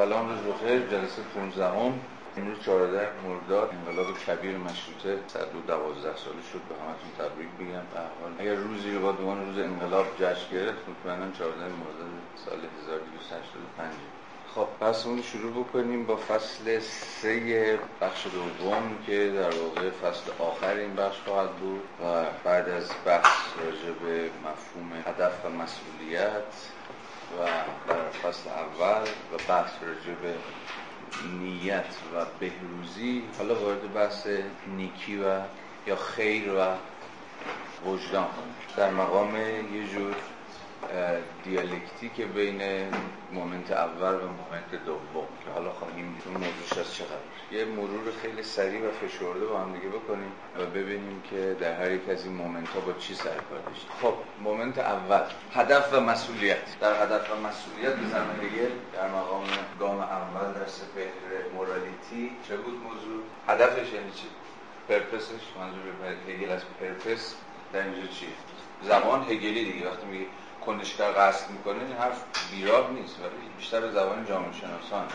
سلام روز بخیر. جلسه 15 هم امروز 14 مرداد انقلاب کبیر مشروطه. 112 ساله شد به همتون تبریک بگم. به حال اگر روزی رو با عنوان روز انقلاب جشن گرفت مطمئنا 14 مرداد سال 1285 خب بحثمون رو شروع بکنیم با فصل سه بخش دوم که در واقع فصل آخر این بخش خواهد بود و بعد از بحث راجع به مفهوم هدف و مسئولیت و در فصل اول و بحث راجع به نیت و بهروزی حالا وارد بحث نیکی و یا خیر و وجدان در مقام یه جور دیالکتیک بین moment اول و moment دوم که حالا خواهیم اون موضوعش از چه قراره یه مرور خیلی سریع و فشرده با هم دیگه بکنیم و ببینیم که در هر یک از این moment ها با چی سر کار خب مومنت اول هدف و مسئولیت. در هدف و مسئولیت زمینه در مقام گام اول در سپهر مورالیتی چه بود موضوع؟ هدفش یعنی چی؟ پرپسش منظور هگل از پرپس در اینجا چیه زبان هگلی دیگه. وقتی میگه کنشگر قصد می‌کنه این حرف بیراه نیست ولی بیشتر به زبان جامعه شناسان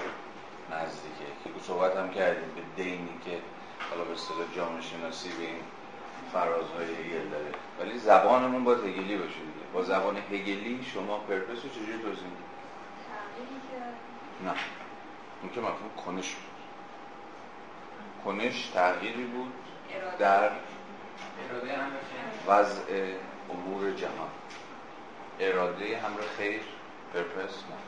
نزدیکه که صحبت هم کردیم به دینی که حالا به اصطلاح جامعه شناسی به این فرازهای هگل داره. ولی زبانمون باید هگلی باشه دیگه. با زبان هگلی شما پرپس رو چجوری توضیح نه. اون که مفهوم کنش بود. کنش تغییری بود در وضع امور جهان. اراده همراه خیر. پرپس نه.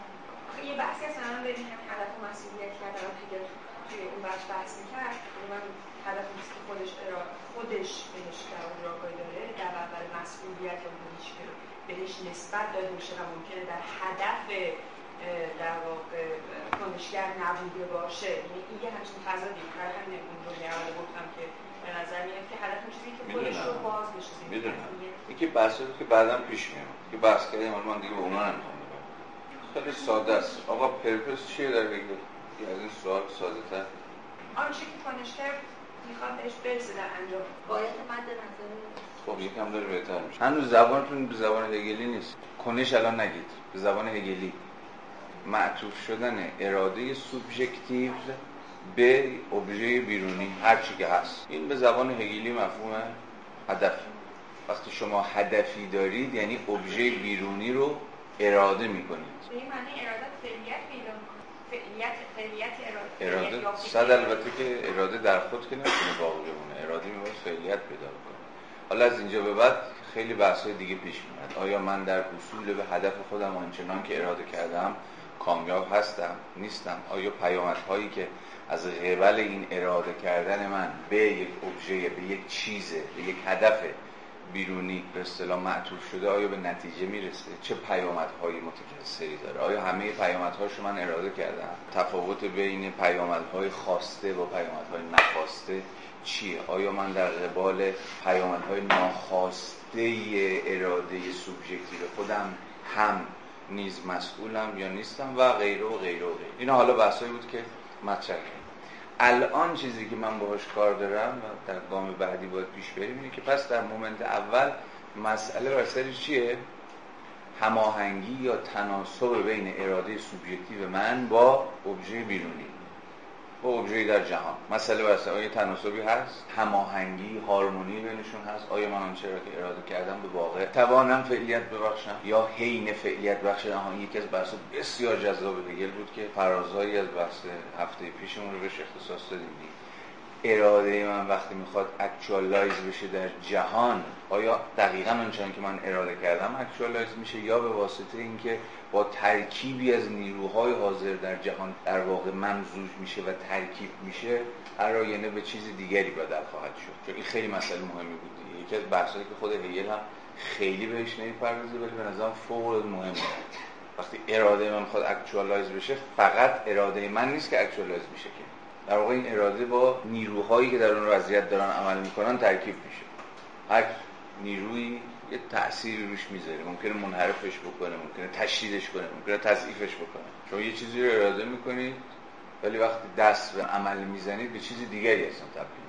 یه بحثی هست الان بریم هدف و مسئولیت کرد الان دیگه توی اون بحث بحث می‌کرد من هدف نیست که خودش خودش بهش در اون راگاهی داره در اول مسئولیت یا بهش بهش نسبت داده میشه و ممکنه در هدف در واقع کنشگر نبوده باشه. یعنی این یه همچین تضادی کار همین اون رو اول گفتم که به نظر میاد که هدف چیزی که خودش رو باز بشه. می‌دونم. یکی بحثی که بعدم پیش میاد. که بحث کردیم من دیگه به اونها نمی‌خوام خیلی ساده است. آقا پرپس چیه در بگیر از این سوال ساده تر. آنچه که کنشگر می‌خواد بهش برسه در انجام. باید مد نظر خب یکم داره بهتر میشه. هنوز زبانتون به زبان هگلی نیست. کنش الان نگید. به زبان هگلی. معطوف شدن اراده سوبژکتیو به ابژه بیرونی. هر چی که هست. این به زبان هگلی مفهوم هدف. وقتی شما هدفی دارید یعنی ابژه بیرونی رو اراده می‌کنید. به این معنی اراده فعلیت پیدا فعلیت فعلیت اراده. اراده صد البته که اراده در خود که نمی‌تونه باقی بمونه. اراده میباید فعلیت پیدا کنه. حالا از اینجا به بعد خیلی بحث دیگه پیش میاد. آیا من در اصول به هدف خودم آنچنان که اراده کردم کامیاب هستم نیستم؟ آیا پیامدهایی که از قبل این اراده کردن من به یک ابژه به یک چیزه به یک هدف بیرونی به اصطلاح معطوف شده آیا به نتیجه می‌رسه؟ چه پیامدهایی متکثری داره؟ آیا همه پیامدهاشو من اراده کردم؟ تفاوت بین پیامدهای خواسته و پیامدهای نخواسته چیه؟ آیا من در قبال پیامدهای ناخواسته اراده سوبژکتیو خودم هم نیز مسئولم یا نیستم و غیره و غیره و غیره؟ این حالا بحثایی بود که مطرح الان چیزی که من باهاش کار دارم و در گام بعدی باید پیش بریم اینه که پس در مومنت اول مسئله بر چیه؟ هماهنگی یا تناسب بین اراده سوبژکتیو من با ابژه بیرونی. با ابژه در جهان. مسئله بر آیا تناسبی هست. هماهنگی هارمونی بینشون هست. آیا من آنچه را که اراده کردم به واقع توانم فعلیت ببخشم؟ یا حین فعلیت بخشم یکی از بحث بسیار جذاب هگل بود که فرازهایی از بحث هفته پیشمون رو بهش اختصاص دادیم. اراده من وقتی می‌خواد actualize بشه در جهان آیا دقیقا آنچنان که من اراده کردم actualize میشه یا به واسطه اینکه با ترکیبی از نیروهای حاضر در جهان در واقع ممزوج میشه و ترکیب میشه هر آینه به چیز دیگری بدل خواهد شد؟ چون این خیلی مسئله مهمی بود یکی از بحثایی که خود هگل هم خیلی بهش نمی‌پردازه ولی به نظرم فوق مهمه. وقتی اراده من می‌خواد actualize بشه فقط اراده من نیست که actualize میشه که. در واقع این اراده با نیروهایی که در اون وضعیت دارن عمل می‌کنن ترکیب میشه. هر نیروی یه تأثیری روش می‌ذاره. ممکنه منحرفش بکنه ممکنه تشدیدش کنه ممکنه تضعیفش بکنه. شما یه چیزی رو اراده می‌کنید ولی وقتی دست به عمل می‌زنید به چیز دیگری اصلا تبدیل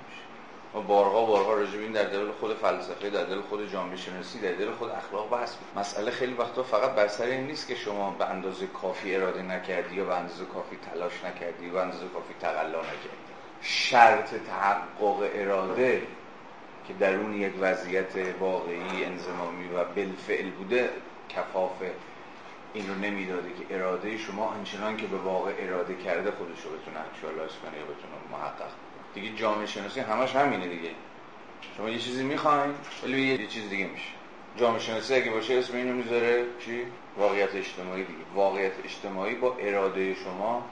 ما بارها بارها راجع این در دل خود فلسفه در دل خود جامعه شناسی در دل خود اخلاق بحث مسئله خیلی وقتا فقط بر سر این نیست که شما به اندازه کافی اراده نکردی یا به اندازه کافی تلاش نکردی یا به اندازه کافی تقلا نکردی. شرط تحقق اراده که درون یک وضعیت واقعی انزمامی و بالفعل بوده کفاف این رو نمی‌داده که اراده شما آنچنان که به واقع اراده کرده خودش رو بتونه اکچوالایز کنه یا بتونه محقق دیگه جامعه شناسی همش همینه دیگه. شما یه چیزی می‌خواین ولی یه چیز دیگه میشه. جامعه شناسی اگه باشه اسم اینو می‌ذاره چی؟ واقعیت اجتماعی دیگه. واقعیت اجتماعی با اراده شما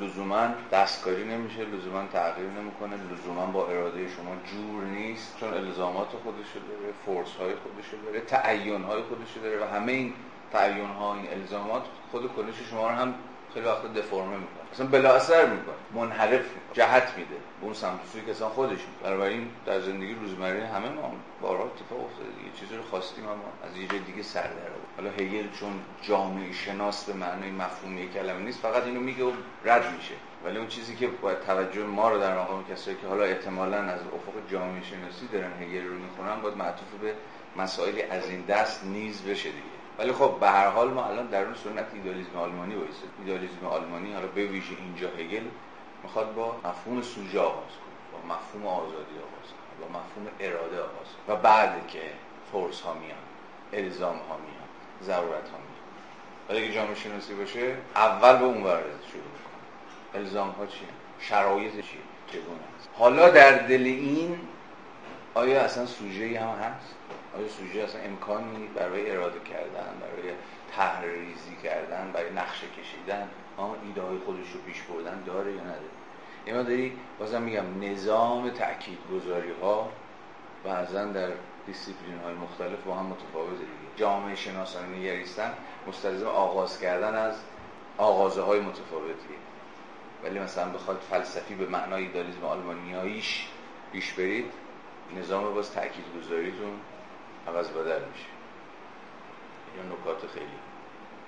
لزوما دستکاری نمیشه لزوما تغییر نمی‌کنه لزوما با اراده شما جور نیست. چون الزامات خودشو داره فورس های خودشو داره تعین های خودشو داره و همه این تعین ها این الزامات خود کنش شما رو هم خیلی وقتا دفرمه می‌کنه. اصلا بلا اثر می‌کنه. منحرف جهت میده. به اون سمت سوی اصلا خودش بنابراین در زندگی روزمره همه ما بارها اتفاق افتاده دیگه. چیزی رو خواستیم اما از یه جای دیگه سر در حالا هگل چون جامعه شناس به معنای مفهومی کلمه نیست فقط اینو میگه و رد میشه. ولی اون چیزی که باید توجه ما رو در مقام کسایی که حالا احتمالاً از افق جامعه شناسی دارن هگل رو می‌خونن باید معطوف به مسائلی از این دست نیز بشه دیگه. ولی خب به هر حال ما الان در اون سنت ایدالیسم آلمانی وایسه ایدالیسم آلمانی حالا به ویژه اینجا هگل می‌خواد با مفهوم سوژه آغاز کنه با مفهوم آزادی آغاز کنه با مفهوم اراده آغاز کنه. و بعد که فورس ها میان الزام ها میان ضرورت ها میان. ولی اگه جامعه شناسی باشه اول به اون ورد شروع کنه الزام ها چیه؟ شرایط چیه؟ چگونه است حالا در دل این آیا اصلا سوژه هم هست؟ آیا سوژه اصلا امکانی برای اراده کردن برای تحریزی کردن برای نقشه کشیدن؟ ها ایده های خودش رو پیش بردن داره یا نداره؟ اما داری بازم میگم نظام تأکید گذاری ها بعضا در دیسیپلین های مختلف با هم متفاوته دیگه. جامعه شناسانه نگریستن مستلزم آغاز کردن از آغازه های متفاوتیه. ولی مثلا بخواد فلسفی به معنای ایدالیسم آلمانیاییش پیش برید نظام باز تأکید گذاریتون عوض بدل میشه. یا نکات خیلی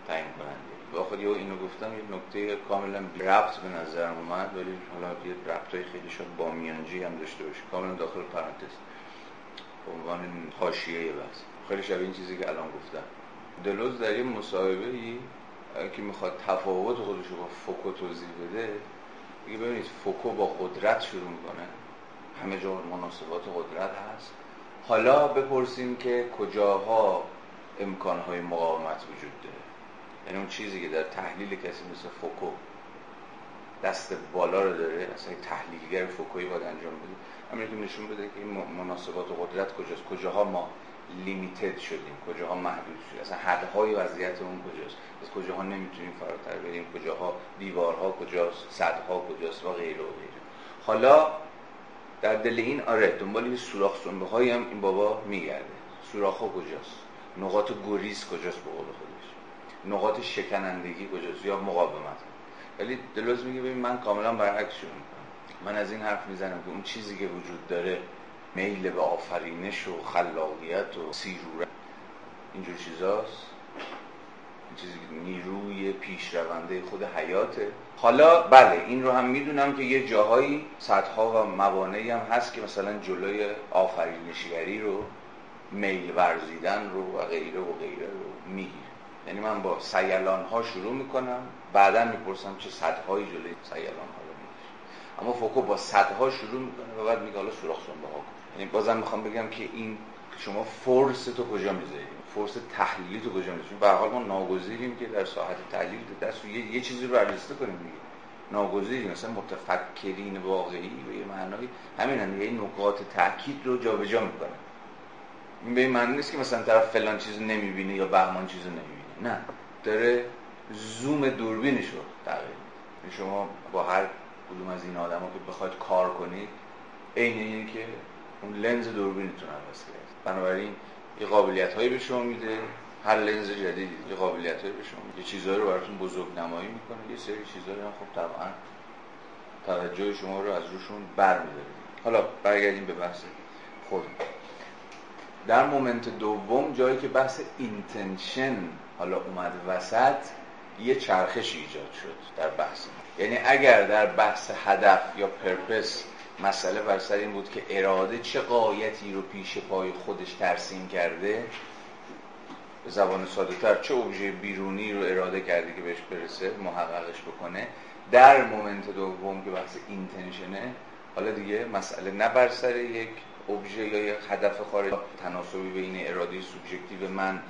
تعیین کننده با خود اینو گفتم یه نکته کاملا ربط به نظرم اومد ولی حالا یه ربط های خیلی شد با میانجی هم داشته باشه کاملا داخل پرانتز. عنوان حاشیه بس خیلی شبیه این چیزی که الان گفتم. دلوز در یه مصاحبه ای که می‌خواد تفاوت خودش رو با فوکو توضیح بده میگه ببینید فوکو با قدرت شروع می‌کنه. همه جا مناسبات قدرت هست. حالا بپرسیم که کجاها امکانهای مقاومت وجود داره. یعنی اون چیزی که در تحلیل کسی مثل فوکو دست بالا رو داره اصلا تحلیلگر فوکویی باید انجام بده. همین که نشون بده که این مناسبات و قدرت کجاست کجاها ما لیمیتد شدیم کجاها محدود شدیم. اصلا حدهای وضعیت اون کجاست؟ از کجاها نمی‌تونیم فراتر بریم؟ کجاها دیوارها کجاست؟ صدها کجاست؟ و غیره و غیره. حالا در دل این آره دنبال این سوراخ سنبه هایی هم این بابا میگرده. سوراخ ها کجاست؟ نقاط گریز کجاست به قول خودش؟ نقاط شکنندگی کجاست یا مقاومت؟ ولی دلوز میگه ببین من کاملا برعکس می‌کنم. من از این حرف می‌زنم که اون چیزی که وجود داره میل به آفرینش و خلاقیت و سیرورت اینجور چیزاست. چیزی که نیروی پیشرونده خود حیاته. حالا بله این رو هم می‌دونم که یه جاهایی صدها و موانعی هم هست که مثلا جلوی آفرینشگری رو میل ورزیدن رو و غیره و غیره رو می‌گیره یعنی من با سیلان ها شروع می‌کنم بعدا می‌پرسم چه صدهایی جلوی سیلان ها رو می‌گیره اما فوکو با صدها شروع می‌کنه و بعد میگه حالا سوراخ سنبه ها یعنی بازم می‌خوام بگم که این شما فورس تو کجا می‌ذاری؟ فورس تحلیلی تو کجا می‌ذاری به حال ما ناگزیریم که در ساحت تحلیل دست یه, یه چیزی رو برجسته کنیم دیگه. ناگزیریم. مثلا متفکرین واقعی به یه معنای همین هم یه نکات تاکید رو جابجا می‌کنه. این به این معنی نیست که مثلا طرف فلان چیزو نمی‌بینه یا بهمان چیزو نمی‌بینه. نه. داره زوم دوربینش رو تغییر یعنی شما با هر کدوم از این آدما که بخواید کار کنید عین اینه که اون لنز دوربینتون عوض کرد بنابراین یه قابلیت هایی به شما میده هر لنز جدیدی یه قابلیت هایی به شما میده. یه چیزهایی رو براتون بزرگ نمایی می‌کنه. یه سری چیزهایی هم خب طبعا توجه شما رو از روشون برمیداره حالا برگردیم به بحث خود. در moment دوم جایی که بحث intention حالا اومد وسط یه چرخش ایجاد شد در بحث. یعنی اگر در بحث هدف یا purpose مسئله بر سر این بود که اراده چه غایتی رو پیش پای خودش ترسیم کرده؟ به زبان ساده تر چه ابژه بیرونی رو اراده کرده که بهش برسه محققش بکنه؟ در moment دوم که بحث intention ه حالا دیگه مسئله نه بر سر یک ابژه یا یک هدف خارج تناسبی بین اراده سوبژکتیو من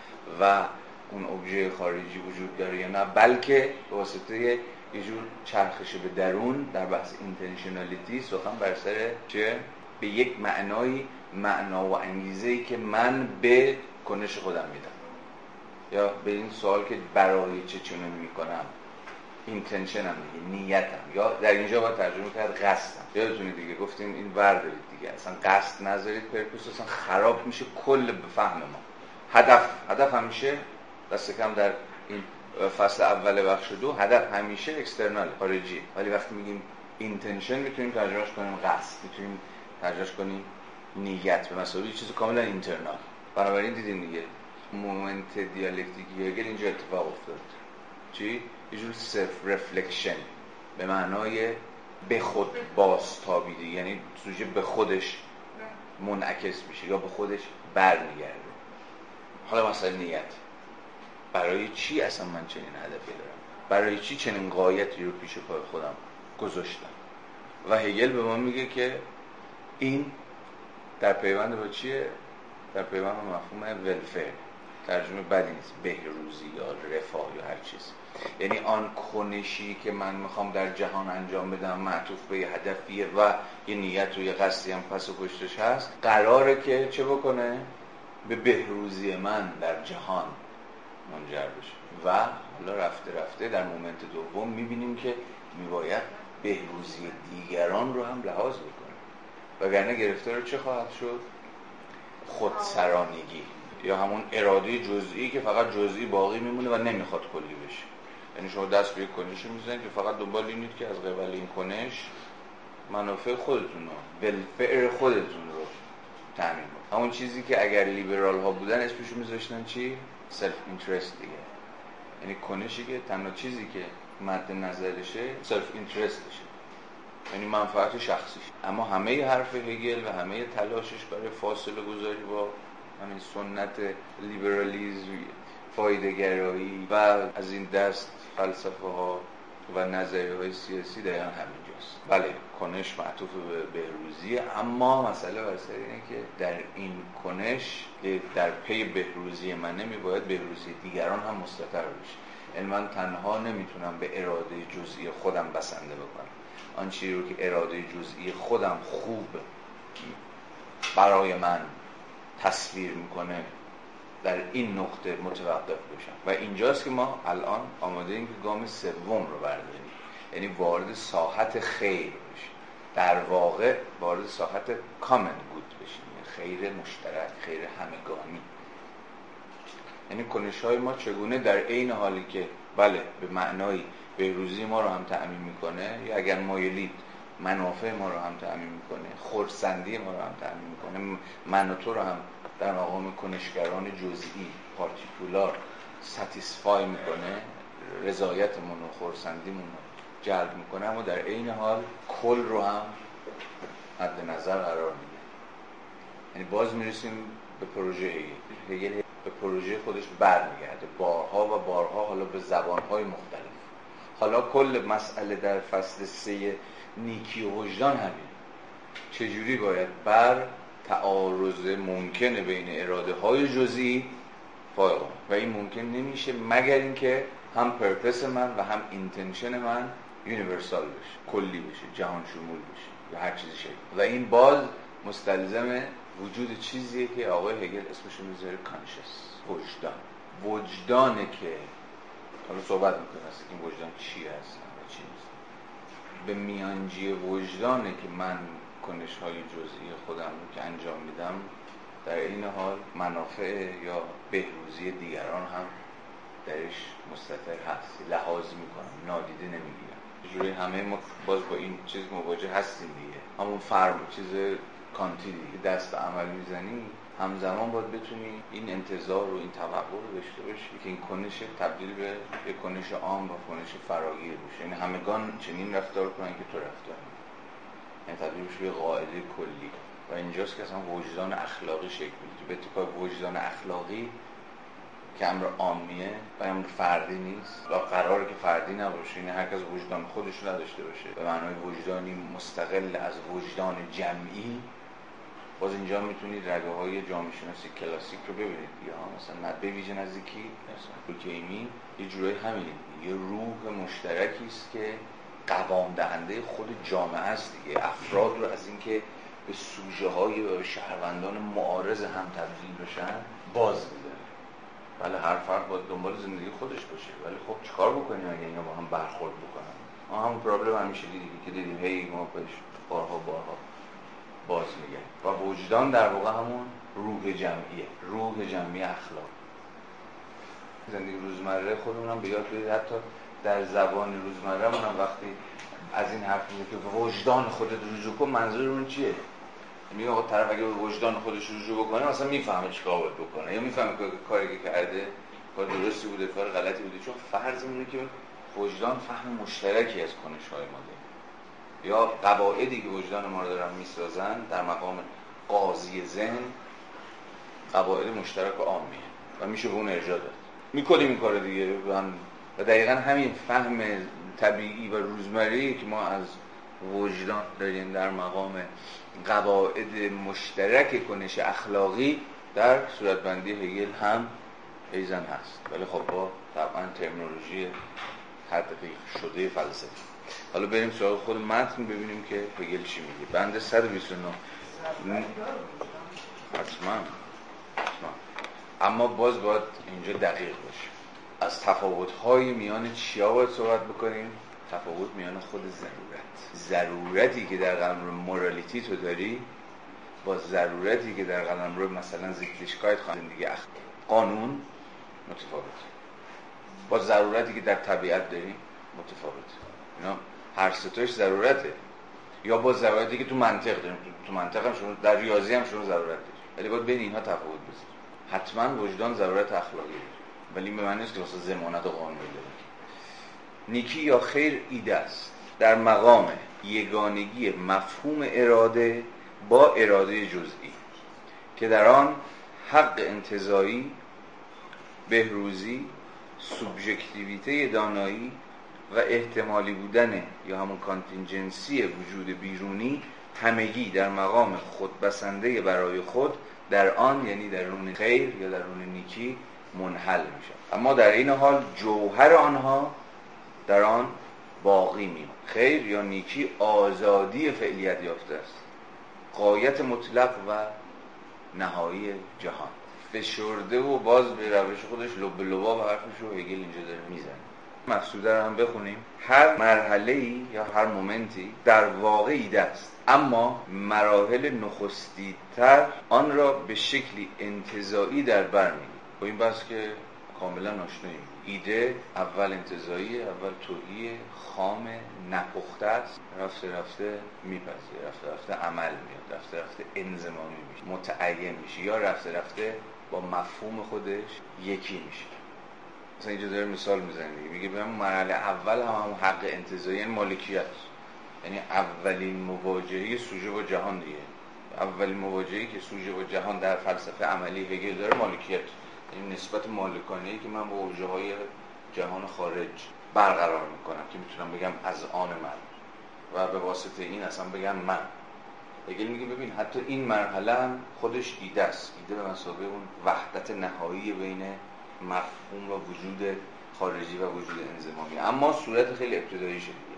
و اون ابژه خارجی وجود داره یا نه بلکه به واسطه یه جور چرخش به درون در بحث intentionality سخن بر سر چه؟ به یک معنای معنا و انگیزه ای که من به کنش خودم میدم. یا به این سوال که برای چه چنین می‌کنم. intention م دیگه نیتم. یا در اینجا با ترجمه کرد قصدم. یادتونه دیگه گفتیم این ور دارید دیگه. اصلا قصد نذارید purpose اصلا خراب میشه کل به فهم ما. هدف هدف همیشه دست کم در این فصل اول بخش دو هدف همیشه external خارجی. ولی وقتی میگیم intention می‌تونیم ترجمهش کنیم قصد می‌تونیم ترجمهش کنیم نیت. به مثابه چیز کاملا اینترنال بنابراین دیدیم دیگه. moment دیالکتیکی هگل اینجا اتفاق افتاد. چی؟ یه جور self-reflection به معنای به خود بازتابیده یعنی سوژه به خودش منعکس میشه یا به خودش برمیگرده. حالا مثلا نیت. برای چی اصلا من چنین هدفی دارم؟ برای چی چنین غایتی رو پیش پای خودم گذاشتم؟ و هگل به ما میگه که این در پیوند با چیه؟ در پیوند با مفهوم ولفر ترجمه بدی نیست. بهروزی یا رفاه یا هر چیز. یعنی آن کنشی که من می‌خوام در جهان انجام بدم معطوف به یه هدفیه و یه نیت و یه قصدی هم پس و پشتش هست. قراره که چه بکنه؟ به بهروزی من در جهان منجر بشه. و حالا رفته رفته در مومنت دوم می‌بینیم که میباید بهروزی دیگران رو هم لحاظ بکنه. وگرنه گرفتار چه خواهد شد؟ خودسرانگی. یا همون اراده جزئی که فقط جزئی باقی میمونه و نمی‌خواد کلی بشه. یعنی شما دست به یک کنشی می‌زنید که فقط دنبال اینید که از قبل این کنش منافع خودتون رو ولفعر خودتون رو تامین همون چیزی که اگر لیبرال ها بودن اسمشو میذاشتن چی؟ self-interest دیگه. یعنی کنشی که تنها چیزی که مد نظرشه self-interest شه یعنی منفعت شخصیش. اما همه حرف هگل و همه تلاشش برای فاصله گذاری با همین سنت لیبرالیزم فایدهگرایی و از این دست فلسفه ها و نظریه های سیاسی دقیقا همینجاست بله کنش معطوف به بهروزی اما مسئله بر اینه که در این کنش در پی بهروزی من نمی بهروزی دیگران هم مستطر بشه. یعنی من تنها نمی‌تونم به اراده جزئی خودم بسنده بکنم. آن چیزی رو که اراده جزئی خودم خوب برای من تصویر می‌کنه در این نقطه متوقف بشم. و اینجاست که ما الان آماده ایم که گام سوم رو برداریم. یعنی وارد ساحت خیر بشیم. در واقع وارد ساحت کامن گود بشیم. یعنی خیر مشترک خیر همگانی. یعنی کنش های ما چگونه در عین حالی که بله به معنای به روزی ما رو هم تعمین می‌کنه یا اگر مایلید منافع ما رو هم تعمین می‌کنه خورسندی ما رو هم تعمین می‌کنه من و تو رو هم در مقام کنشگران جزئی پارتیکولار ستیسفای می‌کنه رضایتمون و خورسندیمون رو. جلب می‌کنه اما در عین حال کل رو هم مد نظر قرار میده. یعنی باز می‌رسیم به پروژه هگل به پروژه خودش برمیگرده. بارها و بارها حالا به زبانهای مختلف. حالا کل مسئله در فصل سه نیکی و وجدان همین. چجوری باید بر تعارض ممکنه بین اراده های جزئی و این ممکن نمیشه مگر اینکه هم purpose من و هم intention من universal بشه کلی بشه جهان شمول بشه یا هر چیزی شکل. و این باز مستلزم وجود چیزیه که آقای هگل اسمش می‌ذاره conscience وجدان. وجدانه که حالا صحبت می‌کنه این وجدان چی هست چی نیست. به میانجی وجدانه که من کنش های جزئی خودم رو که انجام میدم در این حال منافع یا بهروزی دیگران هم درش مستطر هست. لحاظ می‌کنم نادیده نمی‌گیرم. جوری همه ما باز با این چیز مواجه هستیم دیگه. همون فرم چیز کانتی دیگه دست عمل می‌زنی همزمان باید بتونی این انتظار و این توقع رو داشته باشی که این کنش تبدیل به یک کنش عام و کنش فراگیر بشه. یعنی همگان چنین رفتار کنن که تو رفتار یعنی تبدیل میشه به قاعده کلی. و اینجاست که اصلا وجدان اخلاقی شکل می‌گیره. به وجدان اخلاقی که امر عامیه و امر فردی نیست و قراره که فردی نباشه یعنی هر کس وجدان خودش نداشته باشه به معنای وجدانی مستقل از وجدان جمعی باز اینجا می‌تونید رگه های جامعه شناسی کلاسیک رو ببینید. یا مثلا به ویژه نزدیکی مثلا کیمی یه جورایی همینه. یه روح مشترکی است که قوام دهنده خود جامعه است دیگه. افراد رو از اینکه به سوژه های شهروندان معارض هم تبدیل بشن باز بله هر فرد باید دنبال زندگی خودش باشه. ولی خب چیکار بکنیم اگه اینا با هم برخورد بکنن؟ ما همون پرابلم همیشه دیدیم که دیدیم هی ما بهش بارها بارها باز میگه و وجدان در واقع همون روح جمعیه روح جمعی اخلاق. زندگی روزمره خودمونم به یاد بیارید. حتی در زبان روزمره هم وقتی از این حرف می‌زنه که وجدان خودت رجوع کن منظورمون چیه؟ میگه آقا طرف اگه وجدان خودش رجوع بکنه مثلا می‌فهمه چیکار باید بکنه. یا می‌فهمه که کاری که کرده کار درستی بوده کار غلطی بوده. چون فرض اینه که وجدان فهم مشترکی از کنش های ما داره. یا قواعدی که وجدان ما رو دارن می‌سازن در مقام قاضی ذهن قواعد مشترک و عامیه و میشه به اون ارجاع داد. می‌کنیم این کار دیگه. و دقیقا همین فهم طبیعی و روزمره که ما از وجدان داریم در مقام قواعد مشترک کنش اخلاقی در صورتبندی هگل هم ایزن هست. ولی خب با طبعا ترمینولوژی تدقیق شده فلسفی. حالا بریم سراغ خود متن ببینیم که هگل چی میگه. بند 129 حتما. اما باز باید اینجا دقیق باشه از تفاوت های میان چیا باید صحبت بکنیم؟ تفاوت میان خود ضرورت ضرورتی که در قلم رو مورالیتی تو داری با ضرورتی که در قلم رو مثلا زیکلیشکایت زندگی اخ... قانون متفاوت. با ضرورتی که در طبیعت داری متفاوت. اینا هر ستاش ضرورته. یا با ضرورتی که تو منطق داریم تو منطق هم شما در ریاضی هم شما ضرورت داریم ولی باید بین اینها تفاوت بذاریم حتما وجدان ضرورت اخلاقی داره. ولی به معنی نیست که واسه زمانت و قانون داره. نیکی یا خیر ایده است. در مقام یگانگی مفهوم اراده با اراده جزئی که در آن حق انتظایی بهروزی سوبژکتیویته دانایی و احتمالی بودن یا همون کانتینجنسی وجود بیرونی همگی در مقام خودبسنده برای خود در آن یعنی در رون خیر یا در رون نیکی منحل میشه اما در این حال جوهر آنها در آن باقی می خیر یا نیکی آزادی فعلیت یافته است. قایت مطلق و نهایی جهان. فشرده و باز به روش خودش لب لبا و حرفش رو هگل اینجا داره می‌زنه. مقصوده رو هم بخونیم. هر مرحله ای یا هر مومنتی در واقع ایده است. اما مراحل نخستیتر آن را به شکلی انتظایی در بر می‌گیرد با این بس که کاملا آشناییم. ایده اول انتظایی اول توهی خام نپخته است. رفته رفته میپذیره رفته رفته عمل میاد رفته رفته انزمامی میشه متعین میشه. یا رفته رفته با مفهوم خودش یکی میشه. مثلا اینجا داره مثال می‌زنه. میگه به مرحله اول هم هم حق انتظایی یعنی مالکیت. یعنی اولین مواجهه سوژه با جهان دیگه. اولین مواجهه که سوژه با جهان در فلسفه عملی هگل داره مالکیت. این نسبت مالکانه که من با اوجه های جهان خارج برقرار می‌کنم که می‌تونم بگم از آن من. و به واسطه این اصلا بگم من. هگل میگه ببین حتی این مرحله هم خودش ایده است. ایده به مسابقه اون وحدت نهایی بین مفهوم و وجود خارجی و وجود انزمامی اما صورت خیلی ابتدایی شده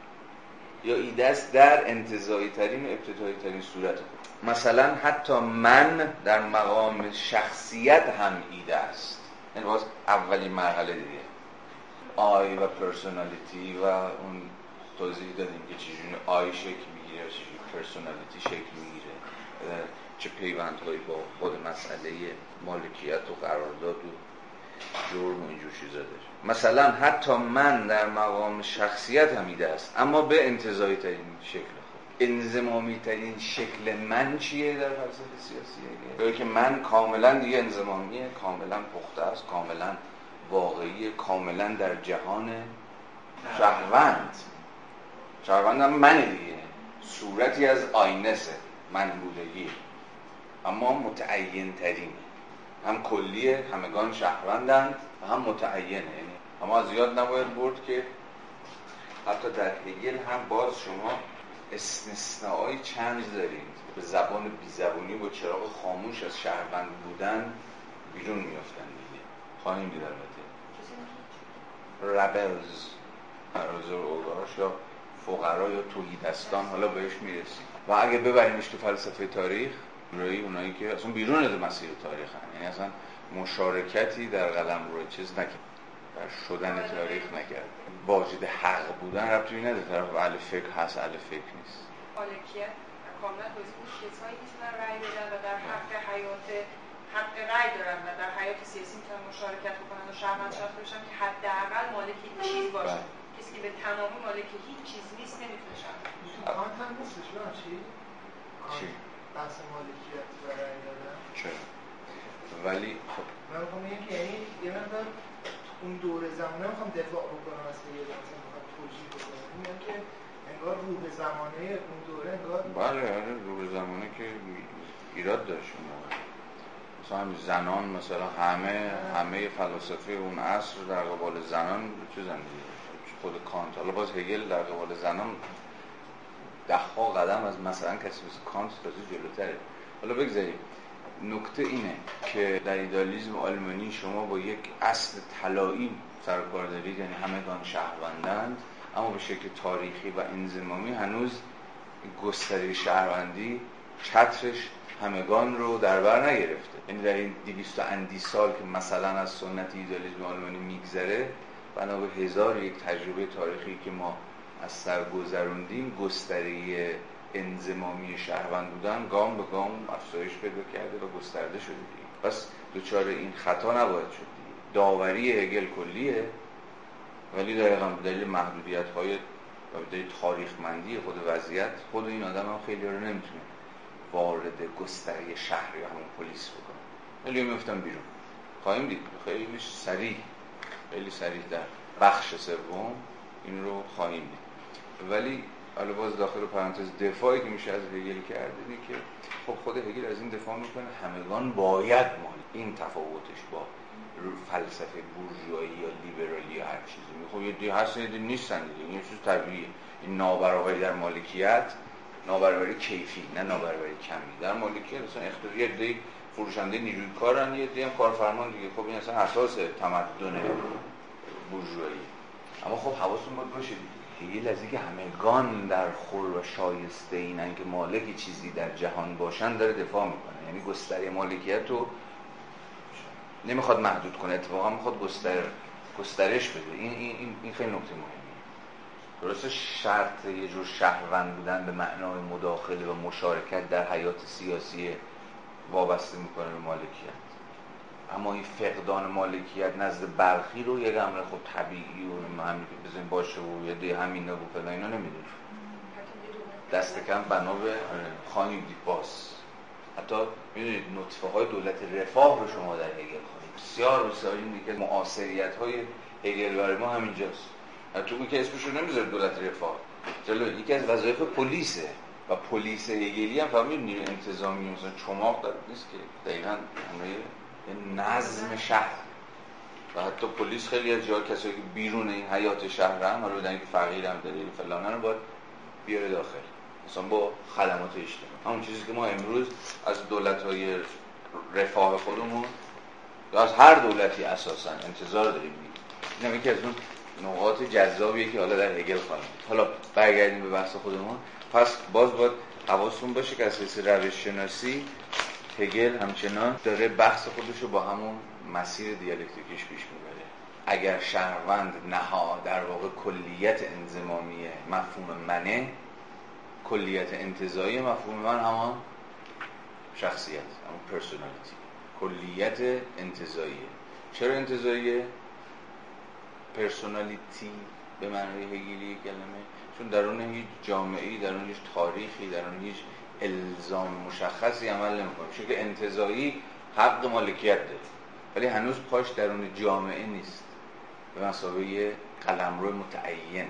یا ایده است در انتظایی ترین و ابتدایی ترین صورت خود. مثلا حتی من در مقام شخصیت هم ایده است. یعنی باز اولین مرحله دیگه. آی و پرسونالیتی و اون توضیح دادیم که چجوری آی شکل می‌گیره و چجوری پرسونالیتی شکل می‌گیره. چه پیوندهایی با خود مسئله مالکیت و قرارداد و جرم و اینجور چیزا داره. مثلا حتی من در مقام شخصیت هم ایده است. اما به انتظایی ترین شکل خود. انزمامی ترین شکل من چیه در فلسفه سیاسیه که من کاملا دیگه انزمامیه کاملا پخته است کاملا واقعی کاملا در جهان شهروند. شهروند هم منه دیگه. صورتی از آینسه من بودگی. اما متعین ترین هم کلیه همگان شهروندند و هم متعینه. یعنی اما زیاد نباید برد که حتی در هگل هم باز شما استثناءای چند دارید. به زبان بیزبانی با چراغ خاموش از شهروند بودن بیرون میافتن دیگه. خواهیم دید البته. ربلز ارزور اوگاش یا فقرا یا توحیدستان حالا بهش می‌رسیم و اگه ببریمش تو فلسفه تاریخ روی اونایی که اصلا بیرون از مسیر تاریخ هم. یعنی اصلا مشارکتی در قلم روی چیز نکرد. در شدن تاریخ نکرد. واجد حق بودن ربطی نداره. طرف اهل فکر هست اهل فکر نیست. مالکیت کاملا توضیح کسایی می‌تونن رأی بدن و در حق حیات حق رأی دارن و در حیات سیاسی می‌تونن مشارکت بکنن و شهروند شناخته بشن که حداقل مالک هیچ چیز باشه. بله. کسی که به تمامی مالک هیچ چیز نیست نمی‌تونه شهروند کانت هم نیستش چی؟ چی؟ بحث مالکیت و رأی دادن؟ چرا؟ ولی خب من که یعنی یه مقدار اون دور زمانه می‌خوام دفاع بکنم از یه مثلا می‌خوام توجیه بکنم میگم که انگار روح زمانه اون دوره انگار بله آره رو به زمانه که ایراد داشت مثلا زنان مثلا همه همه فلاسفه اون عصر در قبال زنان چه زندگی خود کانت. حالا باز هگل در قبال زنان ده ها قدم از مثلا کسی مثل کانت تازه جلوتره. حالا بگذاریم. نکته اینه که در ایدالیزم آلمانی شما با یک اصل طلایی سر و کار دارید یعنی همگان شهروندند اما به شکل تاریخی و انزمامی هنوز گستره شهروندی چترش همگان رو در بر نگرفته. یعنی در این دیویست اندی سال که مثلا از سنت ایدالیسم آلمانی میگذره بنا به هزار یک تجربه تاریخی که ما از سر گذروندیم گستره انزمامی شهروند بودن گام به گام افزایش پیدا کرده و گسترده شده دیگه. پس دچار این خطا نباید شد داوری هگل کلیه ولی دقیقا به دلیل محدودیت های و به دلیل تاریخمندی خود وضعیت خود این آدم هم خیلی رو نمی‌تونه وارد گستره شهر یا همون پلیس بکنه. ولی میفتم بیرون. خواهیم دید. خیلی سریع. خیلی سریع در بخش سوم این رو خواهیم دید. ولی حالا باز داخل پرانتز دفاعی که میشه از هگل کرد اینه که خب خود هگل از این دفاع می‌کنه همگان باید مال این تفاوتش با فلسفه بورژوایی یا لیبرالی یا هر چیزی. خب یه دی هست یه دی نیستن دیگه. این چیز طبیعیه. این نابرابری در مالکیت نابرابری کیفی نه نابرابری کمی. در مالکیت مثلا اختیار یه دی فروشنده نیروی کارن یه دی هم کارفرمان دیگه. خب این اصلا اساس تمدن بورژوایی. اما خب حواستون باید باشه دیگه هگل از اینکه همگان در خور و شایسته اینن که مالک چیزی در جهان باشن داره دفاع می‌کنه. یعنی گستره مالکیت رو نمی‌خواد محدود کنه اتفاقا می‌خواد گستر گسترش بده. این این این خیلی نکته مهمیه. درسته شرط یه جور شهروند بودن به معنای مداخله و مشارکت در حیات سیاسی وابسته می‌کنه به مالکیت. اما این فقدان مالکیت نزد برخی رو یک امر خب طبیعی و که بزنیم باشه و یه دی همینه و فلان اینا نمی‌دونه دست کم بنا به خواهیم دید باز. حتی می‌دونید نطفه های دولت رفاه رو شما در هگل خواهید. بسیار بسیار این که معاصریت های هگل برای ما همینجاست. اون که اسمش رو نمی‌ذاره دولت رفاه. جلو یکی از وظایف پلیسه و پلیس هگلی هم فهمید نیروی انتظامی مثلا چماق داره نیست که دقیقا همه نظم شهر. و حتی پلیس خیلی از جا کسایی که بیرون این حیات شهر هم حالا بدن که فقیر هم داره فلان رو باید بیاره داخل. مثلا با خدمات اجتماعی. همون چیزی که ما امروز از دولت های رفاه خودمون یا از هر دولتی اساسا انتظار داریم. این هم از اون نقاط جذابیه که حالا در هگل خواهیم. حالا برگردیم به بحث خودمون. پس باز باید حواستون باشه که از روش شناسی هگل همچنان داره بحث خودش رو با همون مسیر دیالکتیکیش پیش می‌بره. اگر شهروند نها در واقع کلیت انزمامی مفهوم منه کلیت انتزاعی مفهوم من همان شخصیت همون personality کلیت انتزاعیه چرا انتزاعیه personality به معنای هگلی کلمه. چون درون هیچ جامعه‌ای درون هیچ تاریخی درون هیچ الزام مشخصی عمل نمی‌کنه. چون که انتزاعی حق مالکیت داره. ولی هنوز پاش درون جامعه نیست. به مثابه قلمرو متعین.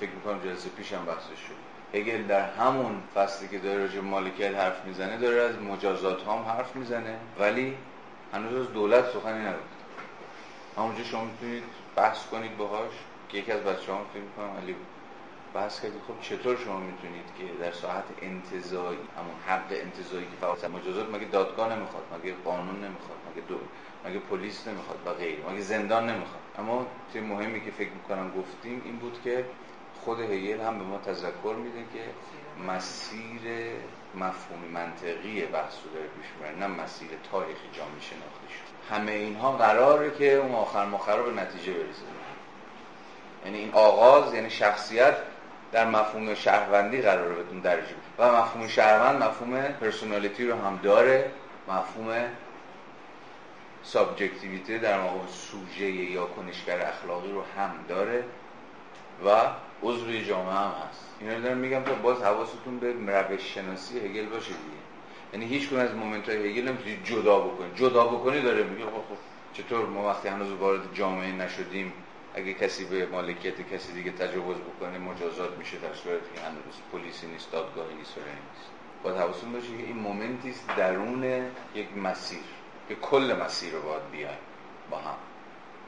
فکر می‌کنم جلسه پیشم بحثش شد. هگل در همون فصلی که داره راجع مالکیت حرف می‌زنه داره از مجازات هم حرف می‌زنه. ولی هنوز از دولت سخنی نگفت همونجا شما می‌تونید بحث کنید باهاش. که یکی از بچه هم فکر می‌کنم علی بود. بحث کردید خب چطور شما می‌تونید که در ساعت انتظایی همون حق انتظایی که فقط مجازات مگه دادگاه نمی‌خواد مگه قانون نمی‌خواد مگه دو مگه پلیس نمی‌خواد و غیره مگه زندان نمی‌خواد. اما چیز مهمی که فکر می‌کنم گفتیم این بود که خود هیل هم به ما تذکر میده که مسیر مفهومی منطقی بحث رو داره پیش می‌بره نه مسیر تاریخی جامعه شناختی شد همه اینها قراره که اون آخر مخرا به نتیجه برسه. یعنی این آغاز یعنی شخصیت در مفهوم شهروندی قراره بهتون درجه و مفهوم شهروند مفهوم پرسونالیتی رو هم داره. مفهوم سابجکتیویته در مقام سوژه یا کنشگر اخلاقی رو هم داره و عضوی جامعه هم هست. اینا دارم میگم تا باز حواستون به روش شناسی هگل باشه دیگه. یعنی هیچ کنون از مومنت های هگل نمی‌تونید جدا بکنید. جدا بکنی داره میگه خب, خب چطور ما وقتی هنوز وارد جامعه نشدیم اگه کسی به مالکیت کسی دیگه تجاوز بکنه مجازات میشه در صورتی که هنوز پلیسی نیست دادگاهی نیست نیست. باید حواستون باشه که این مومنتی درون یک مسیر که کل مسیر رو باید بیایم با هم.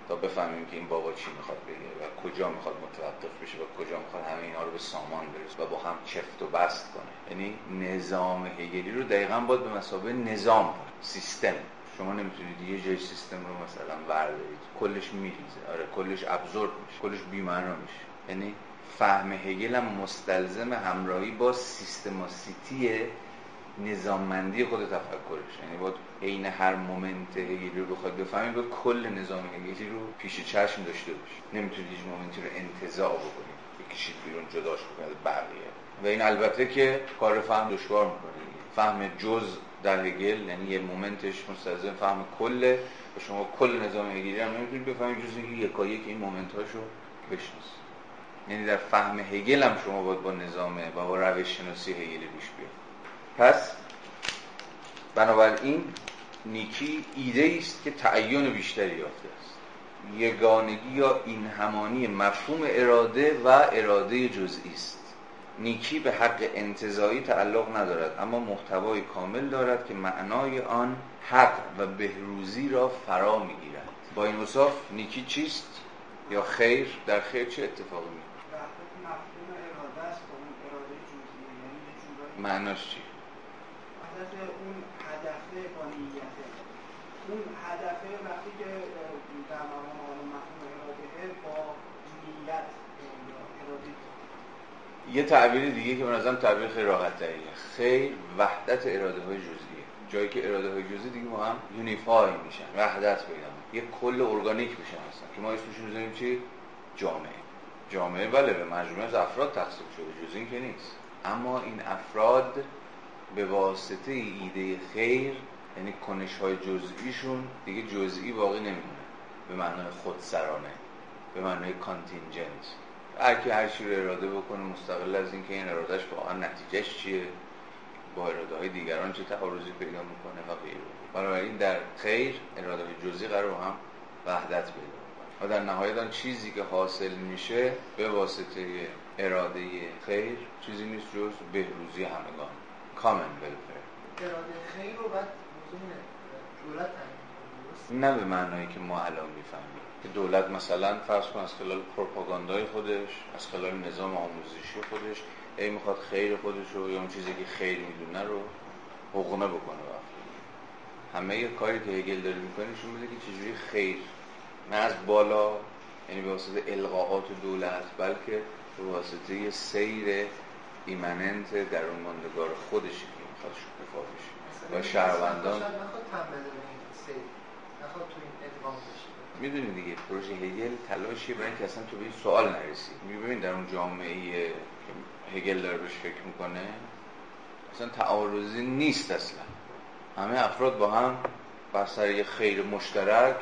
تا بفهمیم که این بابا چی می‌خواد بگه و کجا می‌خواد متوقف بشه و کجا می‌خواد همه اینا رو به سامان برسه و با هم چفت و بست کنه. یعنی نظام هگلی رو دقیقا باید به مسابقه نظام سیستم. شما نمی‌تونید یه جای سیستم رو مثلا وردارید کلش میریزه. آره کلش ابزورد میشه. کلش بی‌معنا میشه. یعنی فهم هگل هم مستلزم همراهی با systematicity نظاممندی خود تفکرش. یعنی باید عین هر moment هگلی رو بخواد بفهمید باید کل نظام هگلی رو پیش چشم داشته باشید. نمی‌تونید هیچ moment ی رو انتزاع بکنید. بکشید بیرون جداش بکنید بقیه. و این البته که کار فهم دشوار می‌کنه. فهم جزء در هگل یعنی یه moment ش مستلزم فهم کله و شما کل نظام هگلی هم نمی‌تونید بفهمید جز اینکه که این moment هاشو بشناسید. یعنی در فهم هگل هم شما باید با نظام و با روش شناسی هگلی پیش بیاید. پس بنابراین نیکی ایده است که تعین بیشتری یافته است. یگانگی یا این همانی مفهوم اراده و اراده جزئی است. نیکی به حق انتظایی تعلق ندارد اما محتوای کامل دارد که معنای آن حق و بهروزی را فرا می‌گیرد. با این وصف نیکی چیست؟ یا خیر؟ در خیر چه اتفاقی می معناش چی؟ اون هدفه با نیته اون هدفه وقتی که در مقام مفهوم اراده با نیت یه تعبیر دیگه که به نظرم تعبیر خیلی راحت تریه خیر وحدت اراده های جزئیه. جایی که اراده های جزئی دیگه با هم یونیفای میشن وحدت پیدا یه کل ارگانیک میشن هستن که ما اسمشون می‌ذاریم چی؟ جامعه. جامعه بله به مجموعه از افراد تقسیم شده. جز که نیست. اما این افراد به واسطه ایده خیر یعنی کنش های جزئیشون دیگه جزئی باقی نمیمونه. به معنای خودسرانه. به معنای کانتینجنت هر کی هر چی رو اراده بکنه مستقل از اینکه این ارادهش واقعا نتیجهش چیه؟ با اراده های دیگران چه تعارضی پیدا می‌کنه و غیره. بنابراین در خیر اراده جزئی قرار با هم وحدت پیدا و در نهایت آن چیزی که حاصل میشه به واسطه اراده خیر چیزی نیست جز بهروزی همگان. کامن ولفر اراده خیر رو بعد نه به معنایی که ما الان می‌فهمیم. که دولت مثلا فرض کن از خلال پروپاگاندای خودش از خلال نظام آموزشی خودش ای می‌خواد خیر خودش رو یا اون چیزی که خیر می‌دونه رو حقونه بکنه همه یه کاری که هگل داره می‌کنه نشون میده که چجوری خیر نه از بالا یعنی به واسطه القاهات دولت بلکه به واسطه سیر ایمننت در اون ماندگار خودشی که می‌خواد شکوفا بشه. و شهروندان می‌دونی دیگه پروژه هگل تلاشی برای اینکه اصلا تو به این سوال نرسی. می‌بینید در اون جامعه که هگل داره بهش فکر می‌کنه اصلا تعارضی نیست اصلا. همه افراد با هم بر سر یه خیر مشترک.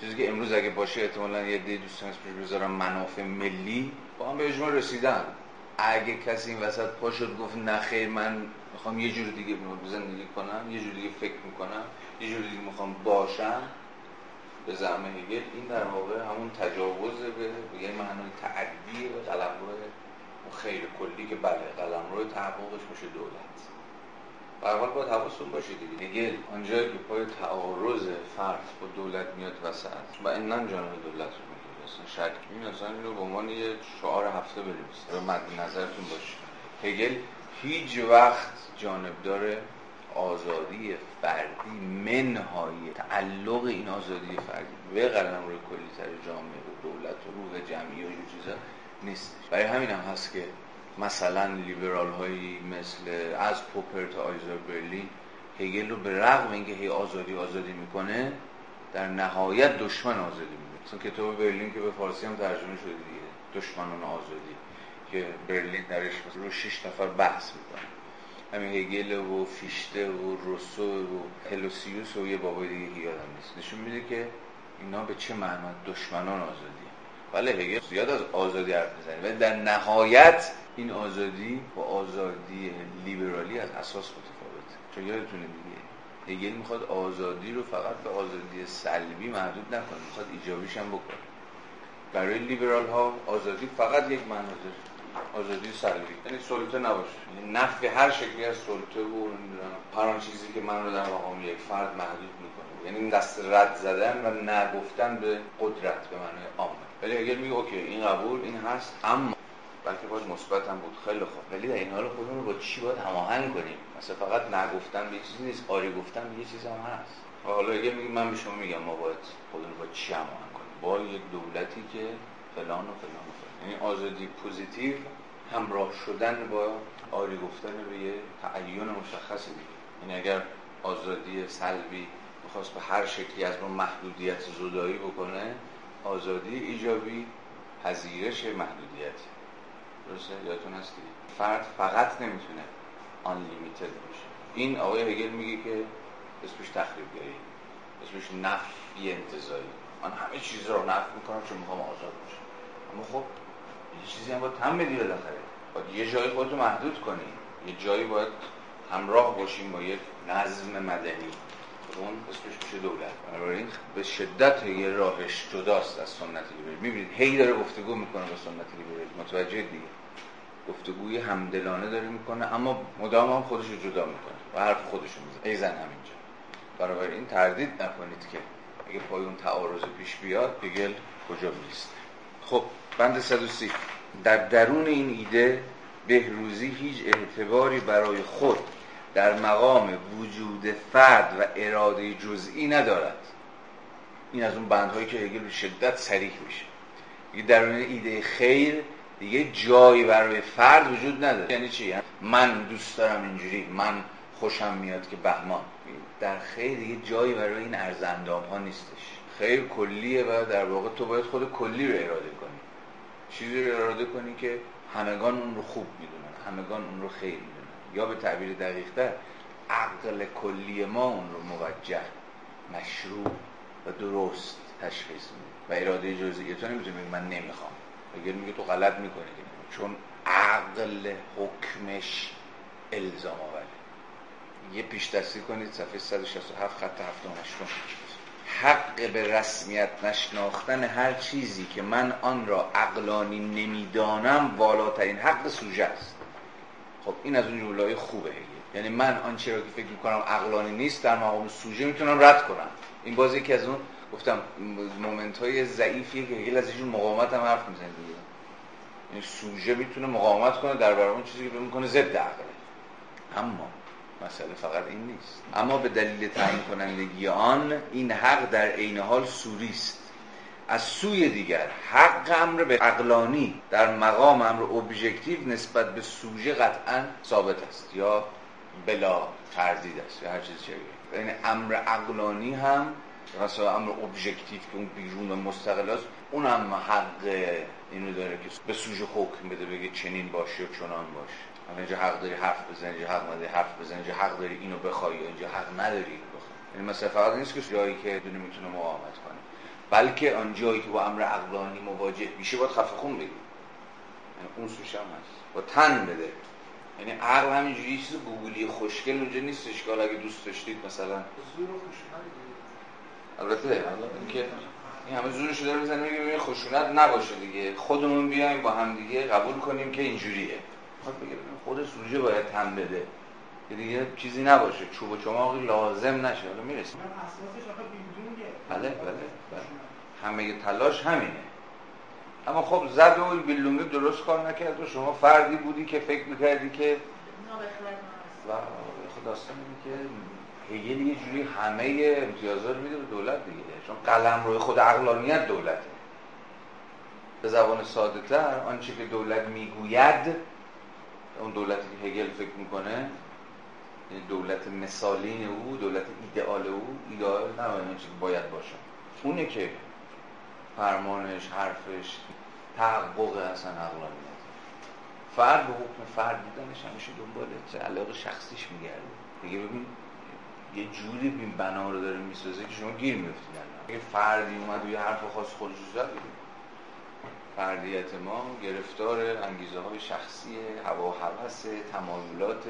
چیزی که امروز اگه باشه احتمالا یه دی دوستان اسمش بذارم منافع ملی با هم به اجماع رسیدن. اگه کسی این وسط پا شد گفت نه خیر من می‌خوام یه جور دیگه زندگی کنم یه جور دیگه فکر می‌کنم یه جور دیگه می‌خوام باشم. به زعم هگل این در واقع همون تجاوز به یه معنای تعدی به قلمرو خیر کلی که بله قلمرو تحققش میشه دولت. به حال باید باشه دیگه. هگل آنجایی که پای تعارض فرد با دولت میاد وسط و اینن جانب دولت رو می‌گیره. اصلا شک این اصلا اینو به عنوان یه شعار هفته بنویسید رو مد نظرتون باشه. هگل هیچ وقت جانبدار آزادی فردی منهای تعلق این آزادی فردی. به قلم روی کلی تر جامعه و دولت و روح جمعی و این چیزا نیست. برای همین هم هست که مثلا لیبرال هایی مثل از پوپر تا آیزر برلین هگل رو به رغم اینکه هی آزادی آزادی می‌کنه در نهایت دشمن آزادی می‌کنه. مثلا کتاب برلین که به فارسی هم ترجمه شده دیگه. دشمنان آزادی که برلین درش رو شش نفر بحث می‌کنه. همین هگل و فیشته و روسو و هلوسیوس و یه بابای دیگه یادم نیست. نشون میده که اینا به چه معنا دشمنان آزادی. ولی هگل زیاد از آزادی حرف می‌زنه ولی در نهایت این آزادی با آزادی لیبرالی از اساس متفاوته. چون یادتونه دیگه هگل می‌خواد آزادی رو فقط به آزادی سلبی محدود نکنه می‌خواد ایجابیش هم بکنه. برای لیبرال ها آزادی فقط یک معنا داره. آزادی سلبی یعنی سلطه نباشه. یعنی نفی هر شکلی از سلطه و هر آن چیزی که من رو در مقام یک فرد محدود می‌کنه. یعنی دست رد زدن و نه گفتن به قدرت به معنای عامه ولی اگر میگه okay این قبول این هست اما بلکه باید مثبت هم بود. خیلی خوب. ولی در این حال خودمون رو با چی باید هماهنگ کنیم؟ مثلا فقط نه گفتن به چیزی نیست آری گفتن یه چیز هم هست. حالا اگر میگه من به شما میگم ما باید خودمون با چی هماهنگ کنیم؟ با یک دولتی که فلان و فلان. یعنی آزادی positive همراه شدن با آری گفتن به یه تعین مشخصی دیگه یعنی اگر آزادی سلبی می‌خواست به هر شکلی از ما محدودیت زدایی بکنه آزادی ایجابی پذیرش محدودیتی. درسته؟ یادتون هست فرد فقط نمی‌تونه unlimited باشه. این آقای هگل میگه که اسمش تخریبگری اسمش نفی انتظاری من همه چیز رو نفی می‌کنم چون می‌خوام آزاد باشم. اما خب یه چیزی هم باید هم بدی بالاخره. باید یه جایی خودتو محدود کنی. یه جایی باید همراه باشیم با یک نظم مدنی. اون اسمش میشه دولت. بنابراین به شدت یه راهش جداست از سنت لیبرال می‌بینید هی داره گفتگو می‌کنه با سنت لیبرال متوجه دیگه. گفتگوی همدلانه داره می‌کنه اما مدام هم خودش رو جدا می‌کنه و حرف خودش رو می‌زنه. ای زن همینجا. این تردید نکنید که اگه پای اون تعارض پیش بیاد بگل کجا میست خب بند 130 در درون این ایده بهروزی هیچ اعتباری برای خود در مقام وجود فرد و اراده جزئی ندارد. این از اون بندهایی که هگل به شدت سریح میشه. در درون ایده خیر دیگه جایی برای فرد وجود نداره. یعنی چی؟ من دوست دارم اینجوری من خوشم میاد که بهمان. در خیر دیگه جایی برای این ارزندام ها نیستش. خیر کلیه و در واقع تو باید خود کلی رو اراده کنی. چیزی رو اراده کنی که همگان اون رو خوب می‌دونن همگان اون رو خیر می‌دونن. یا به تعبیر دقیقتر عقل کلی ما اون رو موجه مشروع و درست تشخیص میده. و اراده جزئی. تو نمی‌تونی من نمی‌خوام. اگر میگه تو غلط می‌کنی چون عقل حکمش الزام آوره. یه پیش دستی کنید صفحه 167 خط 78 حق به رسمیت نشناختن هر چیزی که من آن را عقلانی نمی‌دانم والاترین حق سوژه است. خب این از اون جمله خوبه یعنی من آنچه را که فکر می‌کنم عقلانی نیست در مقام سوژه می‌تونم رد کنم. این بازی که از اون گفتم مومنت های ضعیفیه که هگل از ایشون مقاومت هم حرف می‌زنه دیگه. این سوژه می‌تونه مقاومت کنه در برابر اون چیزی که می‌کنه ضد عقله اما مسئله فقط این نیست. اما به دلیل تعیین کنندگی آن این حق در عین حال سوری است. از سوی دیگر حق امر به عقلانی در مقام امر ابژکتیو نسبت به سوژه قطعا ثابت است یا بلا تردید است یا هر چیز یعنی امر عقلانی هم مثلا امر ابژکتیو که اون بیرون و مستقل است اون هم حق اینو داره که به سوژه حکم بده بگه چنین باشه و چنان باشه. اینجا حق داری حرف بزنی اینجا حق نداری حرف بزنی اینجا حق داری اینو بخوای اینجا حق نداری اینو بخوای. یعنی مثلا فقط نیست که جایی که دونه می‌تونه مقاومت کنه. بلکه آن جایی که با امر عقلانی مواجه میشه باید خفه خون بگی. یعنی اون سوش هم هست. با تن بده. یعنی عقل همینجوری چیز گوگلی خوشگل اونجا نیستش که اگه دوست داشتید مثلا البته اینکه این همه زورشو داره می‌زنه میگه خشونت نباشه دیگه. خودمون بیایم با هم دیگه قبول کنیم که اینجوریه. خود سوژه باید تن بده. که دیگه چیزی نباشه. چوب و چماقی لازم نشه. حالا می‌رسیم. بله بله بله. همه تلاش همینه. اما خب زد و بیلونگی درست کار نکرد و شما فردی بودی که فکر می‌کردی که و خود داستان که هگل یه جوری همه امتیازات میده به دولت دیگه. چون قلم روی خود عقلانیت دولته. به زبان ساده تر آنچه که دولت می‌گوید اون دولتی که هگل فکر می‌کنه یعنی دولت مثالین او دولت ایدئال او ایدئال نه آنچه که باید باشه. اونه که فرمانش حرفش تحقق اصلا عقلانیت. فرد به حکم فرد بودنش همیشه دنبال علاقه شخصیش میگرده. دیگه ببین یه جوری این بنا رو داره می‌سازه که شما گیر میفتید اگه فردی اومد و یه حرف خاص خودش زد فردیت ما گرفتار انگیزه های شخصی هوا و حوث تمایلات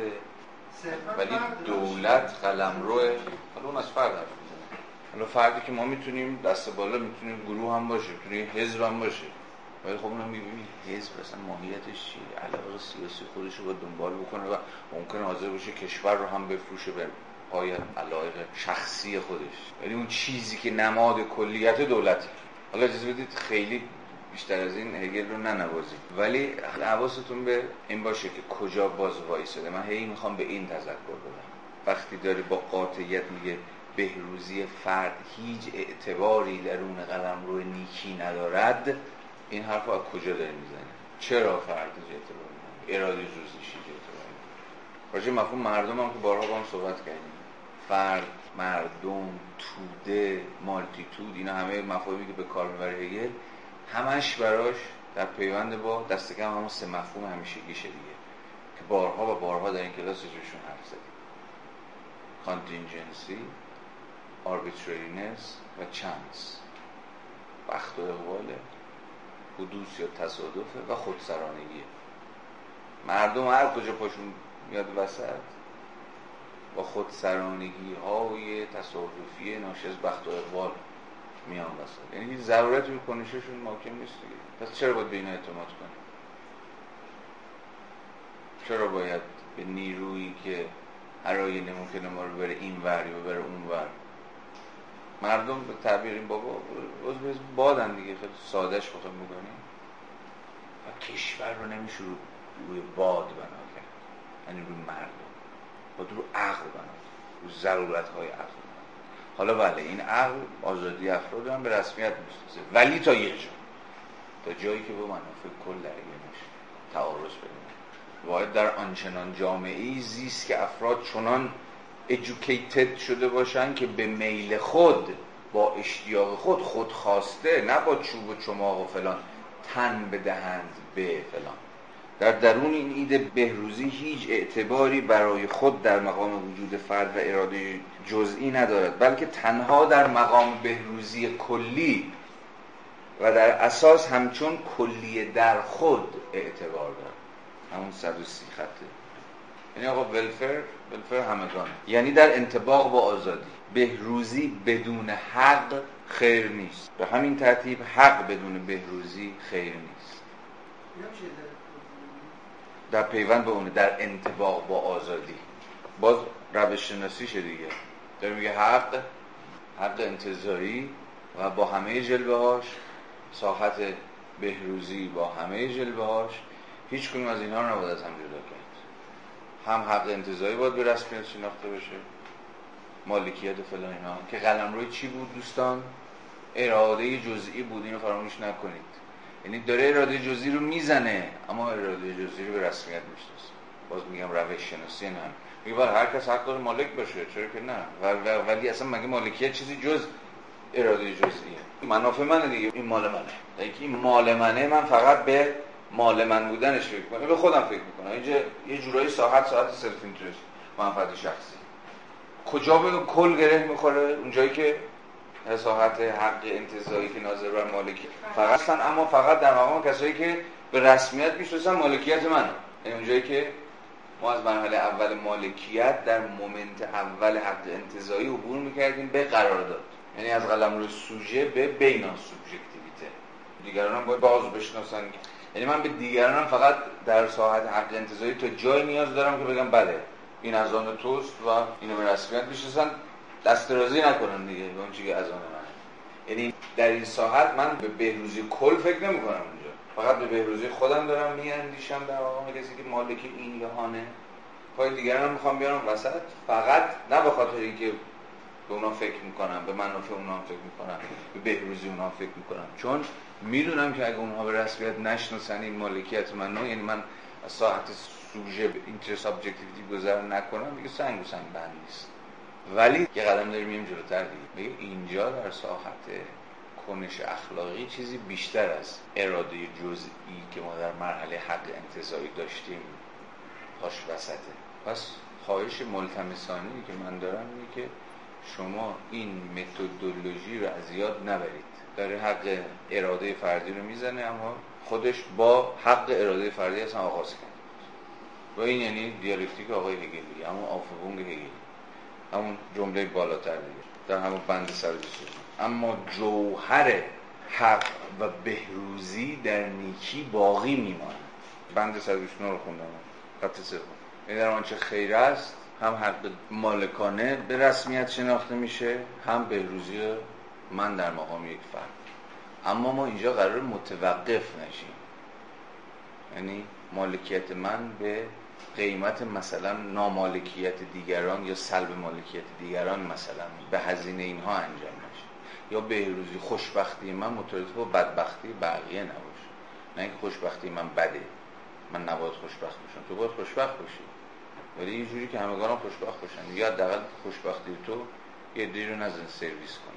ولی دولت قلم روه حالا اون از فرد حرف حالا فردی که ما می‌تونیم دست بالا می‌تونیم گروه هم باشه می‌تونیم حزب هم باشه. ولی خب اونم می‌بینید حزب اصلا ماهیتش چیه؟ علاقه سیاسی خودش رو دنبال بکنه و ممکن حاضر باشه کشور رو هم بفروشه به پای علایق شخصی خودش. ولی اون چیزی که نماد کلیت دولته. حالا اجازه بدید خیلی بیشتر از این هگل رو ننوازید. ولی حواستون به این باشه که کجا باز وایساده. من هی می‌خوام به این تذکر بدم. وقتی داره با قاطعیت میگه بهروزی فرد هیچ اعتباری درون قلم رو نیکی ندارد این حرف از کجا داره می‌زنه چرا فرد هیچ اعتباری اراده جزیش هیچ اعتباری راجع مفهوم مردم هم که بارها با هم صحبت کردیم. فرد مردم توده مالتیتود اینا همه مفاهیمی که به کار می‌بره هگل همش براش در پیوند با دست کم همون سه مفهوم همیشگیشه دیگه. که بارها و بارها در این کلاس جوشون حرف زدیم. کانتینجنسی arbitrariness و چانس بخت و اقباله حدوث یا تصادفه و خودسرانگیه مردم هر کجا پاشون میاد وسط با خودسرانگی های تصادفی ناشی از بخت و اقبال. میان وسط یعنی هیچ ضرورتی به کنششون ممکن نیست دیگه. پس چرا باید به اینا اعتماد کنیم چرا باید به نیرویی که هر آینه ممکنه ما رو بره این ور یا بره اون ور؟ مردم به تعبیر این بابا بادن دیگه. خیلی سادش بخوایم بکنیم و کشور رو نمیشه روی باد بنا کرد. یعنی روی مردم. باید رو عقل بنا رو ضرورت های عقل. حالا بله این عقل آزادی افراد هم به رسمیت می‌شناسه ولی تا یه جا تا جایی که به منافع کل نشه تعارض بدونه باید در آنچنان جامعه زیست که افراد چنان educated شده باشن که به میل خود با اشتیاق خود خود خواسته نه با چوب و چماق و فلان تن بدهند به فلان. در درون این ایده بهروزی هیچ اعتباری برای خود در مقام وجود فرد و اراده جزئی ندارد بلکه تنها در مقام بهروزی کلی و در اساس همچون کلی در خود اعتبار دارد. همون 130 خطه یعنی آقا ولفر ولفر همگان یعنی در انتباق با آزادی. بهروزی بدون حق خیر نیست. به همین ترتیب حق بدون بهروزی خیر نیست. در پیوند اونه در انتباق با آزادی. باز روش شناسیشه دیگه. داره میگه حق حق انتظاری و با همه جلوه هاش ساحت بهروزی با همه جلوه هاش هیچ کنیم از اینها رو نباید از هم جدا کرد. هم حق انتظاری باید به رسمیت شناخته بشه. مالکیت فلان اینا. که قلم روی چی بود دوستان؟ اراده جزئی بود. اینو فراموش نکنید. یعنی داره اراده جزئی رو می‌زنه اما اراده جزئی رو به رسمیت می‌شناسه. باز میگم روش شناسی نه. میگه بله هر کس حق داره مالک باشه. چرا که نه؟ ولی اصلا مگه مالکیت چیزی جز اراده جزئیه؟ منافع منه دیگه. این مال منه. اینکه این مال منه من فقط به مال من بودنش فکر کنم به خودم فکر می‌کنم. اینجا یه جورایی ساحت ساعت self-interest منفعت شخصی. کجا به کل گره می‌خوره؟ اونجایی که ساحت حق انتزاعی که ناظر بر مالکی. فقط اما فقط در مقام کسایی که به رسمیت می‌شناسن مالکیت من. یعنی اونجایی که ما از مرحله اول مالکیت در مومنت اول حق انتظایی عبور می‌کردیم به قرارداد یعنی از قلم روی سوژه به بینا سوبژکتیویته. دیگران هم باید باز بشناسن. یعنی من به دیگران فقط در ساحت حق انتظاری تا جای نیاز دارم که بگم بله این از آن توست و اینو به رسمیت بشناسن دست رازی نکنن دیگه به اون که از آن من یعنی در این ساحت من به بهروزی کل فکر نمی کنم اونجا. فقط به بهروزی خودم دارم میاندیشم در واقع کسی که مالک اینم یا آنم پای دیگران هم می‌خوام بیارم وسط. فقط نه به خاطر اینکه به اونا فکر می‌کنم به منافع اونا فکر می‌کنم به بهروزی اونا فکر می‌کنم. چون می‌دونم که اگه اونها به رسمیت نشناسن این مالکیت من یعنی من از سوژه به intersubjectivity گذر نکنم دیگه سنگ رو سنگ بند نیست. ولی یه قدم داریم میریم جلوتر دیگه. اینجا در ساحت کنش اخلاقی چیزی بیشتر از اراده جزئی که ما در مرحله حق انتظاری داشتیم. پاش وسطه. پس خواهش ملتمسانی که من دارم اینه که شما این متدولوژی رو از یاد نبرید. داره حق اراده فردی رو می‌زنه اما خودش با حق اراده فردی اصلا آغاز کرد و این یعنی دیالکتیک آقای هگلی همون آفبونگ هگلی. همون جمله بالاتر دیگه. در همون بند سر اما جوهر حق و بهروزی در نیکی باقی میماند. بند 129 رو خوندم. خط سوم یعنی در آنچه خیر است هم حق مالکانه به رسمیت شناخته میشه هم بهروزی من در مقام یک فرد. اما ما اینجا قرار متوقف نشیم. یعنی مالکیت من به قیمت مثلا نامالکیت دیگران یا سلب مالکیت دیگران مثلا به هزینه اینها انجام نشه. یا بهروزی خوشبختی من مترادف با بدبختی بقیه نباشه. نه اینکه خوشبختی من بده. من نباید خوشبخت باشم. تو باید خوشبخت باشی. ولی یه جوری که همگان خوشبخت باشن. یا حداقل خوشبختی تو یه رو نزن سرویس کن.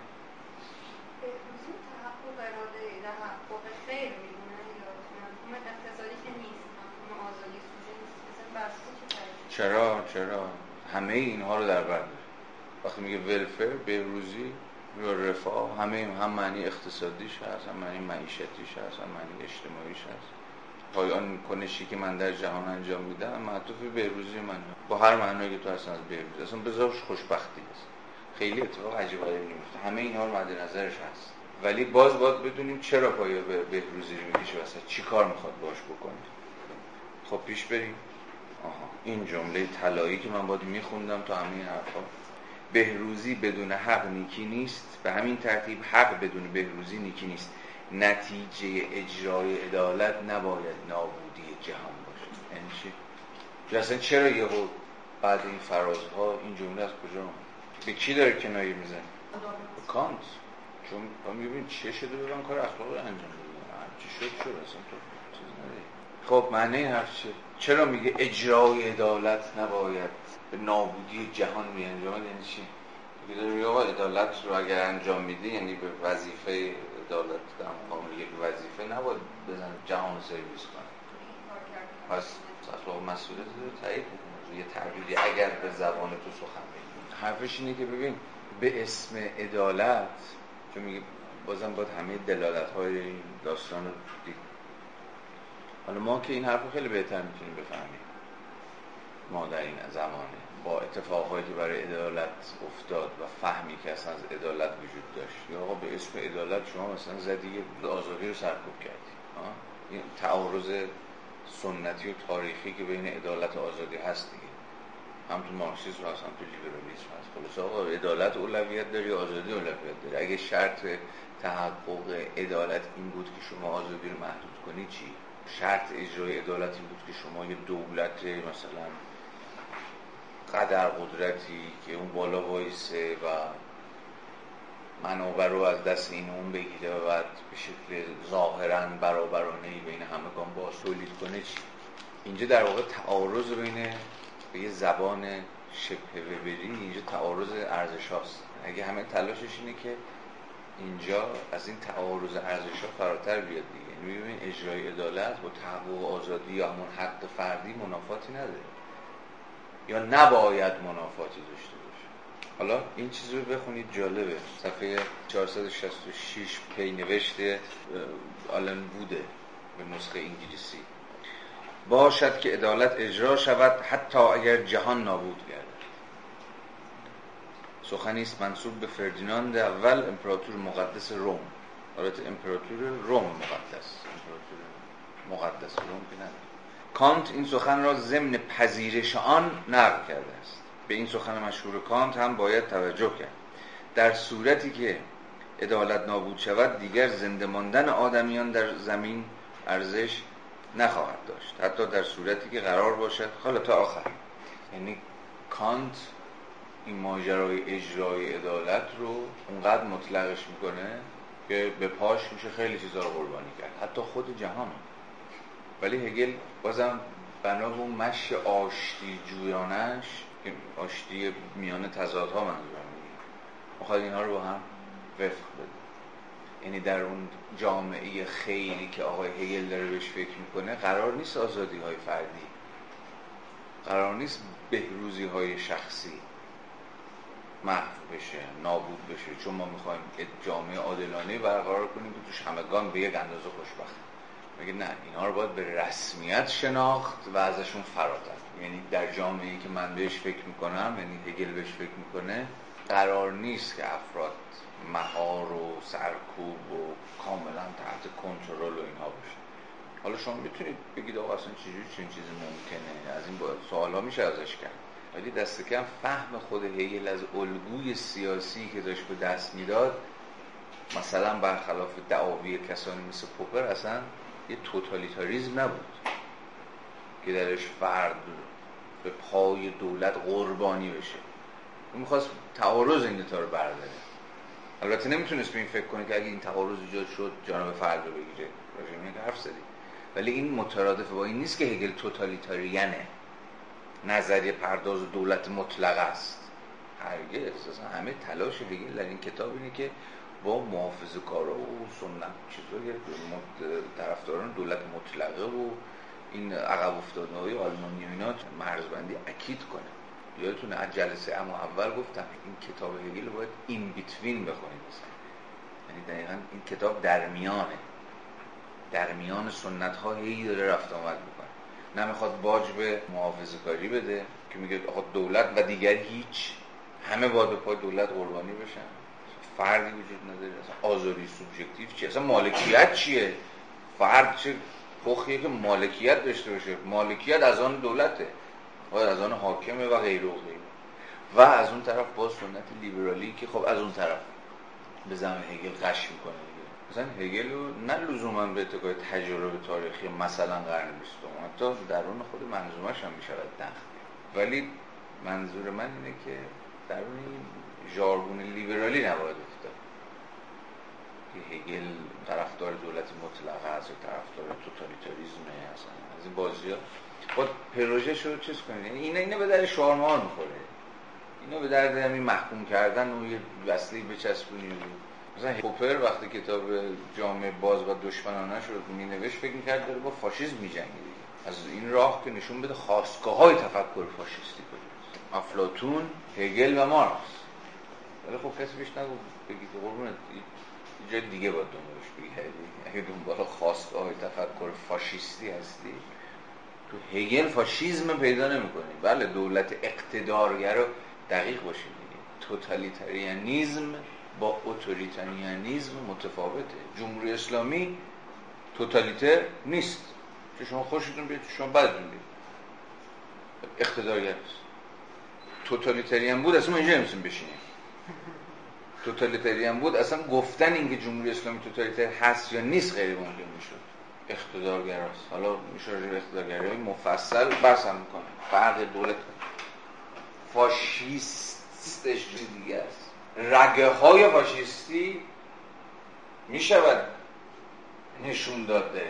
چرا چرا؟ همه اینها رو در بر وقتی میگه ولفر بهروزی یا رفاه همه هم معنی اقتصادیش هست هم معنی معیشتیش هست هم معنی اجتماعیش هست. پایان کنشی که من در جهان انجام میدم معطوف بهروزی من با هر معنایی که تو اصلا از بهروزی. اصلا بذارش خوشبختی است خیلی اتفاق عجیب غریبی نمیفته همه اینها رو مد نظرش هست. ولی باز باید بدونیم چرا پایه به بهروزی رو می‌کشه. واسه چی کار می‌خواد باش بکنه؟ خب پیش بریم. این جمله طلایی که من باید میخوندم تا همین حرفا. بهروزی بدون حق نیکی نیست. به همین ترتیب حق بدون بهروزی نیکی نیست. نتیجه اجرای عدالت نباید نابودی جهان باشه. یعنی چی؟ اصلا چرا یهو بعد این فرازها این جمله از کجا به کی داره کنایه می‌زنه؟ به کانت. چون با میبین چه شده به کار اخلاقی انجام بده چی شد شد. اصلا تو چیز خب معنی حرف چه؟ چرا میگه اجرای عدالت نباید به نابودی جهان می انجام یعنی چی؟ میگه عدالت رو اگر انجام میده یعنی به وظیفه عدالت در مقام یک وظیفه نباید بزن جهان سرویس کنه پس اخلاق مسئولیت رو تایید می‌کنه یه تعبیری اگر به زبان تو سخن بگیم حرفش اینه که ببین به اسم عدالت چون میگه بازم باید همه دلالت های داستان رو دید حالا ما که این حرف رو خیلی بهتر می‌تونیم بفهمیم. ما در این زمانه با اتفاقهایی که برای عدالت افتاد و فهمی که اصلا از عدالت وجود داشت. یا آقا به اسم عدالت شما مثلا زدی یه آزادی رو سرکوب کردی. این تعارض سنتی و تاریخی که بین عدالت و آزادی هست دیگه. هم تو مارکسیسم هست هم تو لیبرالیسم هست. خلاص آقا عدالت اولویت داری آزادی اولویت داری. اگه شرط تحقق عدالت این بود که شما آزادی رو محدود کنی چی؟ شرط اجرای عدالت این بود که شما یه دولت مثلا قدر قدرتی که اون بالا وایسه و منابع رو از دست این اون بگیره و بعد به شکل ظاهرا برابرانه بین همگان باز تولید کنه چی؟ اینجا در واقع تعارض بین به یه زبان شبه وبری اینجا تعارض ارزش هاست. اگه همه تلاشش اینه که اینجا از این تعارض ارزش ها فراتر بیاد دیگه. یعنی اجرای عدالت با تحقق آزادی یا همون حق فردی منافاتی نداره. یا نباید منافاتی داشته باشه. حالا این چیز رو بخونید جالبه. صفحه 466 پی نوشته آلن بوده به نسخه انگلیسی. باشد که عدالت اجرا شود حتی اگر جهان نابود گردد. سخنی است منصوب به فردیناند اول امپراتور مقدس روم. البته امپراتور روم مقدس. امپراتور مقدس روم که کانت این سخن را ضمن پذیرش آن نقل کرده است. به این سخن مشهور کانت هم باید توجه کرد. در صورتی که عدالت نابود شود دیگر زنده ماندن آدمیان در زمین ارزش نخواهد داشت. حتی در صورتی که قرار باشد. حالا تا آخر. یعنی کانت این ماجرای اجرای عدالت رو اونقدر مطلقش می‌کنه که به پاش میشه خیلی چیزا رو قربانی کرد. حتی خود جهان. ولی هگل بازم بنا به مش آشتی جویانش آشتی میان تضادها منظورم می‌خواد اینها رو با هم وفق بده. یعنی در اون جامعه خیلی که آقای هگل داره بهش فکر می‌کنه قرار نیست آزادی های فردی قرار نیست بهروزی های شخصی محو بشه نابود بشه. چون ما می‌خوایم جامعه عادلانه برقرار کنیم که توش همگان به یک اندازه خوشبخت میگه نه اینها رو باید به رسمیت شناخت و ازشون فراتر. یعنی در جامعه که من بهش فکر می‌کنم یعنی هگل بهش فکر می‌کنه قرار نیست که افراد مهار و سرکوب و کاملا تحت کنترل و اینها باشه حالا شما می‌تونید بگید آقا اصلا چجوری چنین چیزی ممکنه؟ از این باید سوال ها میشه ازش کرد. ولی دست کم فهم خود هیل از الگوی سیاسی که داشت به دست می‌داد مثلا برخلاف دعاوی کسانی مثل پوپر اصلا یه توتالیتاریزم نبود که درش فرد به پای دولت قربانی بشه. اون می‌خواست تعارض این رو برداره. البته نمی‌تونست به این فکر کنه که اگه این تعارض ایجاد شد جانب فرد رو بگیره. حرف ولی این مترادف با این نیست که هگل توتالیتاریانه. نظریه پرداز دولت مطلق است. هرگز. اصلا همه تلاش هگل در این کتاب اینه که با محافظه کارا و سنت چیزایی طرفداران دولت مطلقه و این عقب افتاده های آلمانی و اینا مرزبندی اکید کنه. یادتونه از جلسه اما اول گفتم این کتاب هگل باید این بیتوین بخونید. یعنی دقیقا این کتاب در میانه. در میان سنت ها هی داره رفت آمد. نه می‌خواد باج به محافظه کاری بده که میگه آقا دولت و دیگر هیچ. همه باید به پای دولت قربانی بشن. فردی وجود نداره. اصلا آزادی سوبژکتیو چیه؟ اصلا مالکیت چیه؟ فرد چه پخیه که مالکیت داشته باشه؟ مالکیت از آن دولته. باید از آن حاکمه و غیره و غیره و از اون طرف با سنت لیبرالی که خب از اون طرف به زمان هگل قش می‌کنه. مثلا هگل رو نه لزوما به اتکای تجربه تاریخی مثلا قرن بیستم حتی درون خود منظومش هم می‌شود دخل ولی منظور من اینه که درون این ژارگون لیبرالی نباید افتاد. که هگل طرفدار دولت مطلقه است و طرفدار توتالیتاریسم اصلا از این بازی ها. با پروژه رو چیز کنید یعنی اینا اینا به در شارمان می‌خوره. اینا به درد همین محکوم کردن و یه وصلی بچسبونی مثلا پوپر وقتی کتاب جامعه باز و دشمنانه رو می نوشت فکر می‌کرد داره با فاشیسم می از این راه که نشون بده خواستگاه های تفکر فاشیستی کنید افلاتون هگل و مارکس. ولی خب کسی بهش نگو بگید قربونت یه جای دیگه باید دنبالش بگردی اگه دنبال خواستگاه تفکر فاشیستی هستی تو هگل فاشیزم پیدا نمی‌کنی. بله دولت اقتدارگر رو دقیق باشید دیگه. توتالیتاریانیزم با اوتوریتاریانیزم متفاوته. جمهوری اسلامی توتالیتر نیست. که شما خوشتون بیاد شما بدتون بیاد. اقتدارگر است. توتالیتریان بود اصلا ما اینجا نمی‌تونیم بشینیم. توتالیتریان بود اصلا گفتن اینکه جمهوری اسلامی توتالیتر هست یا نیست غیر ممکن می‌شد. اقتدارگراست حالا میشه راجع اقتدارگرایی مفصل بحث هم می‌کنه فرق دولت فاشیستش دیگه است. رگه های فاشیستی می‌شود نشون دادش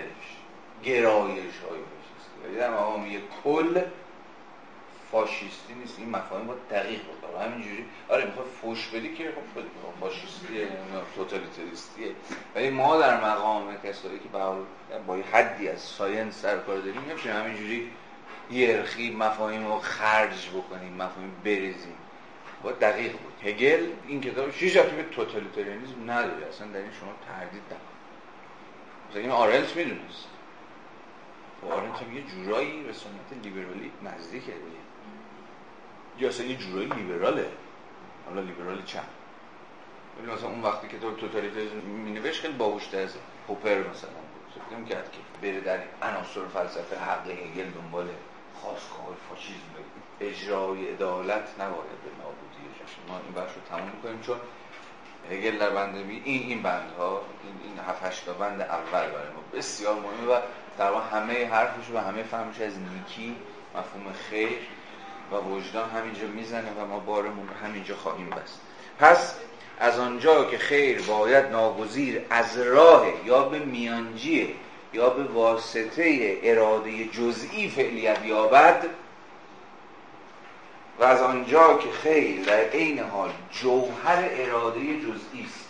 گرایش های فاشیستی. ولی در مقام یک کل فاشیستی نیست. این مفاهیم با دقیق بود همینجوری. آره می‌خواد فوش بدی که خب بده فاشیستیه توتالیتریستیه ولی ما در مقام کسایی که با حدی از ساینس سر کار داریم همینجوری یرخی مفاهیم رو خرج بکنیم مفاهیم بریزیم. با دقیق بود. هگل این کتاب شیش رفتی به توتالیتریانیسم نداره. اصلا در این شما تردید نکن. مثلا این آرلت می‌دونست. آرلت هم یه جورایی به سنت لیبرالی نزدیکه یا اصلا یه جورایی لیبراله. حالا لیبرال چند؟ ولی مثلا اون وقتی که تو توتالیتاریسم مینوشت خیلی باهوشتر از پوپر مثلا فکر نمی‌کرد که بره در عناصر فلسفه حق هگل دنبال خواستگاه فاشیسم اجرای عدالت نباید به نابودی ما این بخش رو تموم می‌کنیم چون هگل در بند این این بندها این این هفت تا بند اول برای ما بسیار مهمه و در واقع همه حرفش و همه فهمش از نیکی مفهوم خیر و وجدان همینجا می‌زنه و ما بارمون رو همینجا خواهیم بست. پس از آنجا که خیر باید ناگزیر از راه یا به میانجیه یا به واسطه اراده جزئی فعلیت یابد و از آنجا که خیر در عین حال جوهر اراده جزئی است.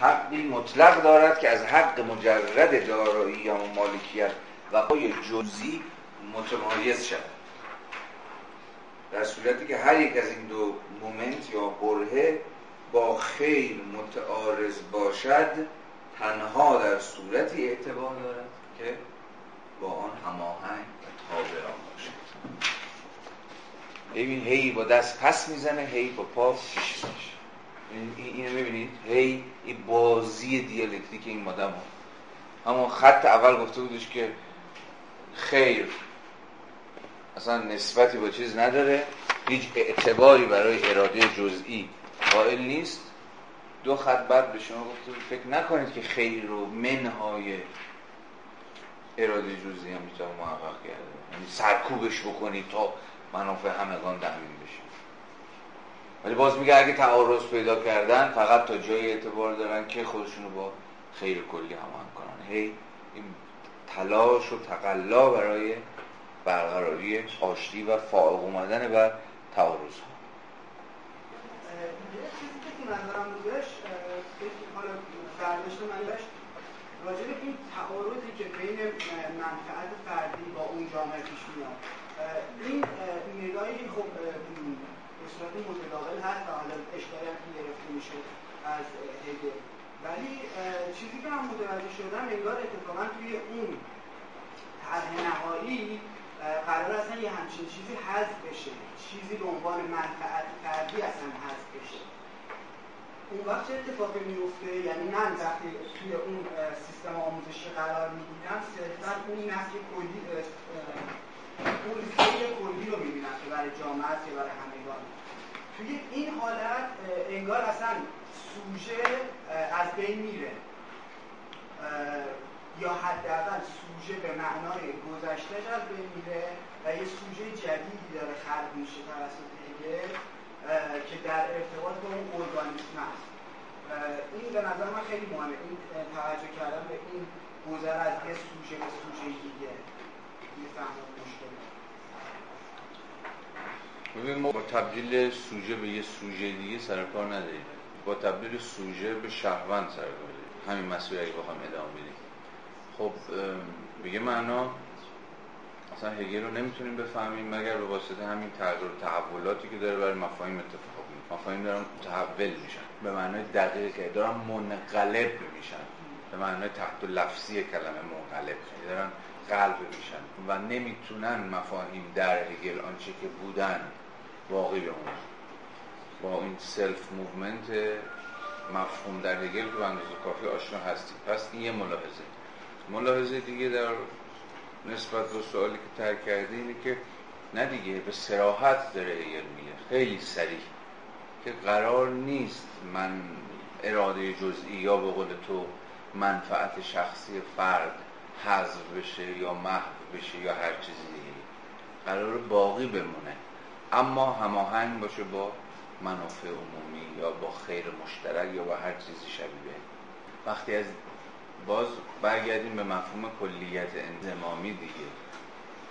حقی مطلق دارد که از حق مجرد دارایی یا مالکیت و پای جزئی متمایز شد در صورتی که هر یک از این دو مومنت یا برهه با خیر متعارض باشد تنها در صورتی اعتبار دارد که با آن هماهنگ و تابع باشد. ببین هی با دست پس می‌زنه هی با پا پیش اینو ببینید هی این بازی دیالکتیک این مادم ها اما خط اول گفته بودش که خیر. اصلا نسبتی با چیز نداره. هیچ اعتباری برای اراده جزئی قائل نیست. دو خط بعد به شما گفته فکر نکنید که خیر رو منهای اراده جزئی هم می‌تونه محقق کرده. یعنی سرکوبش بکنید تا منافع همگان تامین بشه. ولی باز میگه اگه تعارض پیدا کردن فقط تا جای اعتبار دارن که خودشونو با خیر کلی همان کنن. هی این تلاش و تقلا برای برقراری آشتی و فائق اومدن بر تعارض ها نظرم بودش حالا برداشت من داشت راجع به این تعارضی که بین منفعت فردی با اون جامعه پیش میاد. این نگاهی خب به صورت متداول هست و حالا اشکالی هم گرفته میشه از هگل ولی چیزی که من متوجه شدم انگار اتفاقا توی اون طرح نهایی قرار اصلا یه همچین چیزی حذف بشه. چیزی به عنوان منفعت فردی اصلا حذف بشه. اون وقت چه اتفاقی میفته یعنی من وقتی توی اون سیستم آموزشی قرار می‌گیرم صرفا اون نفی کلی اون خیلی کلی رو می‌بینم که برای جامعه است برای همگان. توی این حالت انگار اصلا سوژه از بین میره. یا حداقل سوژه به معنای گذشتهش از بین میره و یه سوژه جدیدی داره خلق میشه توسط هگل که در ارتباط با اون ارگانیسم است این به نظر من خیلی مهمه. این توجه کردن به این گذر از یه سوژه به سوژه دیگه. می‌فهمم. ببین ما با تبدیل سوژه به یه سوژه دیگه سر کار نداریم. با تبدیل سوژه به شهروند سر کار داریم. همین مسئله اگه بخوام ادامه بدیم. خب به یه معنا اصلا هگل رو نمی‌تونیم بفهمیم مگر به واسطه همین تغییر تحولاتی که داره برای مفاهیم اتفاق میفته مفاهیم دارن متحول میشن. به معنای دقیق که دارن منقلب میشن. به معنای تحت لفظی کلمه منقلب. دارن قلب میشن. و نمی‌تونن مفاهیم در هگل آنچه که بودن واقعی بمونن با این self-movement مفهوم در هگل که اندازه کافی آشنا هستیم. پس این یه ملاحظه. ملاحظه دیگه در نسبت به سوالی که طرح کرده اینه که نه دیگه به صراحت داره هگل میگه. خیلی صریح. که قرار نیست من اراده جزئی یا به قول تو منفعت شخصی فرد حذف بشه یا محو بشه یا هر چیزی دیگه. قرار باقی بمونه. اما هماهنگ باشه با منافع عمومی یا با خیر مشترک یا با هر چیزی شبیه وقتی از باز برگردیم به مفهوم کلیت انزمامی دیگه.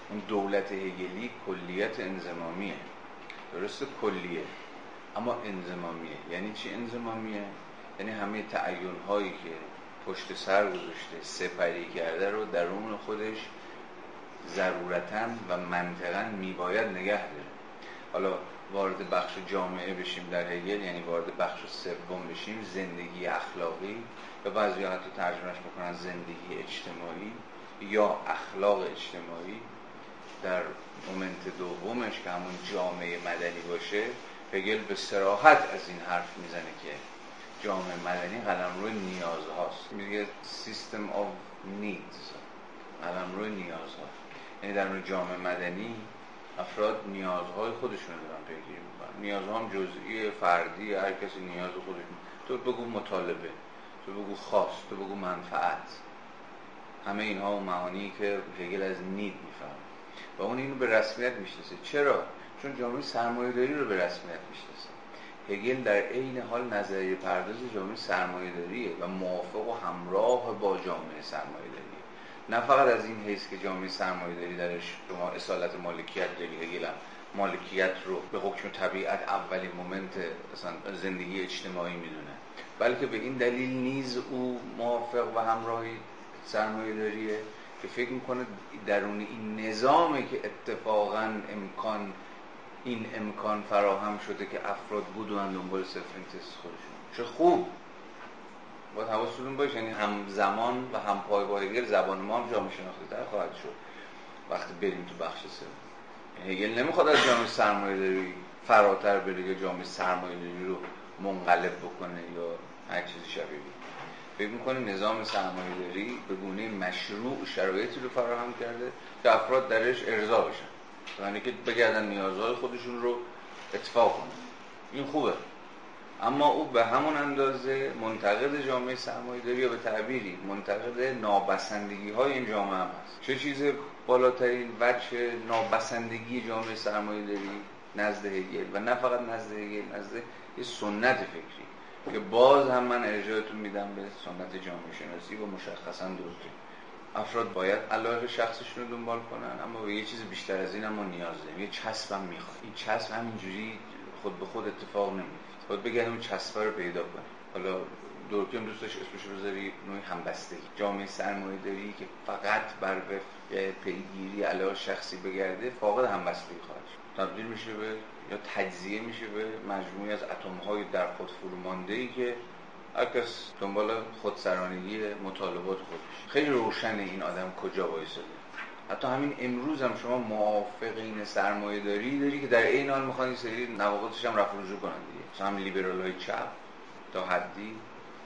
اون دولت هگلی کلیت انزمامیه درست کلیه. اما انزمامیه یعنی چی انزمامیه؟ یعنی همه تعیون هایی که پشت سر گذاشته سپری کرده رو درون خودش ضرورتا و منطقا میباید نگه داره. حالا وارد بخش جامعه بشیم در هگل یعنی وارد بخش سوم بشیم زندگی اخلاقی. یا بعضی حتی ترجمهش بکنن زندگی اجتماعی یا اخلاق اجتماعی. در moment دومش که همون جامعه مدنی باشه هگل به صراحت از این حرف می‌زنه که جامعه مدنی قلمروی نیازهاست میگه system of needs قلمروی نیازها یعنی در جامعه مدنی افراد نیازهای خودشون رو دارن پیگیری می‌کنن. نیازها هم جزئی فردی هر کسی نیاز خودش تو بگو مطالبه تو بگو خواست تو بگو منفعت. همه اینها و معانی که هگل از نید میفهم و اون اینو به رسمیت می‌شناسه. چرا؟ چون جامعه سرمایه‌داری رو به رسمیت می‌شناسه. هگل در عین حال نظریه پرداز جامعه سرمایه‌داریه و موافق و همراه با جامعه سرمایه‌داری نه فقط از این حیث که جامعه سرمایه‌داری درش شما اصالت مالکیت داری هگل مالکیت رو به حکم طبیعت اولین مومنت زندگی اجتماعی می‌دونه. بلکه به این دلیل نیز او موافق و همراهی سرمایه داریه که فکر می‌کنه درون این نظامه که اتفاقا امکان این امکان فراهم شده که افراد بودن دنبال سفرینتس خودشون. چه خوب! باید حواستون باشه یعنی هم زمان و هم پای با هگل زبان ما هم جامعه شناخته تر خواهد شد. وقتی بریم تو بخش سوم هگل نمی‌خواد از جامعه سرمایه داری فراتر بره یا جامعه سرمایه داری رو منقلب بکنه یا هر چیزی شبیه فکر می‌کنه نظام سرمایه داری به گونه مشروع شرایطی رو فراهم کرده که افراد درش ارضا بشن. یعنی که بگردن نیازهای خودشون رو اتفاق کنن. این خوبه. اما او به همون اندازه منتقد جامعه سرمایه داری یا به تعبیری منتقد نابسندگی های این جامعه هم هست. چه چیز بالاترین وجه نابسندگی جامعه سرمایه داری نزد هگل. و نه فقط نزد هگل نزد یه سنت فکری که باز هم من ارجاعتون میدم به سنت جامعه شناسی و مشخصا درسته. افراد باید علاقه شخصشون رو دنبال کنن اما به یه چیز بیشتر از این ما نیاز داریم یه چسب هم این چسب همینجوری خود به خود اتفاق نمیفته خود بگن اون چسبه رو پیدا کنی حالا دورکیم دوست داشت اسمش بذاری نوعی همبستگی. جامعه سرمایه داری که فقط بر وفق پیگیری علاقه شخصی بگرده فاقد همبستگی خواهد تبدیل میشه به یا تجزیه میشه به مجموعی از اتم های در خود فرومانده ای که هر کس دنبال خودسرانگی مطالبات خودش. خیلی روشن این آدم کجا وایساده. حتی همین امروز هم شما موافقین سرمایه داری داری که در این حال می‌خوان سری نواقضش هم رفع رجوع کنن دیگه. مثلا هم لیبرال های چپ تا حدی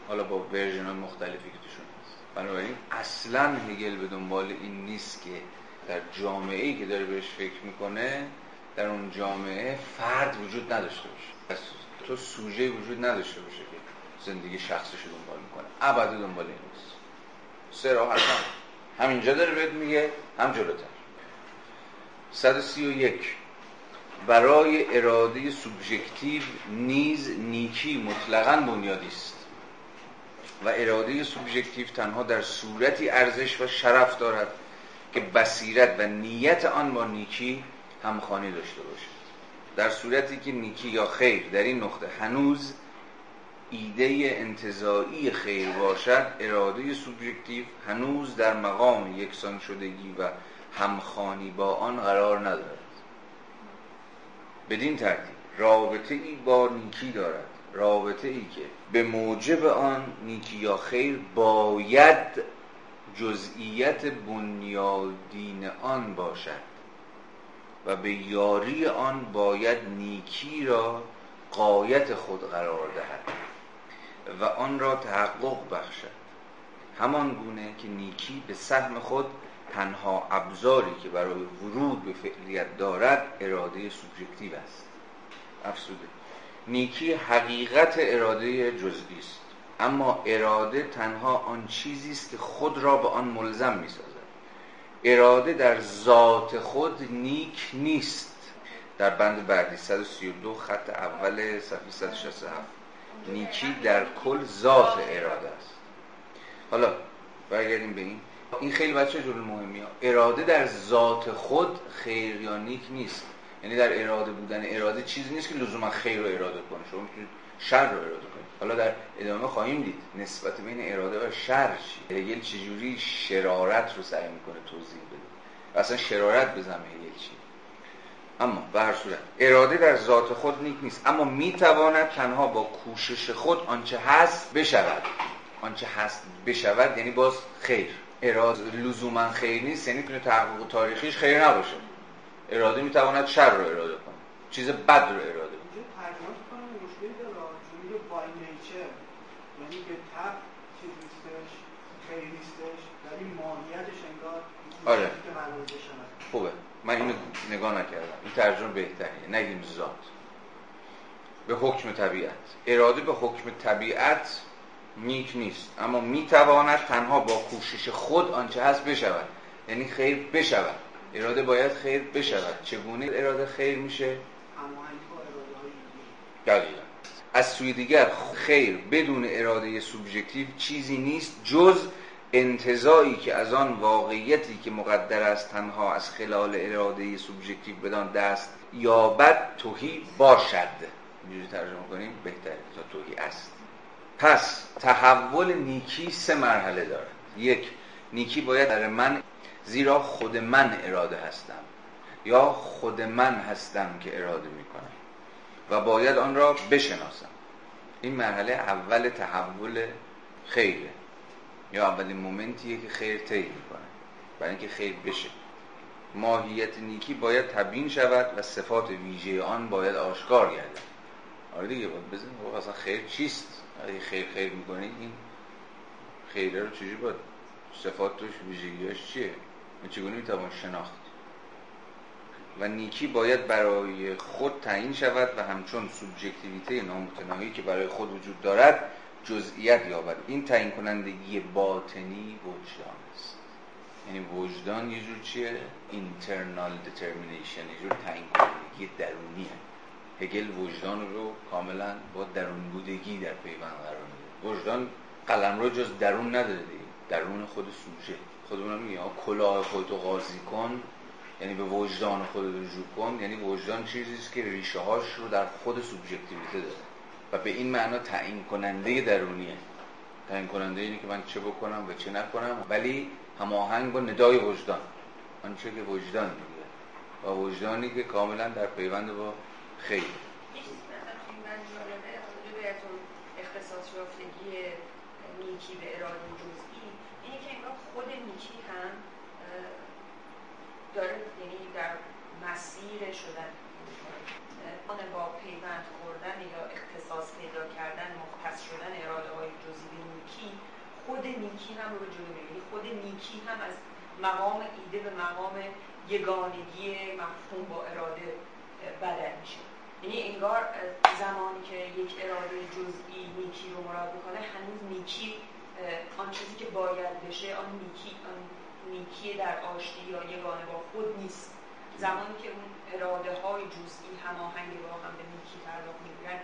حالا با ورژن های مختلفی که توشون هست. بنابراین اصلا هگل به دنبال این نیست که در جامعه ای که داره بهش فکر می‌کنه در اون جامعه فرد وجود نداشته باشه. تو سوژه وجود نداشته باشه که زندگی شخصش رو دنبال می‌کنه. ابدا دنبال این نیست. سراحتا همینجا داره بهت میگه هم جلوتر. 131 برای اراده سوبژکتیو نیز نیکی مطلقا بنیادی است. و اراده سوبژکتیو تنها در صورتی ارزش و شرف دارد که بصیرت و نیت آن با نیکی همخانی داشته باشد. در صورتی که نیکی یا خیر در این نقطه هنوز ایده انتظایی خیر باشد اراده سوبژکتیو هنوز در مقام یکسان شدگی و همخانی با آن قرار ندارد. بدین ترتیب رابطه ای با نیکی دارد. رابطه ای که به موجب آن نیکی یا خیر باید جزئیت بنیادین آن باشد و به یاری آن باید نیکی را قایت خود قرار دهد. و آن را تحقق بخشد. همان گونه که نیکی به سهم خود تنها ابزاری که برای ورود به فعلیت دارد اراده سوبژکتیو است. افسوده. نیکی حقیقت اراده جزئی است. اما اراده تنها آن چیزی است که خود را به آن ملزم می‌سازد. اراده در ذات خود نیک نیست. در بند بعدی 132 خط اول صفحه 167 نیکی در کل ذات اراده است. حالا برگردیم به این. این خیلی بچه جلو مهمی ها. اراده در ذات خود خیر یا نیک نیست. یعنی در اراده بودن اراده چیزی نیست که لزوما خیر رو اراده کنه. شما می‌تونید شر رو اراده کنید. حالا در ادامه خواهیم دید نسبت بین اراده و شر چی؟ هگل چجوری شرارت رو سعی می‌کنه توضیح بده. اصلا شرارت به چی اما به هر صورت اراده در ذات خود نیک نیست. اما می تواند تنها با کوشش خود آنچه هست بشود. آنچه هست بشود یعنی باز خیر. اراده لزوما خیر نیست یعنی می‌تونه تحقق تاریخیش خیر نباشه. اراده می‌تواند شر رو اراده کنه. چیز بد رو اراده کنه. آره. خوبه. من اینو نگاه نکردم. این ترجمه بهتریه نگیم ذات. به حکم طبیعت. اراده به حکم طبیعت نیک نیست. اما می‌تواند تنها با کوشش خود آنچه هست بشود. یعنی خیر بشود. اراده باید خیر بشود. چگونه اراده خیر میشه؟ دقیقا. از سوی دیگر خیر بدون اراده سوبژکتیو چیزی نیست جز انتظایی که از آن واقعیتی که مقدر است تنها از خلال اراده سوبژکتیو بدان دست یابد توهی باشد. اینجوری ترجمه کنیم؟ بهتره تا توهی است. پس تحول نیکی سه مرحله دارد. یک نیکی باید در من زیرا خود من اراده هستم یا خود من هستم که اراده می‌کنم و باید آن را بشناسم. این مرحله اول تحول خیره. یا اولین مومنتیه که خیر طی می‌کنه. برای اینکه خیر بشه. ماهیت نیکی باید تبیین شود و صفات ویژه آن باید آشکار گردد. آره دیگه باید بزنیم. خب اصلا خیر چیست؟ اگه خیر خیر می‌کنید این خیره رو چجوری باید؟ صفات توش ویژگیاش چیه؟ چگونه می‌توان شناخت؟ و نیکی باید برای خود تعیین شود و همچون سوبژکتیویته نامتناهی که برای خود وجود دارد جزئیت یابد. این تعیین کنندگی باطنی وجدان است. یعنی وجدان یه جور چیه؟ internal determination یه جور تعیین کنندگی درونیه. هگل وجدان رو کاملا با درون بودگی در پیوند قرار میده. وجدان قلم رو جز درون نداره درون خود سوژه. خودمون میگه کلاه خودتو قاضی کن. یعنی به وجدان خود رجوع کن. یعنی وجدان چیزی است که ریشه هاش رو در خود سوبژکتیویته داره. و به این معنا تعیین کننده درونیه. تعیین کننده اینه که من چه بکنم و چه نکنم ولی هماهنگ با ندای وجدان. آنچه که وجدان میگه. و وجدانی که کاملا در پیوند با خیر. نیکی به اراده جزئی اینه که انگار خود نیکی هم داره یعنی در مسیر شدن. با پیوند خوردن یا اختصاص پیدا کردن مختص شدن اراده های جزئی نیکی خود نیکی هم رو جلو یعنی خود نیکی هم از مقام ایده به مقام یگانگی مفهوم با اراده بدل میشه. یعنی انگار زمانی که یک اراده جزئی نیکی رو مراد می‌کنه هنوز نیکی آن چیزی که باید بشه آن نیکی آن نیکی در آشتی یا یگانه با خود نیست. زمانی که اون اراده های جزئی هماهنگ با هم به نیکی پرداخت می‌گیرن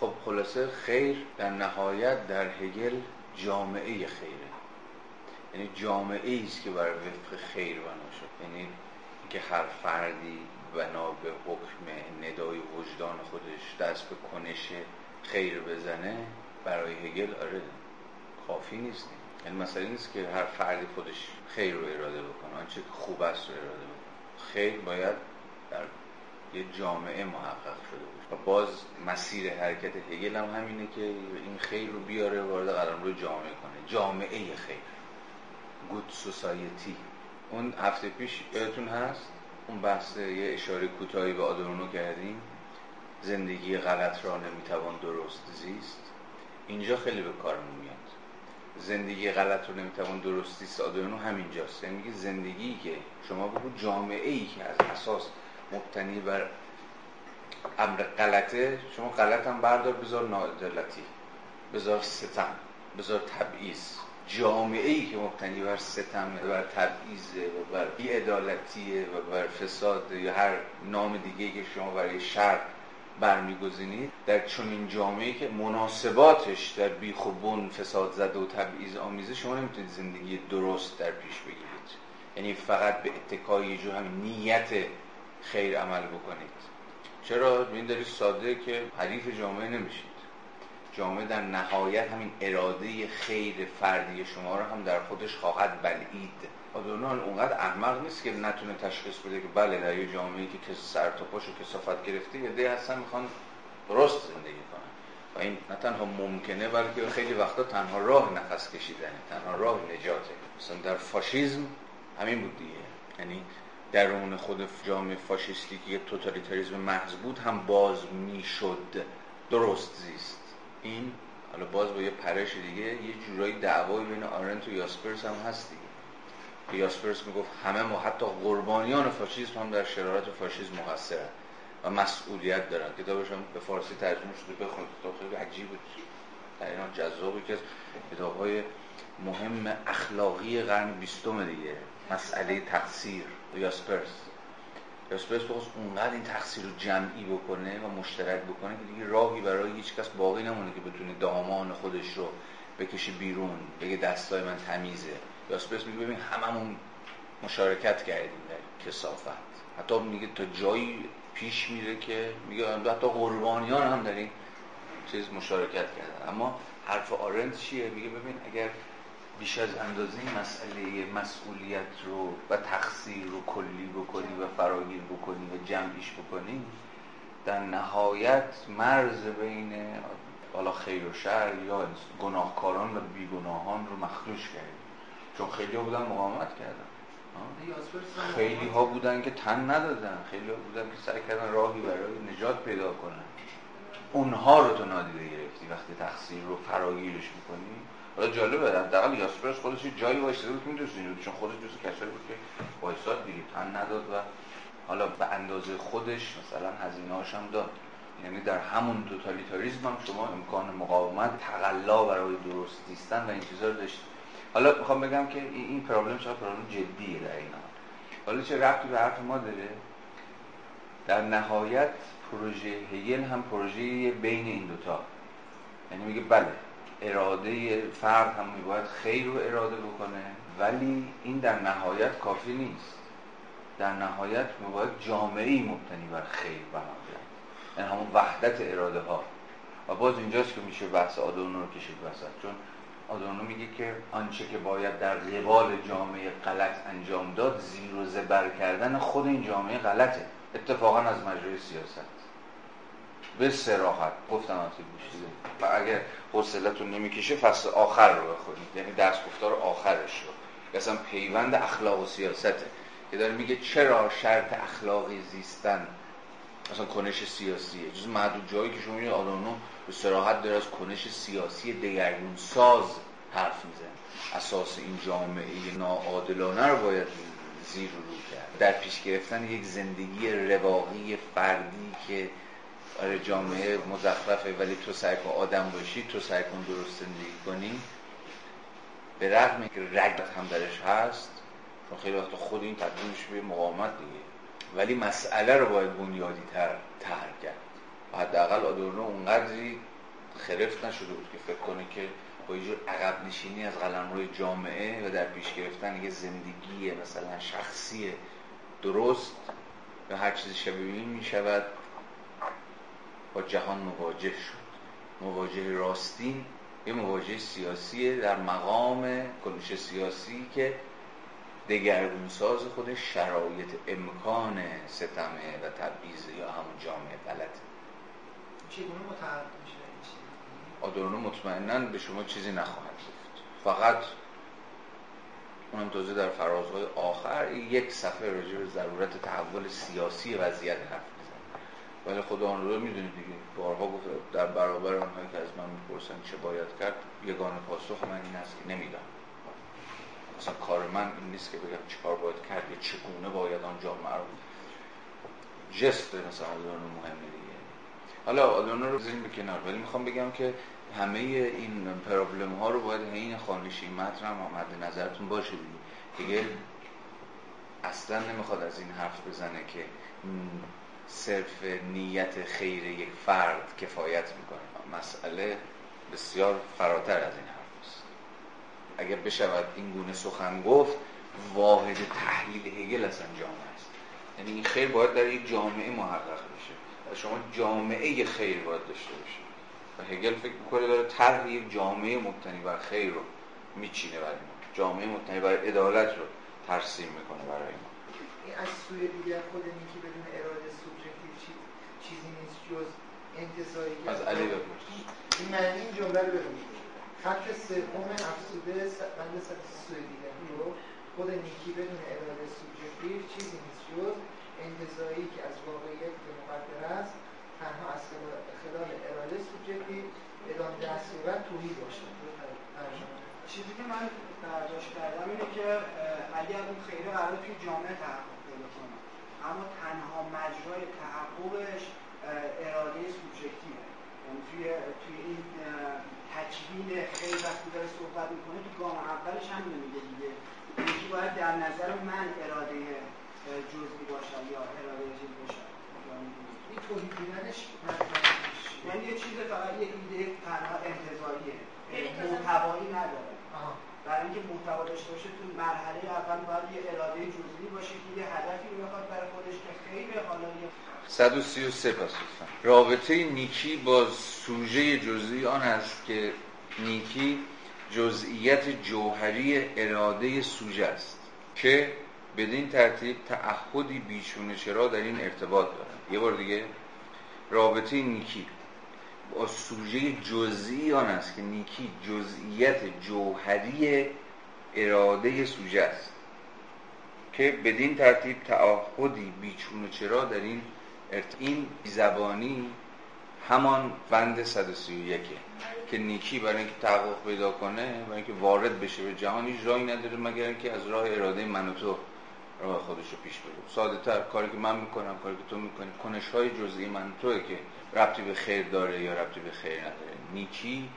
خب خلاصه خیر در نهایت در هگل جامعه خیره. یعنی جامعه است که بر وفق خیر بنا شد. یعنی که هر فردی بنا به حکم ندای وجدان خودش دست به کنش خیر بزنه برای هگل آره کافی نیست. یعنی مسئله نیست که هر فردی خودش خیر رو اراده بکنه. آنچه خوب است رو اراده بکنه. خیر باید در یه جامعه محقق شده باشه و باز مسیر حرکت هگل هم همینه که این خیر رو بیاره وارد قلم رو جامعه کنه. جامعه خیر گود سوسایتی اون هفته پیش یادتون هست؟ اون بحث یه اشاره کوتاهی به آدورنو کردیم. زندگی غلط را نمی‌توان درست زیست. اینجا خیلی به کارمون میاد. زندگی غلط رو نمی‌توان درستی سادرنو همینجاست. یعنی زندگی که شما بگو جامعه ای که از اساس مبتنی بر امر غلطه شما غلط هم بردار بذار نادلتی بذار ستم بذار تبعیض. جامعه ای که مبتنی بر ستم بر تبعیض و بر بیعدالتیه و بر فساد یا هر نام دیگه که شما برای شر برمیگزینید در چنین جامعه که مناسباتش در بیخ و فساد زده و تبعیض آمیزه شما نمی‌تونید زندگی درست در پیش بگیرید. یعنی فقط به اتکای یه همین نیت خیر عمل بکنید. چرا؟ این داری ساده که حریف جامعه نمیشید. جامعه در نهایت همین اراده خیر فردی شما رو هم در خودش خواهد بلعید. آدورنو اونقدر احمق نیست که نتونه تشخیص بده که بله در یه جامعه که سر تا پاشو کسافت گرفته یه ده هستن می‌خوان درست زندگی کنن. و این نه تنها ممکنه بلکه خیلی وقتا تنها راه نفس کشیدنه تنها راه نجاته. مثلا در فاشیزم همین بود دیگه. یعنی درون خود جامعه فاشیستی که یه توتالیتاریزم محض بود هم باز می‌شد. درست زیست. این حالا باز با یه پرش دیگه یه جورایی دعوایی بین آرنت و یاسپرس هم هست دیگه. که یاسپرس می‌گفت همه ما حتی قربانیان فاشیسم هم در شرارت فاشیسم مقصرن و مسئولیت دارن. کتابش هم به فارسی ترجمه شده بخونید کتاب خیلی عجیب بود در این جذابی که های مهم اخلاقی قرن بیستم دیگه. مسئله تقصیر. یاسپرس یاسپرس بخواست اونقدر این تقصیر رو جمعی بکنه و مشترک بکنه که دیگه راهی برای هیچ کس باقی نمونه که بتونه دامان خودش رو بکشه بیرون بگه دستای من تمیزه. یاسپرس میگه ببین هممون مشارکت کردیم در کسافت. حتی میگه تا جایی پیش میره که میگه حتی قربانیان هم در چیز مشارکت کردن. اما حرف آرنت چیه؟ میگه ببین اگر بیش از اندازه مسئله مسئولیت رو و تقصیر رو کلی بکنی و فراگیر بکنی و جمعیش بکنی در نهایت مرز بین حالا خیر و شر یا گناهکاران و بیگناهان رو مخدوش کردی چون خیلی ها بودن مقاومت کردن. خیلی ها بودن که تن ندادن. خیلی ها بودن که سعی کردن راهی برای نجات پیدا کنن. اونها رو تو نادیده گرفتی وقتی تقصیر رو فراگیرش می‌کنی؟ حالا جالبه حداقل یاسپرس خودش جایی وایساده بود می‌دونست چون خودش جزو کسایی بود که وایساد دیگه تن نداد و حالا به اندازه خودش مثلا هزینه‌هاش هم داد. یعنی در همون توتالیتاریسم هم شما امکان مقاومت تقلا برای درست دیستن و این چیزا رو داشتید. حالا می‌خوام بگم که این پرابلم چقدر پرابلم جدیه در این حال؟ حالا چه ربطی به حرف ما داره؟ در نهایت پروژه هگل هم پروژه بین این دوتا. یعنی میگه بله اراده فرد هم میباید خیر رو اراده بکنه. ولی این در نهایت کافی نیست. در نهایت میباید جامعه مبتنی بر خیر بنا یعنی همون وحدت اراده ها و باز اینجاست که میشه بحث آدورنو رو کشید وسط. چون آدورنو میگه که آنچه که باید در قبال جامعه غلط انجام داد زیر و زبر کردن خود این جامعه غلطه. اتفاقا از مجرای سیاست. به سراحت گفتم گوشیده و اگر حوصلتون نمی‌کشه فصل آخر رو بخونید. یعنی درس گفتار آخرش رو. اصلا پیوند اخلاق و سیاسته. که داره میگه چرا شرط اخلاقی زیستن؟ مثلا کنش سیاسیه. جز معدود جایی که شما میگه آدانو به سراحت داره از کنش سیاسی دگرگون ساز حرف میزن اساس این جامعه ناعادلانه رو باید زیر رو کرد. در پیش گرفتن یک زندگی رواقی فردی که آره جامعه مزخرفه ولی تو سعی کن آدم باشی تو سعی کن درست زندگی کنی. به رغم که رگت هم درش هست چون خیلی وقت خود این تبدیلش به مقاومت دیگه. ولی مسئله رو باید بنیادی تر تر کرد. و حداقل آدورنو اونقدری خرفت نشده بود که فکر کنه که با یه عقب نشینی از روی جامعه و در پیش گرفتن یه زندگی مثلا شخصی درست و هر چیزی شبیه می شود با جهان مواجه شد. مواجه راستین یه مواجه سیاسیه در مقام کنش سیاسی که دگرگونساز خود شرایط امکان ستمه و تبعیض یا همون جامعه غلطه چگونه میشه آدورنو مطمئنا به شما چیزی نخواهد گفت. فقط اونم تازه در فرازهای آخر یک صفحه راجع به ضرورت تحول سیاسی وضعیت حرف ولی خدا آن رو می‌دونید دیگه. بارها گفت در برابر اونهایی که از من می‌پرسن چه باید کرد یگانه پاسخ من این است که نمی‌دونم مثلا کار من این نیست که بگم چه کار باید کرد یا چگونه باید آن جامعه رو جست مثلا آدورنو مهمه دیگه. حالا آدورنو رو بذاریم به کنار. ولی می‌خوام بگم که همه این پرابلم ها رو باید این خانشی متن هم مد نظرتون باشه دیگه اصلا نمی‌خواد از این حرف بزنه که صرف نیت خیر یک فرد کفایت می‌کنه. مسئله بسیار فراتر از این حرف است. اگر بشود این گونه سخن گفت واحد تحلیل هگل از جامعه است. یعنی این خیر باید در یک جامعه محقق بشه. و شما جامعه خیر باید داشته باشه و هگل فکر می‌کنه داره طرح یک جامعه مبتنی بر خیر رو میچینه برای ما. جامعه مبتنی بر عدالت رو ترسیم می‌کنه برای ما. از سوی دیگر خود نیکی بدون اراده چیزی نیست جز انتظاری از علی بپرس. این معنی این جمله رو ببینید. خط سوم افسوده بند سوی دیگر رو خود نیکی بدون اراده سوبژکتیو چیزی نیست. جز انتظاری که از واقعیت که مقدر است تنها از خلال اراده سوبژکتیو دستگاه بعد توحید باشه چیزی که من برداشت کردم اینه که اگر اون خیره قرار توی جامعه تحقق پیدا کنه اما تنها مجرای تحققش اراده سوبژکتیوه یعنی توی توی این تکوین خیر وقتی داره صحبت می‌کنه تو گام اولش هم میگه دیگه. یکی باید در نظر من اراده جزئی باشد یا اراده چیز باشد. این توحید دیدنش یعنی یه چیز فقط یه ایده تنها انتظاریه. یعنی محتوایی نداره. برای اینکه محتوا داشته باشه تو مرحله اول باید یه اراده جزئی باشه که یه هدفی رو بخواد برای خودش که خیلی حالا یه 133 پس رابطه نیکی با سوژه جزئی آن است که نیکی جزئیت جوهری اراده سوژه است که بدین ترتیب تعهدی بیچونه چرا در این ارتباط دارد یه بار دیگه رابطه نیکی با سوژه جزئی آن است که نیکی جزئیت جوهری اراده سوژه است که بدین ترتیب تعهدی بیچون و چرا در این این زبانی همان بند 131 که نیکی برای اینکه تحقق پیدا کنه برای اینکه وارد بشه به جهان هیچ راهی نداره مگر اینکه از راه اراده من و تو راه خودش رو پیش بره ساده تر کاری که من می‌کنم کاری که تو می‌کنی. کنش های جزئی من توه که ربطی به خیر داره یا ربطی به خیر نداره. نیکی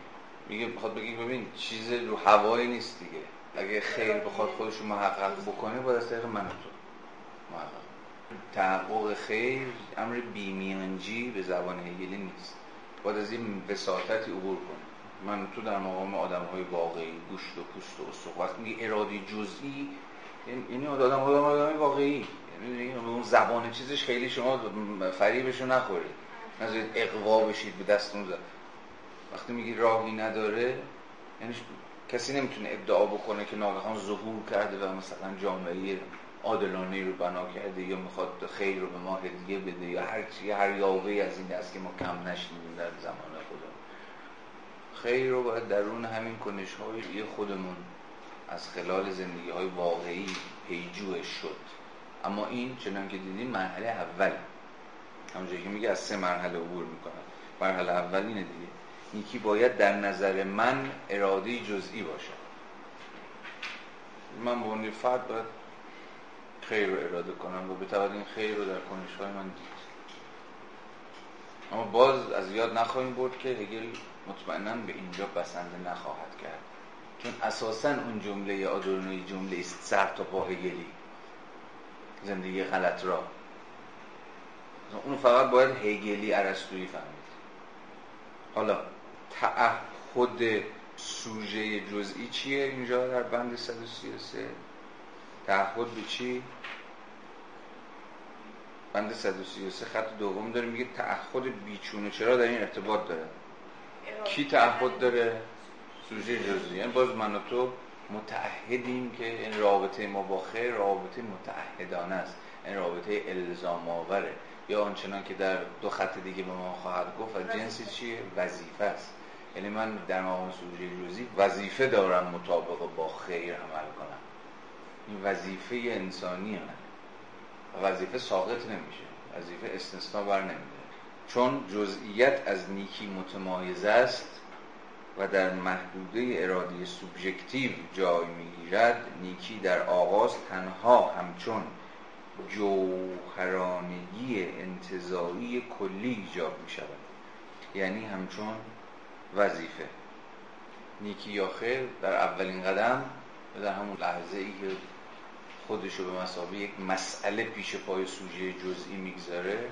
میگه بخواد بگی ببین چیز رو هوایی نیست دیگه. اگه خیر بخواد خودش رو محقق بکنه باید از طریق من تو محقق تحقق خیر امر بیمیانجی به زبان هگلی نیست. باید از این وساطتی عبور کنه من تو در مقام آدم های واقعی گوشت و پوست و استخ وقتی میگه ارادی جزئی یعنی آدم های آدم واقعی. یعنی اون زبان چیزش خیلی شما فریبشو نخورید. نذارید اقوا بشید به دست اون وقتی میگی راهی نداره یعنی کسی نمی‌تونه ادعا بکنه که ناگهان ظهور کرده و مثلا جامعه عادلانه رو بنا کرده یا می‌خواد خیر رو به ما هدیه بده یا هر چی هر یاوه از این دست که ما کم نشنیدیم در زمان خودمون. خیر رو باید درون همین کنش های خودمون از خلال زندگی های واقعی پیجوش شد. اما این چنان که دیدیم مرحله اول. همونجایی که میگه از سه مرحله عبور می‌کنه مرحله اول اینه دیگه. نیکی باید در نظر من اراده جزئی باشه. من به عنوان فرد باید خیر رو اراده کنم و بتواند این خیر رو در کنش های من دید. اما باز از یاد نخواهیم برد که هگل مطمئنا به اینجا بسنده نخواهد کرد. چون اساسا اون جمله آدورنوی جمله است سر تا پا هگلی. زندگی غلط را. اون فقط باید هگلی عرستویی فهمید. حالا تعهد سوژه جزئی چیه اینجا در بند 133 تعهد به چی؟ بند 133 خط دوم داره میگه تعهد بیچونه. چرا در این ارتباط داره؟ کی تعهد داره؟ سوژه جزئی. یعنی باز من و تو متعهدیم که این رابطه ما با خیر رابطه متعهدانه است. این رابطه الزام آوره یا آنچنان که در دو خط دیگه به ما خواهد گفت از جنسی چیه؟ وظیفه است. یعنی من در مقام سوژه جزئی وظیفه دارم مطابق با خیر عمل کنم. این وظیفه انسانی من وظیفه ساقط نمیشه. وظیفه استثنا بر نمیده چون جزئیت از نیکی متمایز است و در محدوده ارادی سوبژکتیو جای می‌گیرد نیکی در آغاز تنها همچون جوهرانگی انتظایی کلی ایجاب می شود یعنی همچون وظیفه. نیکی یا خیر در اولین قدم و در همون لحظه ای که خودش رو به مسابقه یک مسئله پیش پای سوژه جزئی می‌گذاره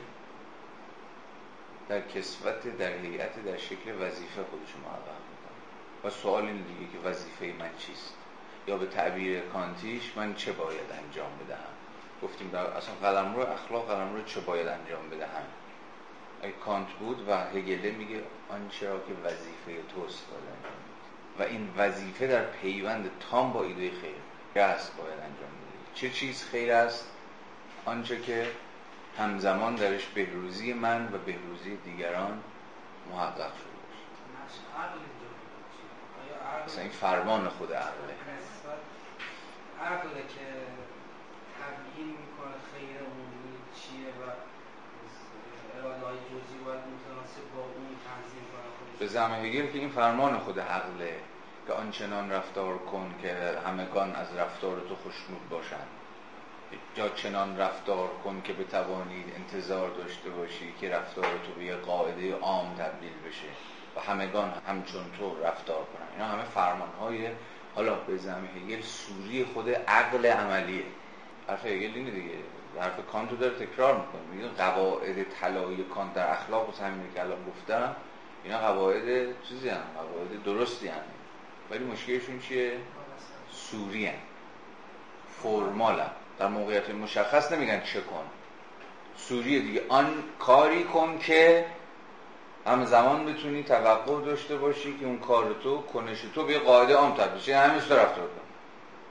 در کسوت در هیئت در شکل وظیفه خودش محقق می‌کنه. و سوال این دیگه که وظیفه من چیست؟ یا به تعبیر کانتیش من چه باید انجام بدهم؟ گفتیم در اصلا قلم رو اخلاق قلم رو چه باید انجام بدهم؟ اگه کانت بود و هگله میگه آنچه را که وظیفه توست باید انجام و این وظیفه در پیوند تام با ایده خیر است باید انجام چه چیز خیر است؟ آنچه که همزمان درش بهروزی من و بهروزی دیگران محقق شده باشه مثلا این فرمان خود عقله عقله که تبیین می‌کنه خیر عمومی چیه و اراده های جزئی باید متناسب با اون تنظیم کنه. خودش به زعم هگل که این فرمان خود عقله که آنچنان رفتار کن که همگان از رفتار تو خوشنود باشند. یا چنان رفتار کن که بتوانید انتظار داشته باشی که رفتار تو به یه قاعده عام تبدیل بشه و همگان همچون تو رفتار کنن. اینا همه فرمان های حالا به زمین هگل سوری خود عقل عملیه. حرف هگل اینه دیگه. حرف کانتو داره تکرار می‌کنه. میگه قواعد طلایی کانت در اخلاق و همین که الان گفتم اینا قواعد چیزی هم قواعد درستی هم ولی مشکلشون چیه؟ سوری هم فرمال هم. در موقعیت مشخص نمیگن چه کن. سوری دیگه. آن کاری کن که هم زمان بتونی توقع داشته باشی که اون کار تو کنش تو به قاعده عام تبدیل شه همین رفتار کن.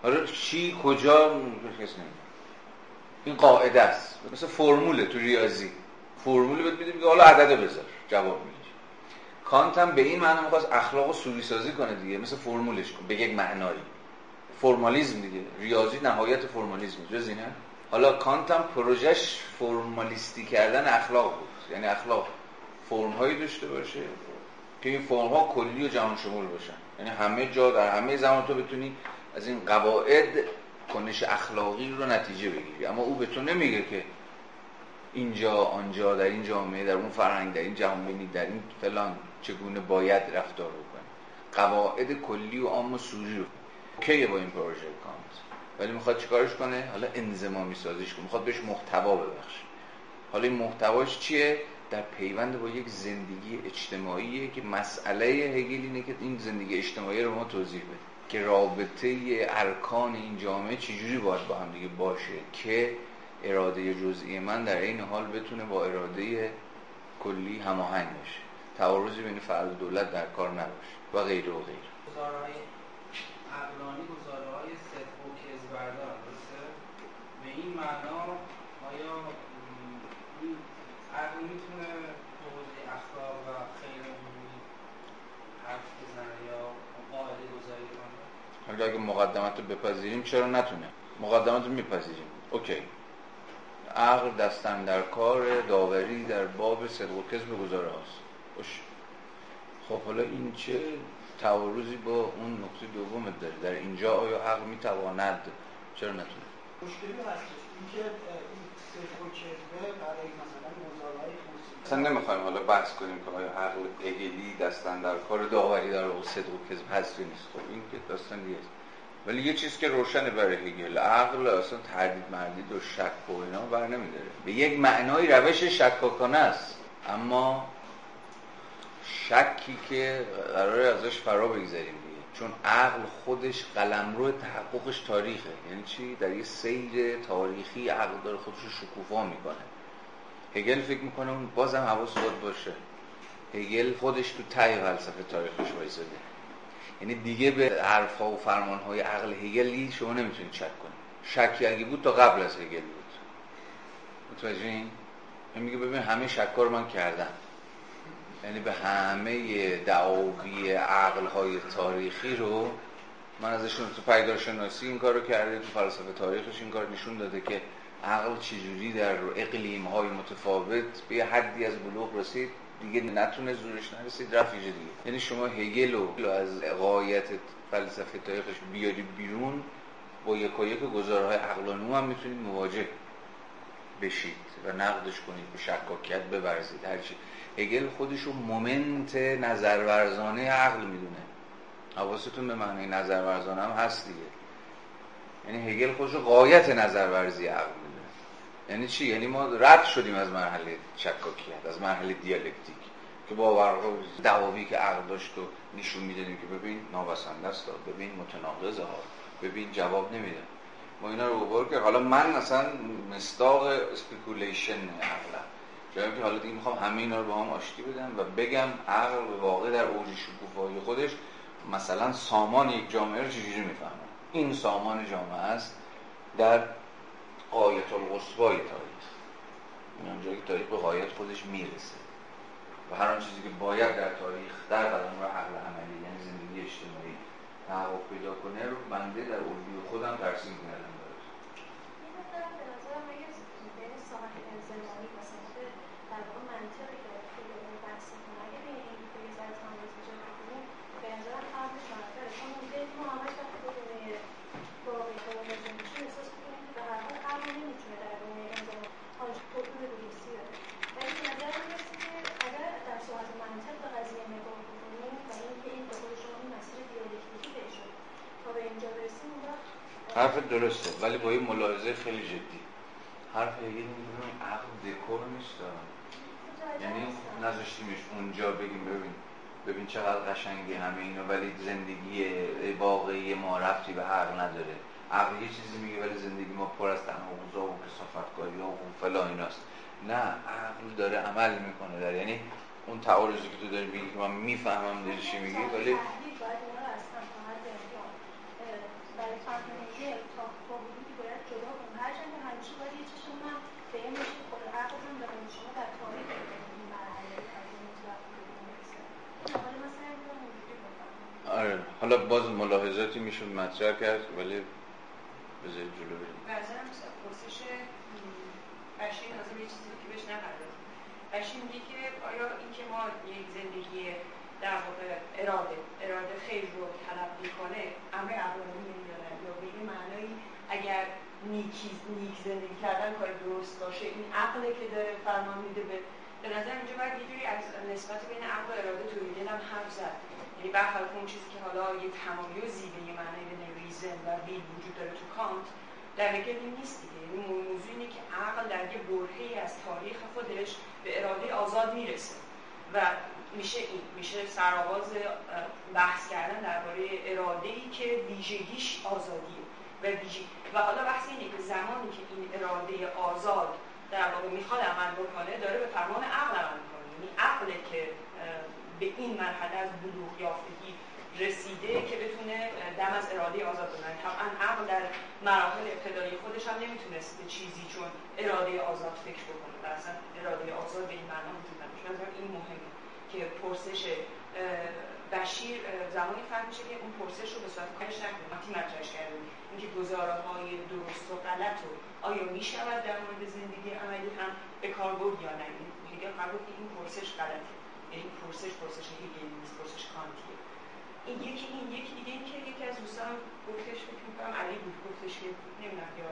حالا چی کجا کس این قاعده است. مثل فرموله تو ریاضی. فرمول بهت میده حالا عدد بذار. جواب میده. کانت هم به این معنی می‌خواست اخلاق رو سوری سازی کنه دیگه مثل فرمولش کن به یک معنایی. فرمالیزم دیگه ریاضی نهایت فرمالیزم جز اینه؟ حالا کانت هم پروژش فرمالیستی کردن اخلاق بود یعنی اخلاق فرم هایی داشته باشه که این فرم ها کلی و جهان شمول باشن. یعنی همه جا در همه زمان تو بتونی از این قواعد کنش اخلاقی رو نتیجه بگیری. اما او به تو نمیگه که اینجا آنجا در این جامعه در اون فرهنگ در این جهان در این فلان. چگونه باید رفتار بکنی. قواعد کلی و عام و سوری رو کیه با این پروژه کانت ولی می‌خواد چیکارش کنه؟ حالا انزمامی سازیش کنه. می‌خواد بهش محتوا ببخشه. حالا این محتواش چیه؟ در پیوند با یک زندگی اجتماعیه که مسئله هگل اینه که این زندگی اجتماعی رو ما توضیح بده. که رابطه ارکان این جامعه چجوری باید با هم دیگه باشه که اراده جزئی من در این حال بتونه با اراده کلی هماهنگ باشه. تعارضی بین فرد دولت در کار نباشه و غیر و غیر. گزارهای عقلانی گزارهای صدق و کذبردار درسته؟ به این معنا آیا این عقل می‌تونه تو حوزه اخلاق و خیر عمومی حرف بزنه یا قاعده گذاری کنه؟ حالا اگه مقدمت رو بپذیریم چرا نتونه؟ مقدمت رو میپذیریم. اوکی. عقل دستن در کار داوری در باب صدق و کذب گزاره هاست خب حالا این چه تعارضی با اون نقطه دوم داره در اینجا آیا عقل می‌تواند؟ چرا نتونه؟ مشکلی هستش اینکه اصلا نمی‌خوایم حالا بحث کنیم که آیا عقل اگلی دستن در کار داوری در و صدق و کذب هست نیست. خب این که داستان دیگه ولی یه چیز که روشنه برای هگل. عقل اصلا تردید مردید و شک و اینا بر نمیداره. به یک معنای روش شکاکانه است. اما شکی که قراره ازش فرا بگذاریم چون عقل خودش قلمرو تحققش تاریخه. یعنی چی؟ در یه سیر تاریخی عقل داره خودش شکوفا می‌کنه. هگل فکر می‌کنه اون بازم حواس باید باشه. هگل خودش تو تای فلسفه تاریخش وایساده. یعنی دیگه به حرفا و فرمانهای عقل هگلی شما نمی‌تونید شک کنید. شکی اگه بود تا قبل از هگل بود. متوجه این میگه ببین همه شکار من کردم. یعنی به همه دعاوی عقل های تاریخی رو من ازشون تو پیدارشناسی این کار رو کرده تو فلسفه تاریخش این کار نشون داده که عقل چجوری در اقلیم های متفاوت به یه حدی از بلوغ رسید دیگه نتونه زورش نرسید رفت دیگه. یعنی شما هگل رو از قایت فلسفه تاریخش بیاری بیرون با یک و یک گزارهای عقلانو هم می‌تونید مواجه بشید و نقدش کنید به شکاکیت ببرزید هرچی. هگل خودش رو مومنت نظرورزانه عقل می‌دونه. حواستون به معنی نظرورزانه هم هست دیگه. یعنی هگل خودش رو قایت نظرورزی عقل می‌دونه. یعنی چی؟ یعنی ما رد شدیم از مرحله شکاکیت از مرحله دیالکتیک. که باورها دعاوی که عقل داشت و نشون می‌دادیم که ببین نابسنده است ببین متناقضه ها. ببین جواب نمیده ما اینا رو ببار که حالا من مثلا مصداق speculation عقلم. جایی که حالا دیگه می‌خوام همه اینا رو با هم آشتی بدم و بگم عقل به واقع در اوج شکوفایی خودش مثلا سامان یک جامعه رو چجوری می‌فهمه؟ این سامان جامعه است در قایت القصوای تاریخ. این اونجایی که تاریخ به قایت خودش می‌رسه. و هر آن چیزی که باید در تاریخ در قدم رو عقل عملی یعنی زندگی اجتماعی تحقق پیدا کنه رو بنده در الگوی خودم ترسیم کردم. حرف درسته ولی با یه ملاحظه خیلی جدی. حرف هگل میگه عقل دکور نیست یعنی نذاشتیمش اونجا بگیم ببین ببین چقدر قشنگی همه اینا ولی زندگی واقعی ما رفتی به عقل نداره. عقل یه چیزی میگه ولی زندگی ما پر از تناقضا و کسافتکاری و فلا ایناست. نه عقل داره عمل می‌کنه در یعنی اون تعارضی که تو داری میگی که من می‌فهمم داری چی میگی ولی برای فهمیدن تا با حدودی باید جدا کنم هرچند که همیشه باید یه چشم من به این میشه خود عقل هم دارم شما در تاریخ این مرحله آره. حالا باز ملاحظاتی میشون مطرح کرد ولی بذاری جلو بریم. بعضا پرسش بشی لازم یه چیزی که بهش نپردازیم. بشی میگه که آیا اینکه ما یک زندگی در واقع اراده اراده خیر رو طلب می‌کنه امر عقلانی یا به اگر نیکی نیک زندگی کردن کار درست باشه این عقله که داره فرمان میده به به نظر اینجا باید یه جوری از نسبت بین عقل و اراده توی دلم حرف زد. یعنی برخلاف اون چیزی که حالا یه تمایزی به یه معنی بین ریزن و ویل وجود داره تو کانت در هگل نیست دیگه. یعنی موضوع اینه که عقل در یه برهه‌ای از تاریخ خودش به اراده آزاد می‌رسه. و میشه این میشه سرآغاز بحث کردن درباره اراده ای که ویژگیش آزادیه. و ویژگی و حالا بحث اینه که زمانی که این اراده آزاد در واقع می‌خواد عمل بکنه داره به فرمان عقل عمل می‌کنه. یعنی عقله که به این مرحله از بلوغ یافتگی رسیده که بتونه دم از اراده آزاد بزنه طبعا عقل در مراحل ابتدایی خودش هم نمی‌تونست به چیزی چون اراده آزاد فکر بکنه. و اصلا اراده آزاد به این معنا وجود نداشت. این مهمه که پرسش بشیر زمانی فهم میشه که اون پرسش رو به صورت کارش نکنه. وقتی مطرحش کردیم اینکه گزاره های درست و غلط رو آیا می‌شود در مورد زندگی عملی هم به کار برد یا نه؟ هگل قبول این پرسش غلطه. یعنی پرسش پرسش هگل نیست پرسش کانتیه. این یکی این یکی دیگه این که یکی از دوستان گفتش فکر می‌کنم علی بود گفتش که نمی‌دونم یا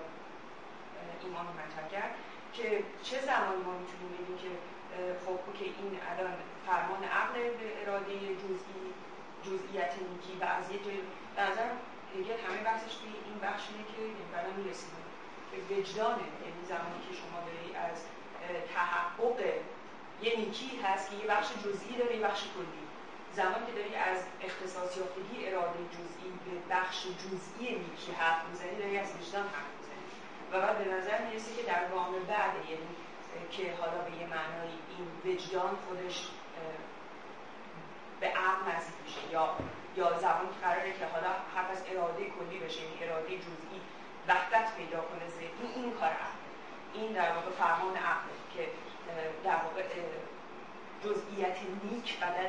ایمان مطرح کرد که چه زمانی ما می‌تونیم بگیم که خب که این الان فرمان عقل به اراده جزئی جزئیات نیکی و از یه جای نظر هگل همه بحثش توی این بخش اینه که الان می‌رسیم به وجدانه یعنی زمانی که شما داری از تحقق یه نیکی هست که یه بخش جزئی داره یه بخش کلی. زمانی که داری از اختصاص یافتگی اراده جزئی به بخش جزئی نیکی حرف می‌زنی داری از وجدان حرف می‌زنی. و بعد به نظر می‌رسه که در گام بعد یعنی که حالا به یه معنای این وجدان خودش به عقل نزدیک میشه. یا یا زمانی که قراره که حالا حرف از اراده کلی بشه یعنی اراده جزئی وحدت پیدا کنه ذهنی این کار عقل. این در واقع فرمان عقل که در واقع جزئیت نیک بدل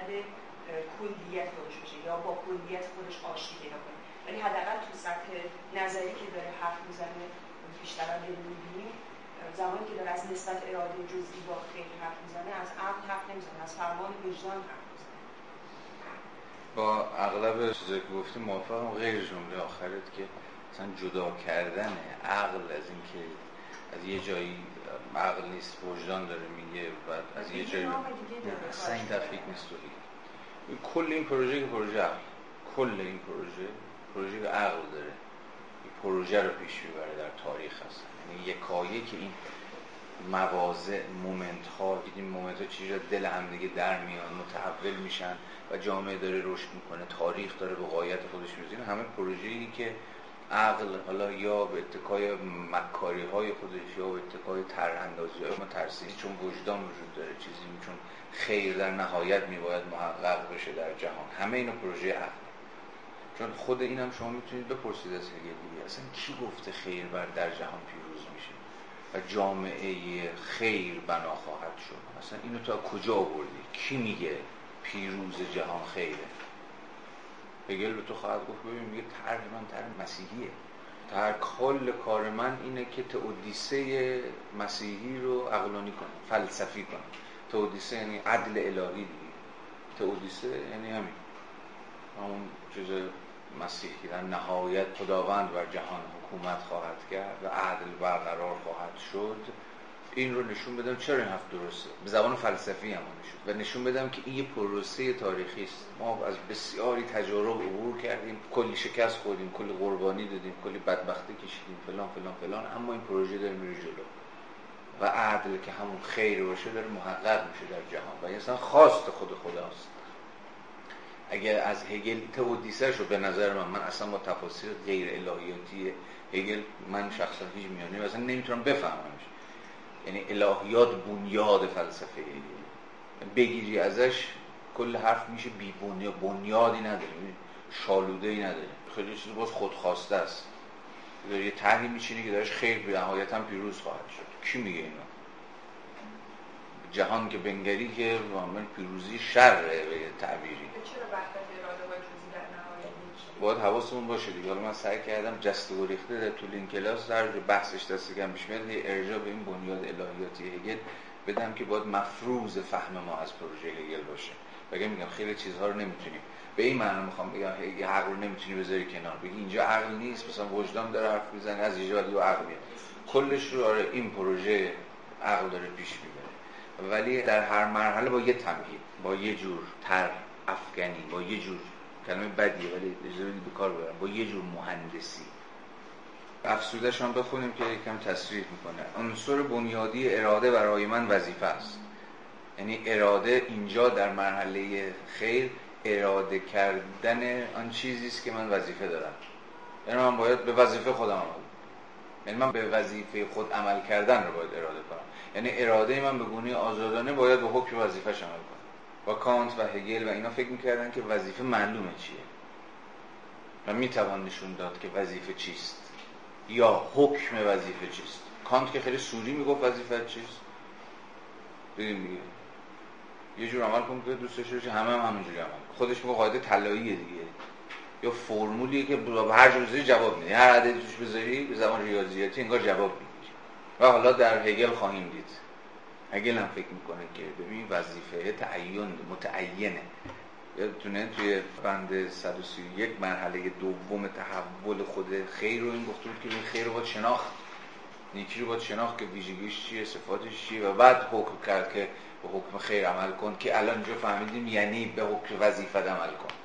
به کلیت خودش بشه یا با کلیت خودش آشتی پیدا کنه. ولی حداقل تو سطح نظری که داره حرف می‌زنه بیشتر هم می‌بینیم زمانی که داره از نسبت اراده جزئی با خیلی حرف می‌زنه از عقل حرف نمی‌زنه از فرمان وجدان حرف با اغلب چیزایی که گفتیم موافقم. غیر جمله آخرت که مثلا جدا کردن عقل از اینکه از یه جایی عقل نیست وجدان داره میگه بعد از یه جایی اصلا این تفکیک نیست کل این پروژه که پروژه عقل. کل این پروژه پروژه عقل داره. این پروژه رو پیش می‌بره در تاریخ هست. یعنی یکایک که این مواضع مومنت ها این مومنت ها چیزی دل هم دیگه در میان متحول میشن و جامعه داره رشد می‌کنه تاریخ داره به قایت خودش میزین همه پروژه‌ای که عقل حالا یا به اتکای مکاری های خودش یا به اتکای ترهندازی های ما ترسیم چون وجدان وجود داره چیزی چون خیر در نهایت میباید محقق بشه در جهان. همه اینا پروژه عقل. چون خود این هم شما می‌تونید بپرسید از هگل اصلا کی گفته خیر بر در جهان پیروز میشه؟ و جامعه خیر بنا خواهد شد. اصلا اینو تا کجا آوردی؟ کی میگه پیروز جهان خیره؟ هگل به تو خواهد گفت. ببین میگه طرح من طرح مسیحیه. در کل کار من اینه که تئودیسه مسیحی رو عقلانی کنم فلسفی کنم تئودیسه یعنی عدل الهی دیگه. تئودیسه یعنی همین. همون چیز مسیحی. در نهایت خداوند بر جهان حکومت خواهد کرد و عدل برقرار خواهد شد. این رو نشون بدم چرا این حرف درسته؟ به زبان فلسفی هم نشون و نشون بدم که این یه پروسه تاریخی است. ما از بسیاری تجارب عبور کردیم کلی شکست خوردیم کلی قربانی دادیم کلی بدبختی کشیدیم فلان فلان فلان. اما این پروژه داره میره جلو. و عدل که همون خیر باشه داره محقق میشه در جهان. و اصلا خواست خود خداست. اگر از هگل تئودیسه رو به نظر من من اصلا با تفاصیل غیر الهیاتی هگل من شخصا هیچ میانه اصلا نمی‌تونم بفهممش. یعنی الهیات بنیاد فلسفه. بگیری ازش کل حرف میشه بی بنیاد بنیادی نداره یعنی شالوده ای نداره. خیلی چیز باز خودخواسته است. داره یه طرحی میچینی که دارش خیر به نهایتا پیروز خواهد شد. کی میگه اینو؟ جهان که بنگری که پیروزی شره به تعبیری. چرا باید حواسمون باشه دیگه. حالا من سعی کردم جست و ریخته طول این کلاس در بحثش دست کم پیش میاد ارجاع به این بنیاد الهیاتی هگل بدم که باید مفروض فهم ما از پروژه هگل باشه. بگم میگم خیلی چیزها رو نمی‌تونیم. به این معنی می‌خوام بگم یه عقل رو نمی‌تونی بذاری کنار. بگی اینجا عقل نیست مثلا وجدان داره حرف می‌زنه از ایجاد و عقل میاد. کلش رو آره این پروژه عقل داره پیش می‌بره. ولی در هر مرحله با یه تمهید با یه جور تر افغانی با یه جور کلمه بدیه ولی اجازه به کار ببرم با یه جور مهندسی. افسودش هم بخونیم که یکم تصریح می‌کنه. عنصر بنیادی اراده برای من وظیفه است. یعنی اراده اینجا در مرحله خیر اراده کردن آن چیزی است که من وظیفه دارم. یعنی من باید به وظیفه خودم عمل یعنی من به وظیفه خود عمل کردن رو باید اراده کنم. یعنی اراده من به گونه آزادانه باید به حکم وظیفه عمل کنم. و کانت و هگل و اینا فکر می‌کردن که وظیفه معلومه چیه. و می‌توان نشون داد که وظیفه چیست. یا حکم وظیفه چیست. کانت که خیلی سوری می‌گفت وظیفه چیست. دیدیم دیگه. یه جور عمل کن که دوست داشته همه هم همونجوری عمل خودش میگه قاعده طلاییه دیگه. یا فرمولیه که به هر جور جواب میده. هر عددی توش بذاری به زبان ریاضیاتی انگار جواب می‌گیری و حالا در هگل خواهیم دید. هگل هم فکر می‌کنه که ببین وظیفه تعین متعینه. یادتونه توی بند 131 مرحله دوم تحول خود خیر رو این گفته بود که این خیر رو باید شناخت. نیکی رو باید شناخت که ویژگیش چیه صفاتش چیه و بعد حکم کرد که به حکم خیر عمل کن که الان اینجا فهمیدیم یعنی به حکم وظیفه عمل کن.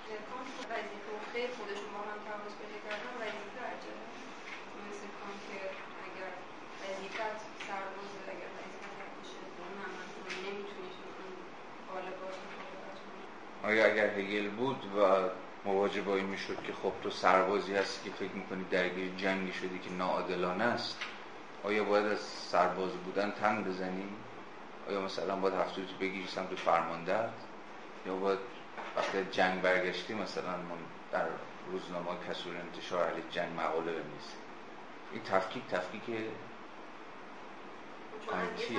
آیا اگر هگل بود و مواجه با این می‌شد که خب تو سربازی هستی که فکر می‌کنی درگیر جنگی شدی که ناعادلانه است آیا باید از سرباز بودن تن بزنی؟ آیا مثلا باید هفته تو بگیری سمت فرماندهت؟ یا باید وقتی جنگ برگشتی مثلا من در روزنامه کسور انتشار علی جنگ مقاله بنویسیم این تفکیک تفکیک چون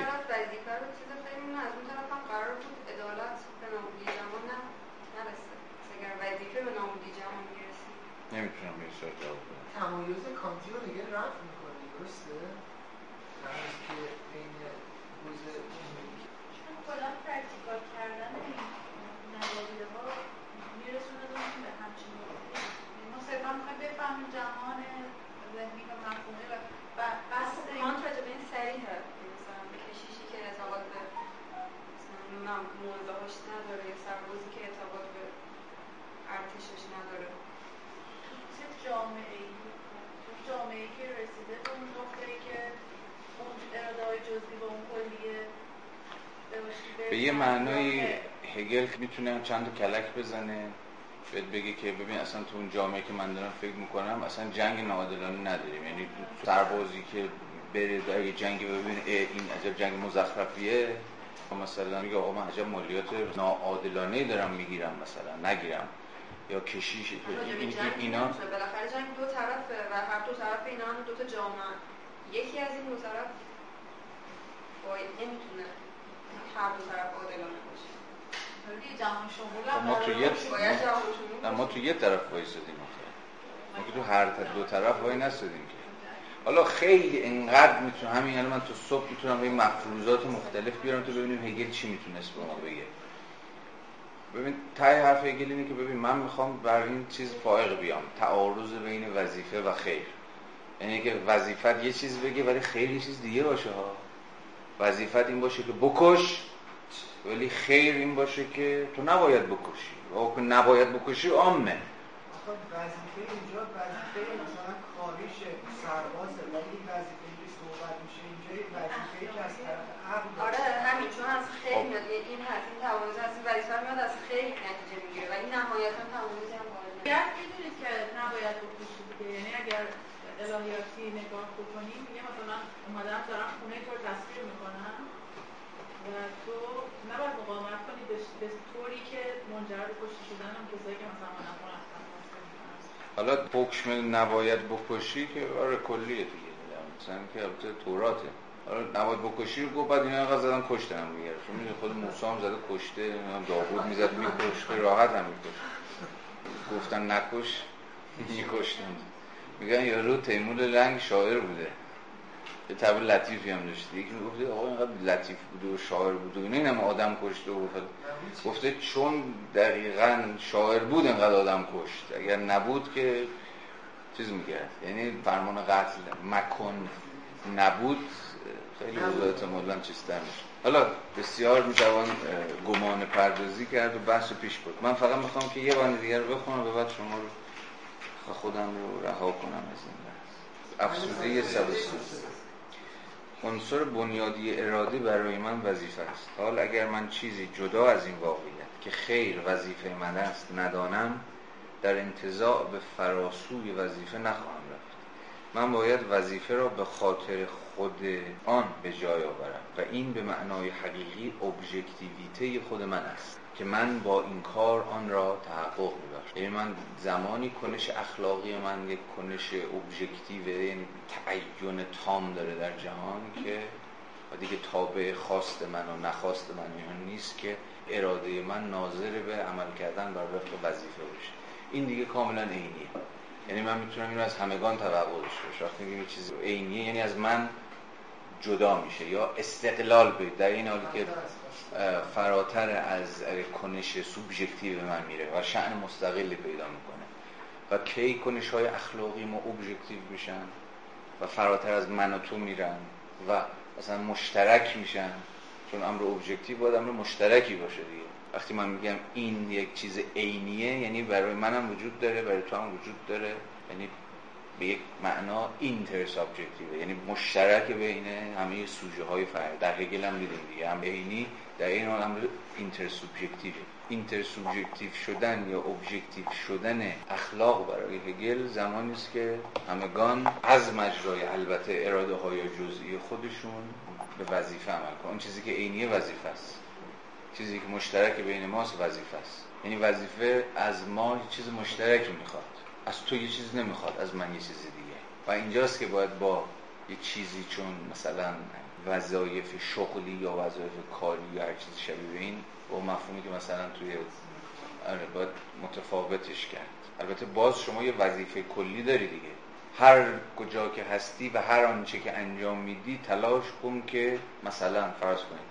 طرف وظیفه رو چیز خیلی از اون طرف هم قرار بود عدالت به نه نرسه. اگر وظیفه به نابودی جهان می‌رسید نمی‌تونم به سوال جواب بدم. تمایز کانتی رو دیگه رد می‌کنی درسته؟ که بین حوزه چون کلا practical کردن این نظریه ها میرسونه به همچین یعنی ما صرفا می‌خوایم بفهمیم جهان ذهنی و مفهومی و بس کانت راجع به این صریحه نمی‌دونم موضوعش نداره یا سربازی که اعتقاد به ارتشش نداره چه جامعه ای جامعه ای که رسیده به اون نقطه که اون اراده های جزئی به اون کلیه به یه معنای هگل می‌تونه چند کلک بزنه. بهت بگه که ببین اصلا تو اون جامعه که من دارم فکر می‌کنم اصلا جنگ ناعادلانه نداریم. یعنی سربازی که بره در یه جنگ ببین این عجب جنگ مزخرفیه. مثلا میگه آقا من عجب مالیات ناعادلانه دارم می‌گیرم مثلا نگیرم. یا کشیش این اینا بالاخره جنگ دو طرفه و هر دو طرف اینا هم دو تا جامعه. یکی از این دو طرف شمول ما تو یه ما تو یه طرف وایسادیم ما که تو هر دو طرف وای نسادیم حالا خیلی انقدر می‌تونم همین یعنی من تو صبح می‌تونم این مفروضات مختلف بیارم تو ببینیم هگل چی می‌تونست به ما بگه. ببین تای حرف هگل اینه که ببین من می‌خوام بر این چیز فائق بیام. تعارض بین وظیفه و خیر. یعنی که وظیفت یه چیز بگه ولی خیر یه چیز دیگه باشه ها. وظیفت این باشه که بکش ولی خیر این باشه که تو نباید بکشی. و نباید بکشی عامه وظیفه اینجا وظیفه مثلا کاریش سربازه ولی وظیفه که صحبت میشه اینجا وظیفه که از طرف عقل آره همین چون از خیر خب. میاد این حرف این تعارض از این وظیفه میاد از خیر نتیجه می‌گیره ولی نهایتا تعارضی هم وارد باید می‌دونید که نباید بکشید یعنی اگر الهیاتی نگاه بکنیم میگه مثلا اومدم دارم خونه تو تصویر می‌کنم و تو نباید مقاومت کنی به طوری که منجر به کشته شدن اون کسایی که مثلا من حالا حکم نباید بکشی که آره کلیه دیگه. مثلا که البته توراته. حالا نباید بکشی رو گفت بعد اینا انقدر زدن کشتن چون میگه خود موسی هم زده کشته داوود می‌زد میکش راحت هم میکش گفتن نکش میکشتن. میگن یارو تیمور لنگ شاعر بوده. یه طبع لطیفی هم داشته یکی می‌گفته آقا اینقدر لطیف بوده و شاعر بوده و این هم آدم کشته و گفته چون دقیقا شاعر بود اینقدر آدم کشت. اگر نبود که چیز میگرد یعنی فرمان قتل مکن نبود خیلی بود احتمالا چیزتر میشه حالا بسیار می‌توان گمان پردازی کرد و بحث پیش بود من فقط می‌خوام که یه بند دیگر رو بخونم و بعد شما رو خودم رو رها کنم از این بحث. افسوده عنصر بنیادی اراده برای من وظیفه است. حال اگر من چیزی جدا از این واقعیت که خیر وظیفه من است ندانم در انتظاع به فراسوی وظیفه نخواهم رفت. من باید وظیفه را به خاطر خود آن به جای آورم و این به معنای حقیقی ابژکتیویته خود من است. که من با این کار آن را تحقق میبخشم. یعنی من زمانی کنش اخلاقی من یک کنش ابژکتیو یعنی تعین تام داره در جهان که دیگه تابع خواست من و نخواست من نیست که اراده من ناظر به عمل کردن بر وفق وظیفه باشه. این دیگه کاملا عینیه. یعنی من می‌تونم اینو از همگان توقع داشته باشم. وقتی میگم چیزی عینیه یعنی از من جدا میشه یا استقلال به در این حالی که فراتر از کنش سوبژکتیو من میره و شعن مستقلی پیدا می‌کنه. و کی کنش های اخلاقی ما ابژکتیو میشن و فراتر از من و تو میرن و مثلا مشترک میشن. چون امر objective باید امر مشترکی باشه دیگه. وقتی من میگم این یک چیز عینیه یعنی برای منم وجود داره برای تو هم وجود داره. یعنی به یک معنا intersubjective ه یعنی مشترک بین همه سوژه های فرد. در هگل هم دیدیم دیگه هم عینی در این حال امر intersubjective intersubjective شدن یا objective شدن اخلاق برای هگل زمانی است که همگان از مجرای البته اراده های جزئی خودشون به وظیفه عمل کنن. چیزی که عینی وظیفه است. چیزی که مشترک بین ماست وظیفه است. یعنی وظیفه از ما چیز مشترکی می‌خواد. از تو یه چیز نمی‌خواد از من یه چیز دیگه. و اینجاست که باید با یه چیزی چون مثلا وظایف شغلی یا وظایف کاری یا هر چیز شبیه به این با مفهومی که مثلا توی آره باید متفاوتش کرد. البته باز شما یه وظیفه کلی داری دیگه. هر کجا که هستی و هر آنچه که انجام میدی تلاش کن که مثلا فرض کنید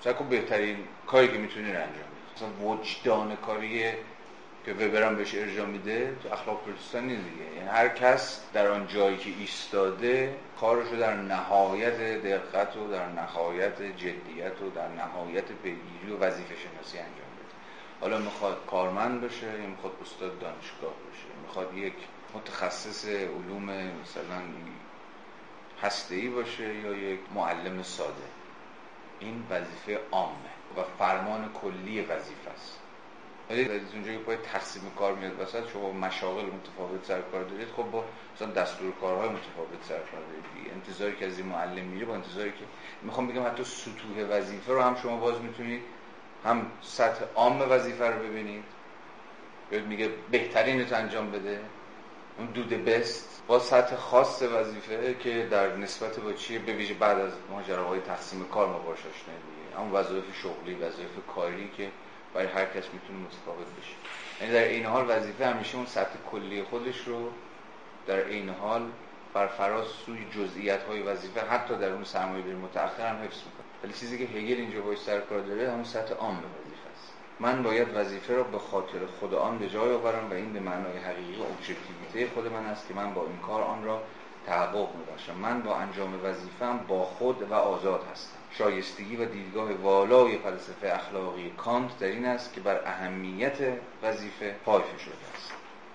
مثلا بهترین کاری که می‌تونی انجام بدی. مثلا وجدان کاری که وبرم بهش ارجاع میده تو اخلاق پروتستانی دیگه. یعنی هر کس در آن جایی که ایستاده کارشو در نهایت دقت و در نهایت جدیت و در نهایت پیگیری و وظیفه شناسی انجام بده. حالا می‌خواد کارمند باشه یا می‌خواد استاد دانشگاه باشه؟ می‌خواد یک متخصص علوم مثلا هسته‌ای باشه یا یک معلم ساده؟ این وظیفه عامه و فرمان کلی وظیفه است. ولی در اونجا که پای تقسیم کار میاد وسط شما مشاغل متفاوت سر کار دارید خب با مثلا دستور کارهای متفاوت سر کار دارید انتظاری که از این معلم میره با انتظاری که می‌خوام بگم حتی سطوح وظیفه رو هم شما باز می‌تونید هم سطح عام وظیفه رو ببینید. یاد میگه بهترین انجام بده. اون دود بست. با سطح خاص وظیفه که در نسبت با چیه به ویژه بعد از ماجراهای تقسیم کار ما باش آشنا دیگه اون وظایف شغلی وظایف کاری که برای هر کس می‌تونه متفاوت بشه. یعنی در این حال وظیفه همیشه اون سطح کلی خودش رو در این حال بر فراز سوی جزئیات های وظیفه حتی در اون سرمایه داری متأخر هم حفظ می‌کنه. ولی چیزی که هگل اینجا باید سر کار داره همون سطح عام وظیفه است. من باید وظیفه را به خاطر خود آن به جای آورم و این به معنای حقیقی ابژکتیویته خود من است که من با این کار آن را تحقق میبخشم. من با انجام وظیفم با خود و آزاد هستم. شایستگی و دیدگاه والای فلسفه اخلاقی کانت در این است که بر اهمیت وظیفه پایفه شده است.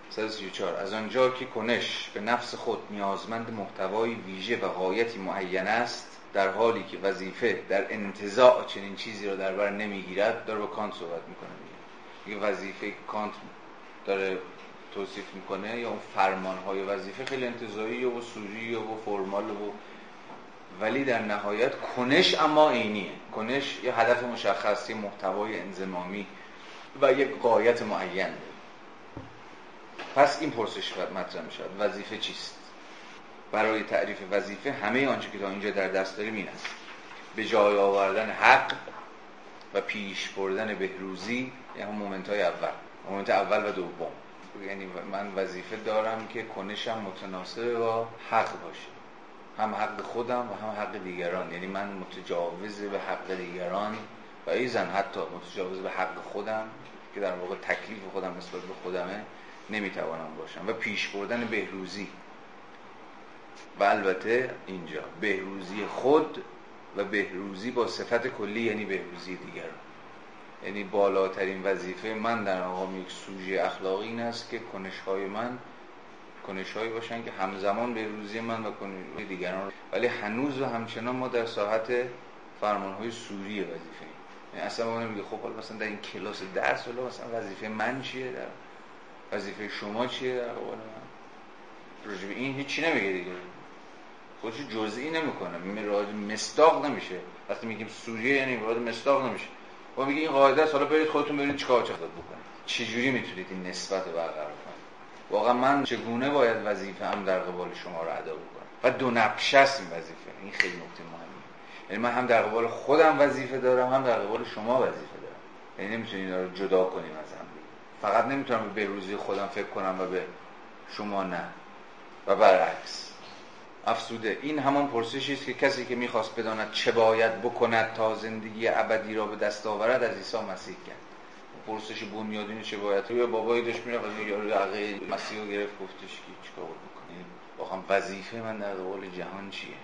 134 از آنجا که کنش به نفس خود نیازمند محتوای ویژه و غایتی معین است در حالی که وظیفه در انتزاع چنین چیزی را در بر نمی‌گیرد داره با کانت صحبت می‌کنه. دیگه وظیفه کانت داره توصیف می‌کنه یا اون فرمان های وظیفه خیلی انتظایی و سوری و فرمال و ولی در نهایت کنش اما عینیه. کنش یه هدف مشخصی محتوای انزمامی و یک قایت معین. پس این پرسش مطرح می‌شد وظیفه چیست؟ برای تعریف وظیفه همه آنچه که تا اینجا در دست داریم این است. به جای آوردن حق و پیش بردن بهروزی یعنی مومنت های اول. مومنت اول و دوم. یعنی من وظیفه دارم که کنشم متناسب با حق باشه. هم حق خودم و هم حق دیگران. یعنی من متجاوز به حق دیگران و ایزن حتی متجاوز به حق خودم که در واقع تکلیف خودم نسبت به خودمه نمی‌توانم باشم. و پیش بردن بهروزی. و البته اینجا بهروزی خود و بهروزی با صفت کلی یعنی بهروزی دیگران. یعنی بالاترین وظیفه من در مقام یک سوژه اخلاقی این است که کنشهای من کنشهایی باشن که همزمان به روزی من و کنشهای دیگران ولی هنوز و همچنان ما در ساحت فرمانهای سوری وظیفه یعنی اصلا ما نمیگه خب حالا مثلا در این کلاس درس ولی مثلا وظیفه من چیه؟ در وظیفه شما چیه؟ در قبال من. رجب این هیچی نمیگه دیگه. خودش جزئی نمی‌کنه. مستاق نمیشه. وقتی میگیم سوریه یعنی مراد مستاق نمیشه. و میگه این قاعده است. حالا برید خودتون برید چیکار چه بکنید. چجوری می‌تونید این نسبت رو برقرار واقعا من چگونه باید وظیفه هم در قبال شما رو ادا بکنم؟ و دو نقشه است این وظیفه. این خیلی نکته مهمه یعنی من هم در قبال خودم وظیفه دارم هم در قبال شما وظیفه دارم. یعنی نمی‌تونید اینا رو جدا کنیم از هم فقط نمی‌تونم به بهروزی خودم فکر کنم و به شما نه. و برعکس. افسوده. این همان پرسشی است که کسی که می‌خواست بداند چه باید بکند تا زندگی ابدی را به دست آورد از عیسی مسیح کرد. پرسش بنیادین چه باید؟ یا بابایی داشت میره و یارو عقه مسیح رو گرفت. گفتش که چیکار بکنه واقعا وظیفه من در قبال جهان چیه؟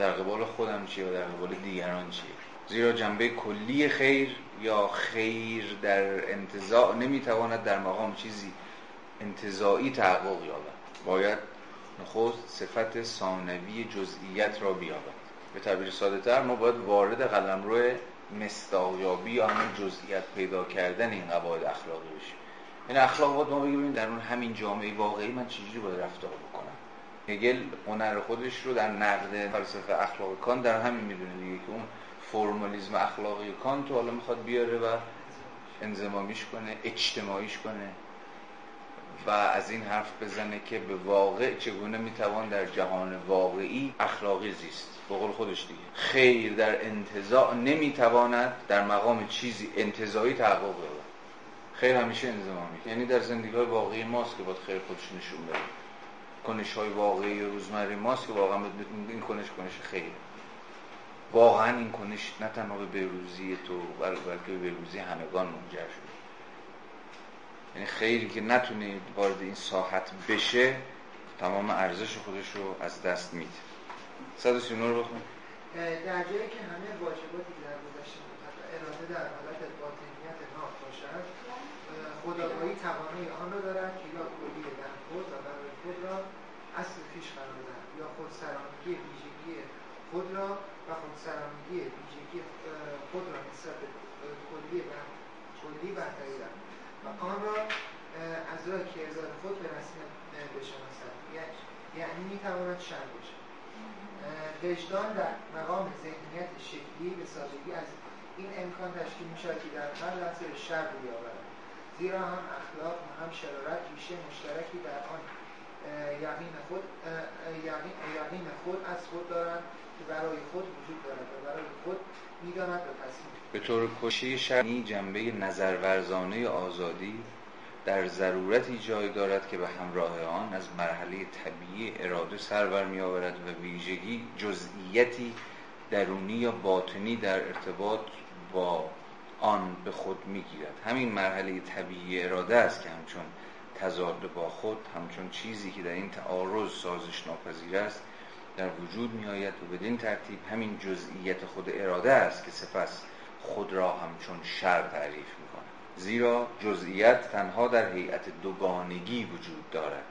در قبال خودم چیه و در قبال دیگران چیه؟ زیرا جنبه کلی خیر یا خیر در انتظاع نمی‌تواند در مقام چیزی انتظاعی تحقق یابد. باید نخست صفت ثانوی جزئیت را بیابد. به تعبیر ساده تر ما باید وارد قلم روی مستاقیابی یا همون جزئیت پیدا کردن این قواعد اخلاقی بشیم این اخلاق باید ما بگیم در اون همین جامعه واقعی من چجوری باید رفتار بکنم؟ هگل هنر خودش رو در نقد فلسفه اخلاق کان در همین می‌دونه دیگه که اون فرمالیزم اخلاقی کان تو حالا می‌خواد بیاره و انزمامیش کنه اجتماعیش کنه. و از این حرف بزنه که به واقع چگونه می‌توان در جهان واقعی اخلاقی زیست. به قول خودش دیگه. خیر در انتظاع نمی‌تواند در مقام چیزی انتظایی تحقق بده خیر همیشه انزمامی یعنی در زندگی واقعی ماست که باید خیر خودش نشون بده. کنش های واقعی روزمره ماست که واقعا این کنش کنش خیر. واقعا این کنش نه تنها به بروزی تو بلکه به بروزی همگان منجر شد یعنی خیلی که نتونه وارد این ساحت بشه تمام ارزش خودش رو از دست میده. 139 رو بخون. در جایی که همه واجباتی در گذشته اراده در حالت باطنیت ناف باشد خداگاهی توانایی آن را دارد که یا کلی در خود و برای خود را اصل پیش قرار دهد یا خودسرانگی ویژگی خود را و خودسرانگی ویژگی خود را نسبت کلی و کلی برتری دهد و آن را از راه که ازاد خود به رسمیت بشناسد یعنی می‌تواند شر باشد. وجدان در مقام ذهنیت شکلی به سادگی از این امکان تشکیل می شود که در هر لحظه به شر بیاورد. زیرا هم اخلاق و هم شرارت ریشه مشترکی در آن یقین خود یقین خود از خود دارند که برای خود وجود دارد و برای خود می‌داند و تصمیم به طور کشی شرعی جنبه نظرورزانه آزادی در ضرورتی جای دارد که به همراه آن از مرحله طبیعی اراده سر بر آورد و ویژگی جزئیتی درونی یا باطنی در ارتباط با آن به خود می‌گیرد. همین مرحله طبیعی اراده است که همچون تضاد با خود همچون چیزی که در این تعارض سازش ناپذیر است در وجود می آید و بدین ترتیب همین جزئیت خود اراده است که سپس خود را همچون شر تعریف می زیرا جزئیت تنها در هیئت دوگانگی وجود دارد.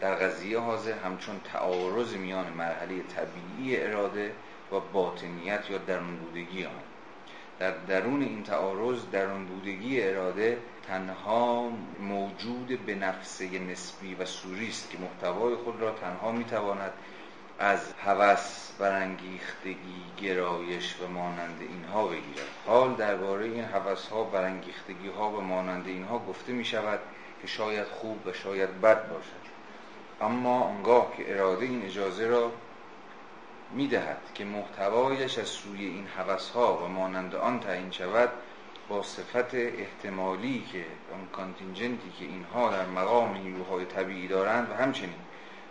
در قضیه حاضر همچون تعارض میان مرحله طبیعی اراده و باطنیت یا درون بودگی آن. در درون این تعارض درون بودگی اراده تنها موجود به نفسه نسبی و سوری که محتوای خود را تنها می‌تواند از هوس برانگیختگی گرایش و مانند اینها بگیرد. حال درباره این هوس ها برانگیختگی ها و مانند اینها گفته می شود که شاید خوب و شاید بد باشد. اما آنگاه که اراده این اجازه را می دهد که محتوایش از سوی این حوث ها و مانند آن تعیین شود با صفت احتمالی که اون کانتینجنتی که اینها در مقام نیروهای طبیعی دارند و همچنین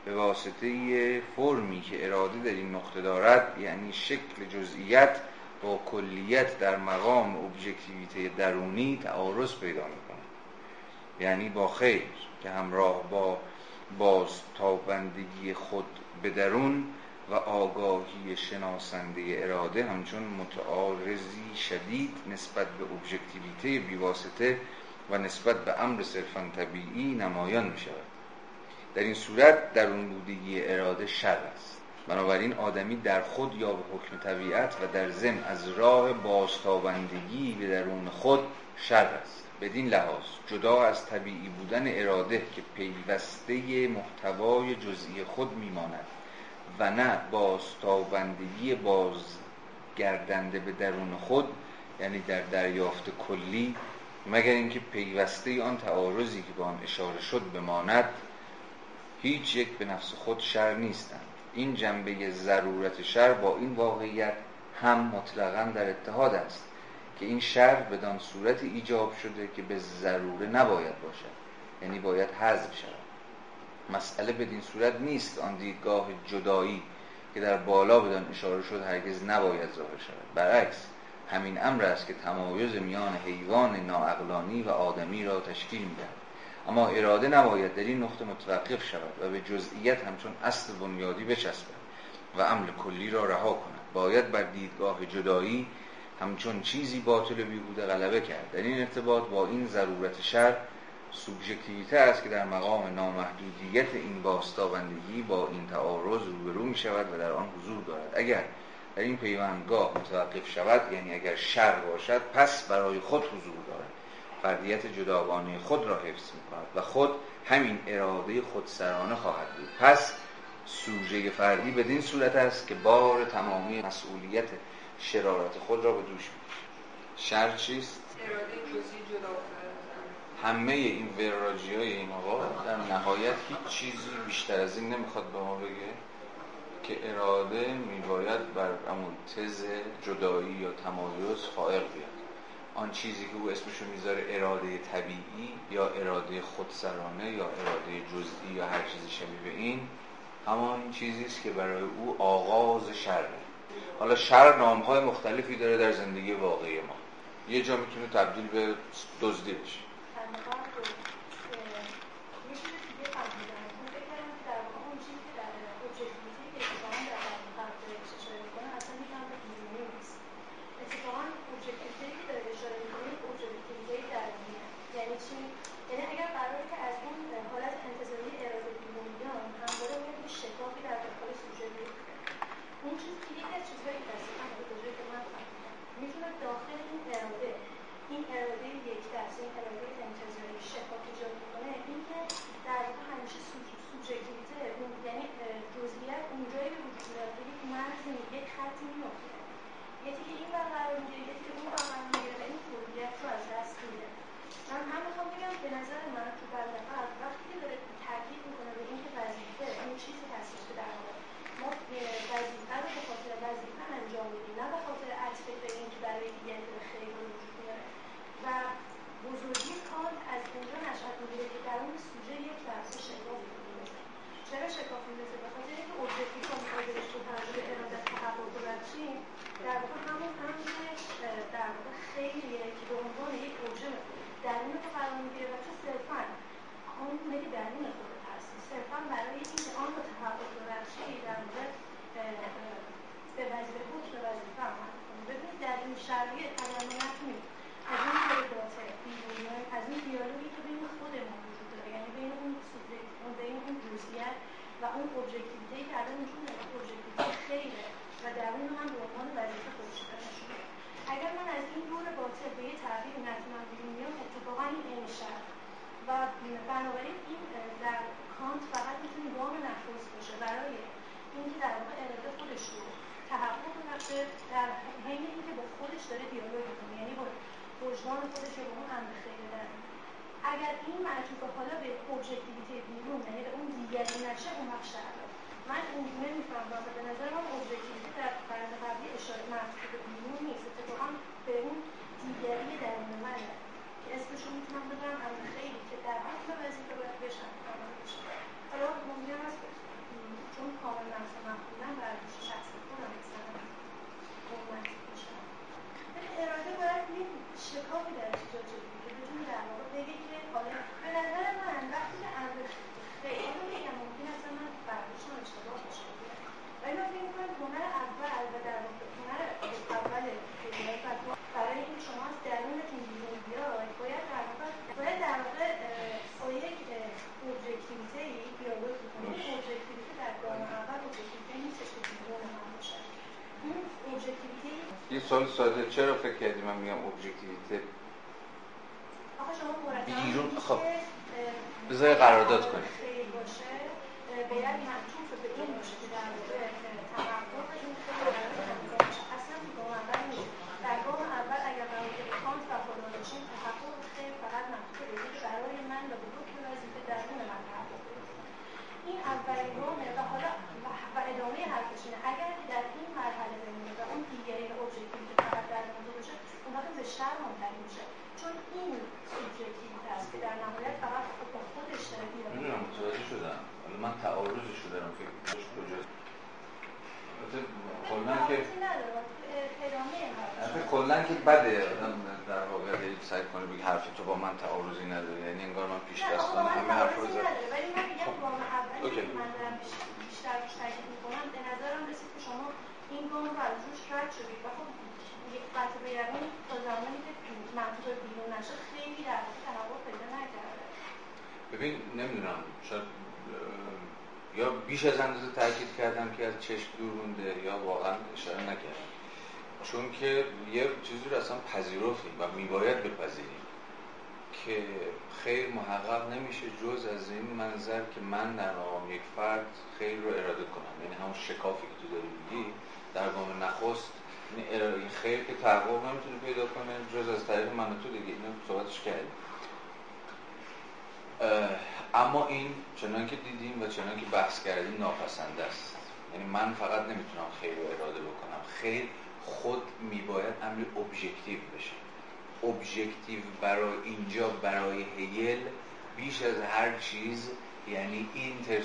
به واسطه فرمی که اراده در این نقطه دارد یعنی شکل جزئیت با کلیت در مقام ابژکتیویته درونی تعارض پیدا می‌کنه یعنی با خیر که همراه با باز تابندگی خود به درون و آگاهی شناسنده اراده همچون متعارضی شدید نسبت به ابژکتیویته بیواسطه و نسبت به امر صرفا طبیعی نمایان می در این صورت درون بودگی اراده شر است. بنابراین آدمی در خود یا به حکم طبیعت و در ضمن از راه بازتابندگی به درون خود شر است. بدین لحاظ جدا از طبیعی بودن اراده که پیوسته محتوای جزئی خود میماند و نه بازتابندگی بازگردنده به درون خود یعنی در دریافت کلی مگر اینکه پیوسته آن تعارضی که با آن اشاره شد بماند هیچ یک به نفس خود شر نیستند. این جنبه ضرورت شر با این واقعیت هم مطلقا در اتحاد است که این شر بدان صورت ایجاب شده که به ضروره نباید باشد. یعنی باید حذف شود. مسئله بدین صورت نیست آن دیدگاه جدایی که در بالا بدان اشاره شد هرگز نباید ظاهر شود. برعکس همین امر است که تمایز میان حیوان ناعقلانی و آدمی را تشکیل می‌دهد. اما اراده نباید در این نقطه متوقف شود و به جزئیت همچون اصل بنیادی بچسبد و عمل کلی را رها کند. باید بر دیدگاه جدایی همچون چیزی باطل و بیهوده غلبه کرد. در این ارتباط با این ضرورت شر سوبژکتیویته است که در مقام نامحدودیت این باستابندگی با این تعارض روبرو می شود و در آن حضور دارد. اگر در این پیوندگاه متوقف شود یعنی اگر شر باشد پس برای خود حضور دارد. فردیت جداگانه خود را حفظ می کند و خود همین اراده خودسرانه خواهد بود. پس سوژه فردی بدین صورت است که بار تمامی مسئولیت شرارت خود را به دوش شر چیست؟ همه این وراجی های این آقا در نهایت هیچ چیزی بیشتر از این نمی‌خواد به ما بگه که اراده میباید بر همون تز جدایی یا تمایز فائق بیاد. آن چیزی که او اسمشو می‌ذاره اراده طبیعی یا اراده خودسرانه یا اراده جزئی یا هر چیزی شبیه به این همان چیزی است که برای او آغاز شره حالا شر نامهای مختلفی داره در زندگی واقعی ما. یه جا می‌تونه تبدیل به دزدی بشه. داره دیالوگ می‌کنه. یعنی با وجدان خودش رو به اون خیلی داره. اگر این معطوف حالا به ابژکتیویته بیرون یعنی به اون دیگری نشه اون وقت من اینگونه می‌فهمم به نظر من ابژکتیویته در فرد قبلی اشاره معطوف به بیرون نیست اتفاقا به اون دیگری درون منه که اسمش رو می‌تونم بذارم امر خیلی که در حکم وظیفه باید بشن حالا ممکن است چون کامل نفس مفهومن و ارزش شخصی خودم مثلا قومتی بشن اراده باید یه شکافی در ایجاد شده که بتونه در واقع بگه که حالا به نظر من وقتی که امر خیلی رو میگم ممکن است من برداشتم اشتباه باشه ولی من فکر می‌کنم هنر اول و در واقع هنر اول برای اینکه شما از درونتون بیرون بیاید باید در واقع باید در واقع با یک ابژکتیویته ای دیالوگ کنید این ابژکتیویته در گام اول ابژکتیویته نیستش که بیرون من باشه اون ابژکتیویته یه سوال ساده چرا فکر کردی من میگم ابژکتیویته بیرون خب. بذار قرارداد باشه. باید معطوف به این باشه که در واقع تحقق این اصلا گام اول نیست در گام اول اگر قرار که به کانت وفادار باشیم تحقق خیر فقط معطوف به برای من و به حکم وظیفه درون من تحقق این اولین گامه و حالا و ادامه حرفش اینه اگر در این مرحله بمونه و اون دیگری ابژکتیو که فقط در باشه اون وقت به شر منتهی میشه چون این سوبژکتیویته است که در نهایت فقط با خودش داره می‌دونم متوجه شدم حالا من تعارضش رو دارم فکر کجاست کلا که کلا که بده آدم در واقع سعی کنه بگه حرف تو با من تعارضی نداره یعنی انگار من پیش دستانه همه حرف رو زد ولی من میگم گام اولی که من دارم بیشتر روش تاکید می‌کنم به نظرم رسید که شما این گام رو از روش شدید و خب قطع به یقین تا زمانی که بیرون نشه خیلی در واقع تحقق پیدا نکرده. ببین نمی‌دونم. شاید یا بیش از اندازه تاکید کردم که از چشم دور مونده یا واقعا اشاره نکردم. چون که یه چیزی رو اصلا پذیرفتیم و میباید بپذیریم که خیر محقق نمیشه جز از این منظر که من در مقام یک فرد خیر رو اراده کنم. یعنی همون شکافی که تو داری میگی در گام نخست خیر که تحقق نمی‌تونه پیدا کنه جز از طریق من تو دیگه. اینو صحبتش کردیم. اما این چنان که دیدیم و چنان که بحث کردیم ناپسنده است. یعنی من فقط نمی‌تونم خیر رو اراده بکنم. خیر خود میباید امری ابژکتیو بشه. ابژکتیو برای اینجا برای هیل بیش از هر چیز یعنی اینتر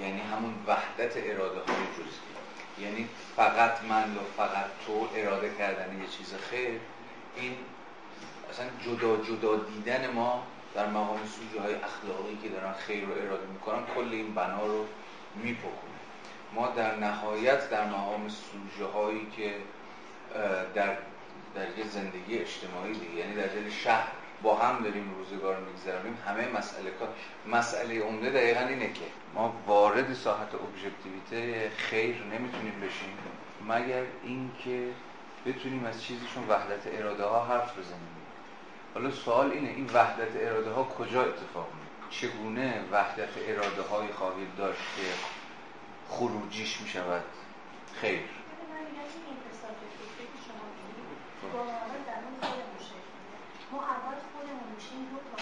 یعنی همون وحدت اراده های جزئی. یعنی فقط من یا فقط تو اراده کردن یه چیز خیر این اصلا جدا جدا دیدن ما در مقام سوژه های اخلاقی که دارن خیر رو اراده می‌کنن کل این بنا رو میپکنه ما در نهایت در مقام سوژه هایی که در در یه زندگی اجتماعی دیگه یعنی در دل شهر با هم داریم روزگار میگذرونیم همه مسئله کار مسئله عمده دقیقا اینه که ما وارد ساحت ابژکتیویته خیر نمی‌تونیم بشیم مگر اینکه بتونیم از چیزیشون وحدت اراده ها حرف بزنیم. حالا سوال اینه این وحدت اراده ها کجا اتفاق میفته چگونه وحدت اراده های خواهید داشت که خروجیش می شود خیر ما اول میشیم دو تا.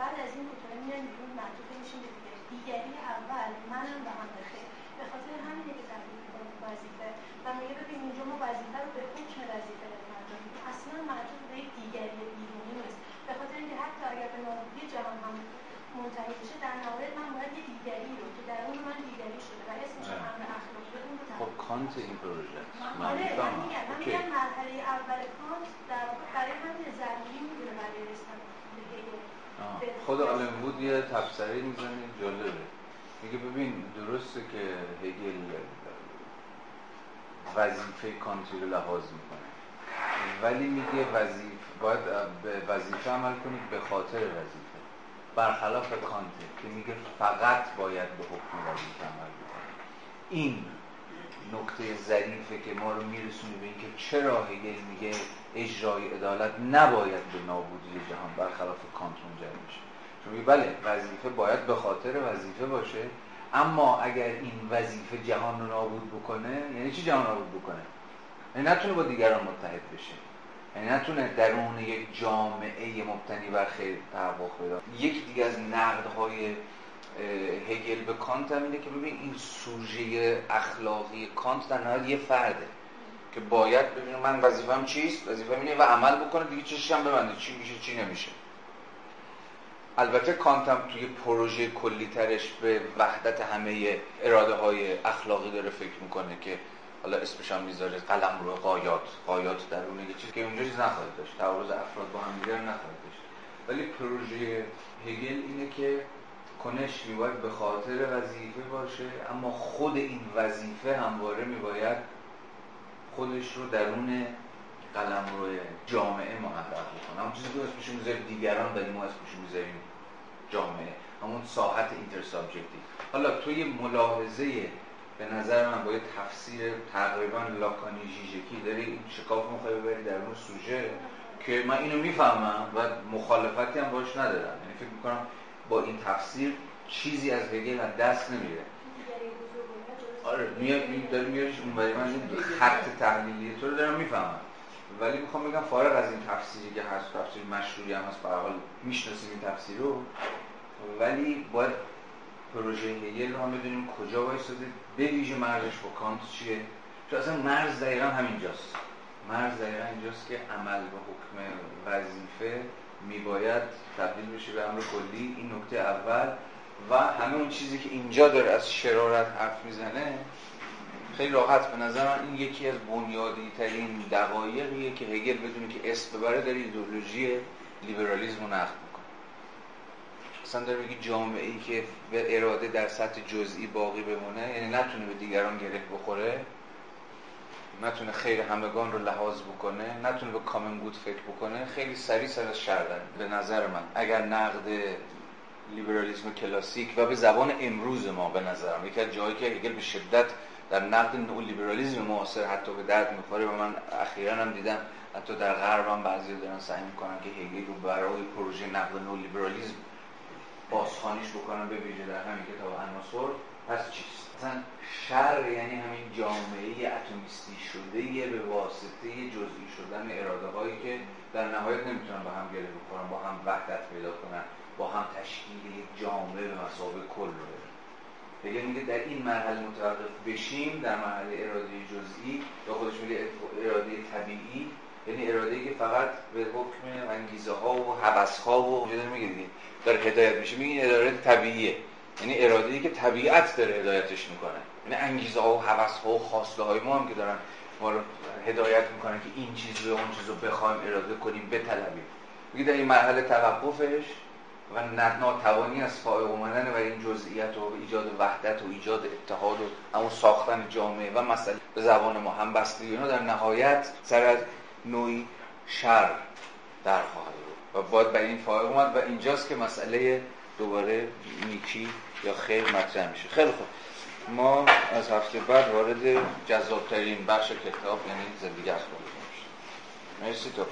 بعد از این دوتا میایم بیرون معطوف میشیم به دیگری اول. منم به هم خیر به خاطر همینه که تعریف می‌کنم وظیفه و میگه ببین اینجا ما وظیفه رو به حکم وظیفه داریم انجام اصلا معطوف به دیگری بیرونی نیست به خاطر اینکه حتی اگر به نابودی جهان هم منتهی بشه در نهایت من باید یه دیگری رو که در اون من دیگری شده و اسمش امر اخلاقی اون رو خب کانت این پروژه آره من میگم من میگم مرحله اول کانت در واقع برای همین ضروری می‌دونه برای رسیدن به خود آلن وود یه تبصره می‌زنه جالبه. میگه ببین درسته که هگل وظیفه کانتی رو لحاظ می‌کنه. ولی میگه وظیفه باید به وظیفه عمل کنید به خاطر وظیفه. برخلاف کانته که میگه فقط باید به حکم وظیفه عمل بکنید این نکته ظریفه که ما رو میرسونه به اینکه چرا هگل میگه اجرای عدالت نباید به نابودی جهان برخلاف کانت منجر میشه. چون بله وظیفه باید به خاطر وظیفه باشه. اما اگر این وظیفه جهان رو نابود بکنه یعنی چی جهان نابود بکنه؟ یعنی نتونه با دیگران متحد بشه. یعنی نتونه درون یک جامعه مبتنی بر خیر تحقق پیدا یک دیگه از نقدهای هگل به کانت هم اینه که ببین این سوژه اخلاقی کانت در نهایت یه فرده که باید ببینه من وظیفم چیست وظیفم اینه و عمل بکنه دیگه چشش هم ببنده چی میشه چی نمیشه. البته کانت هم توی پروژه کلی ترش به وحدت همه اراده های اخلاقی داره فکر می‌کنه که حالا اسمش هم می‌ذاره قلم رو قایات قایات درونه یه که اونجا چیز نخواهد داشت. تعارض افراد با هم دیگر نخواهد داشت. ولی پروژه هگل اینه که کنش میباید به خاطر وظیفه باشه اما خود این وظیفه همواره میباید خودش رو درون قلم روی جامعه محقق بکنه. همون چیزی که اسمش می‌ذاریم دیگران ولی ما اسمش می‌ذاریم. جامعه همون ساحت اینتر حالا توی ملاحظه به نظر من با یه تفسیر تقریبا لاکانی جیجکی داری شکاف می‌خوای ببری در اون سوژه که من اینو می‌فهمم و مخالفتی هم باش ندارم. یعنی فکر می‌کنم با این تفسیر چیزی از هگل از دست نمیره. آره میاد داری میاریش اون من این خط تحلیلی تو رو دارم می‌فهمم. ولی می‌خوام بگم فارغ از این تفسیری که هست تفسیر مشهوری هم هست به حال می‌شناسیم این تفسیر رو. ولی باید پروژه هگل رو هم بدونیم کجا وایساده به ویژه مرزش با کانت چیه؟ چون اصلا مرز دقیقا همینجاست. مرز دقیقا اینجاست که عمل به حکم وظیفه میباید تبدیل بشه به امر کلی. این نکته اول. و همه اون چیزی که اینجا داره از شرارت حرف می‌زنه خیلی راحت. به نظر من این یکی از بنیادی ترین دقایقیه که هگل بدونه که اسم ببره داره ایدئولوژی لیبرالیسم رو نقد می‌کنه. اصلا داره میگه جامعه ای که به اراده در سطح جزئی باقی بمونه یعنی نتونه به دیگران گره بخوره نتونه خیر همگان رو لحاظ بکنه نتونه به کامن گود فکر بکنه خیلی سریع سر از شردن به نظر من اگر نقد لیبرالیسم کلاسیک و به زبان امروز ما به نظرم یکی از جایی که هگل به شدت در نقد نو لیبرالیسم معاصر حتی به درد می‌خوره و من اخیرا هم دیدم حتی در غرب هم بعضی دارن سعی می‌کنن که هگل رو برای پروژه نقد نو لیبرالیسم بازخوانیش بکنن به ویژه در همین کتاب عناصر. پس چیست؟ مثلا شر یعنی همین جامعه اتمیستی شده به واسطه جزئی شدن اراده هایی که در نهایت نمی‌تونن با هم گره بخورن با هم وحدت پیدا کنن با هم تشکیل یک جامعه به مسابقه کل رو. دیگه میگه در این مرحله متوقف بشیم در مرحله اراده جزئی یا خودش میگه اراده طبیعی یعنی اراده که فقط به حکم انگیزه ها و حوث ها و داره میگه دیگه داره هدایت میشه. میگه اراده طبیعیه. یعنی اراده ای که طبیعت داره هدایتش می‌کنه. یعنی انگیزه ها و حوث ها و خواسته های ما هم که دارن ما رو هدایت می‌کنن که این چیز رو اون چیز رو بخوایم اراده کنیم بطلبیم. میگه در این مرحله توقفش و ناتوانی از فائق اومدن و این جزئیات و ایجاد وحدت و ایجاد اتحاد و همون ساختن جامعه و مسئله به زبان ما هم بستگی در نهایت سر از نوعی شر در خواهد و باید برای این فائق اومد و اینجاست که مسئله دوباره نیکی یا خیر مطرح میشه. خیلی خوب. ما از هفته بعد وارد جذابترین بخش کتاب یعنی زندگی اخلاقی میشیم. مرسی تو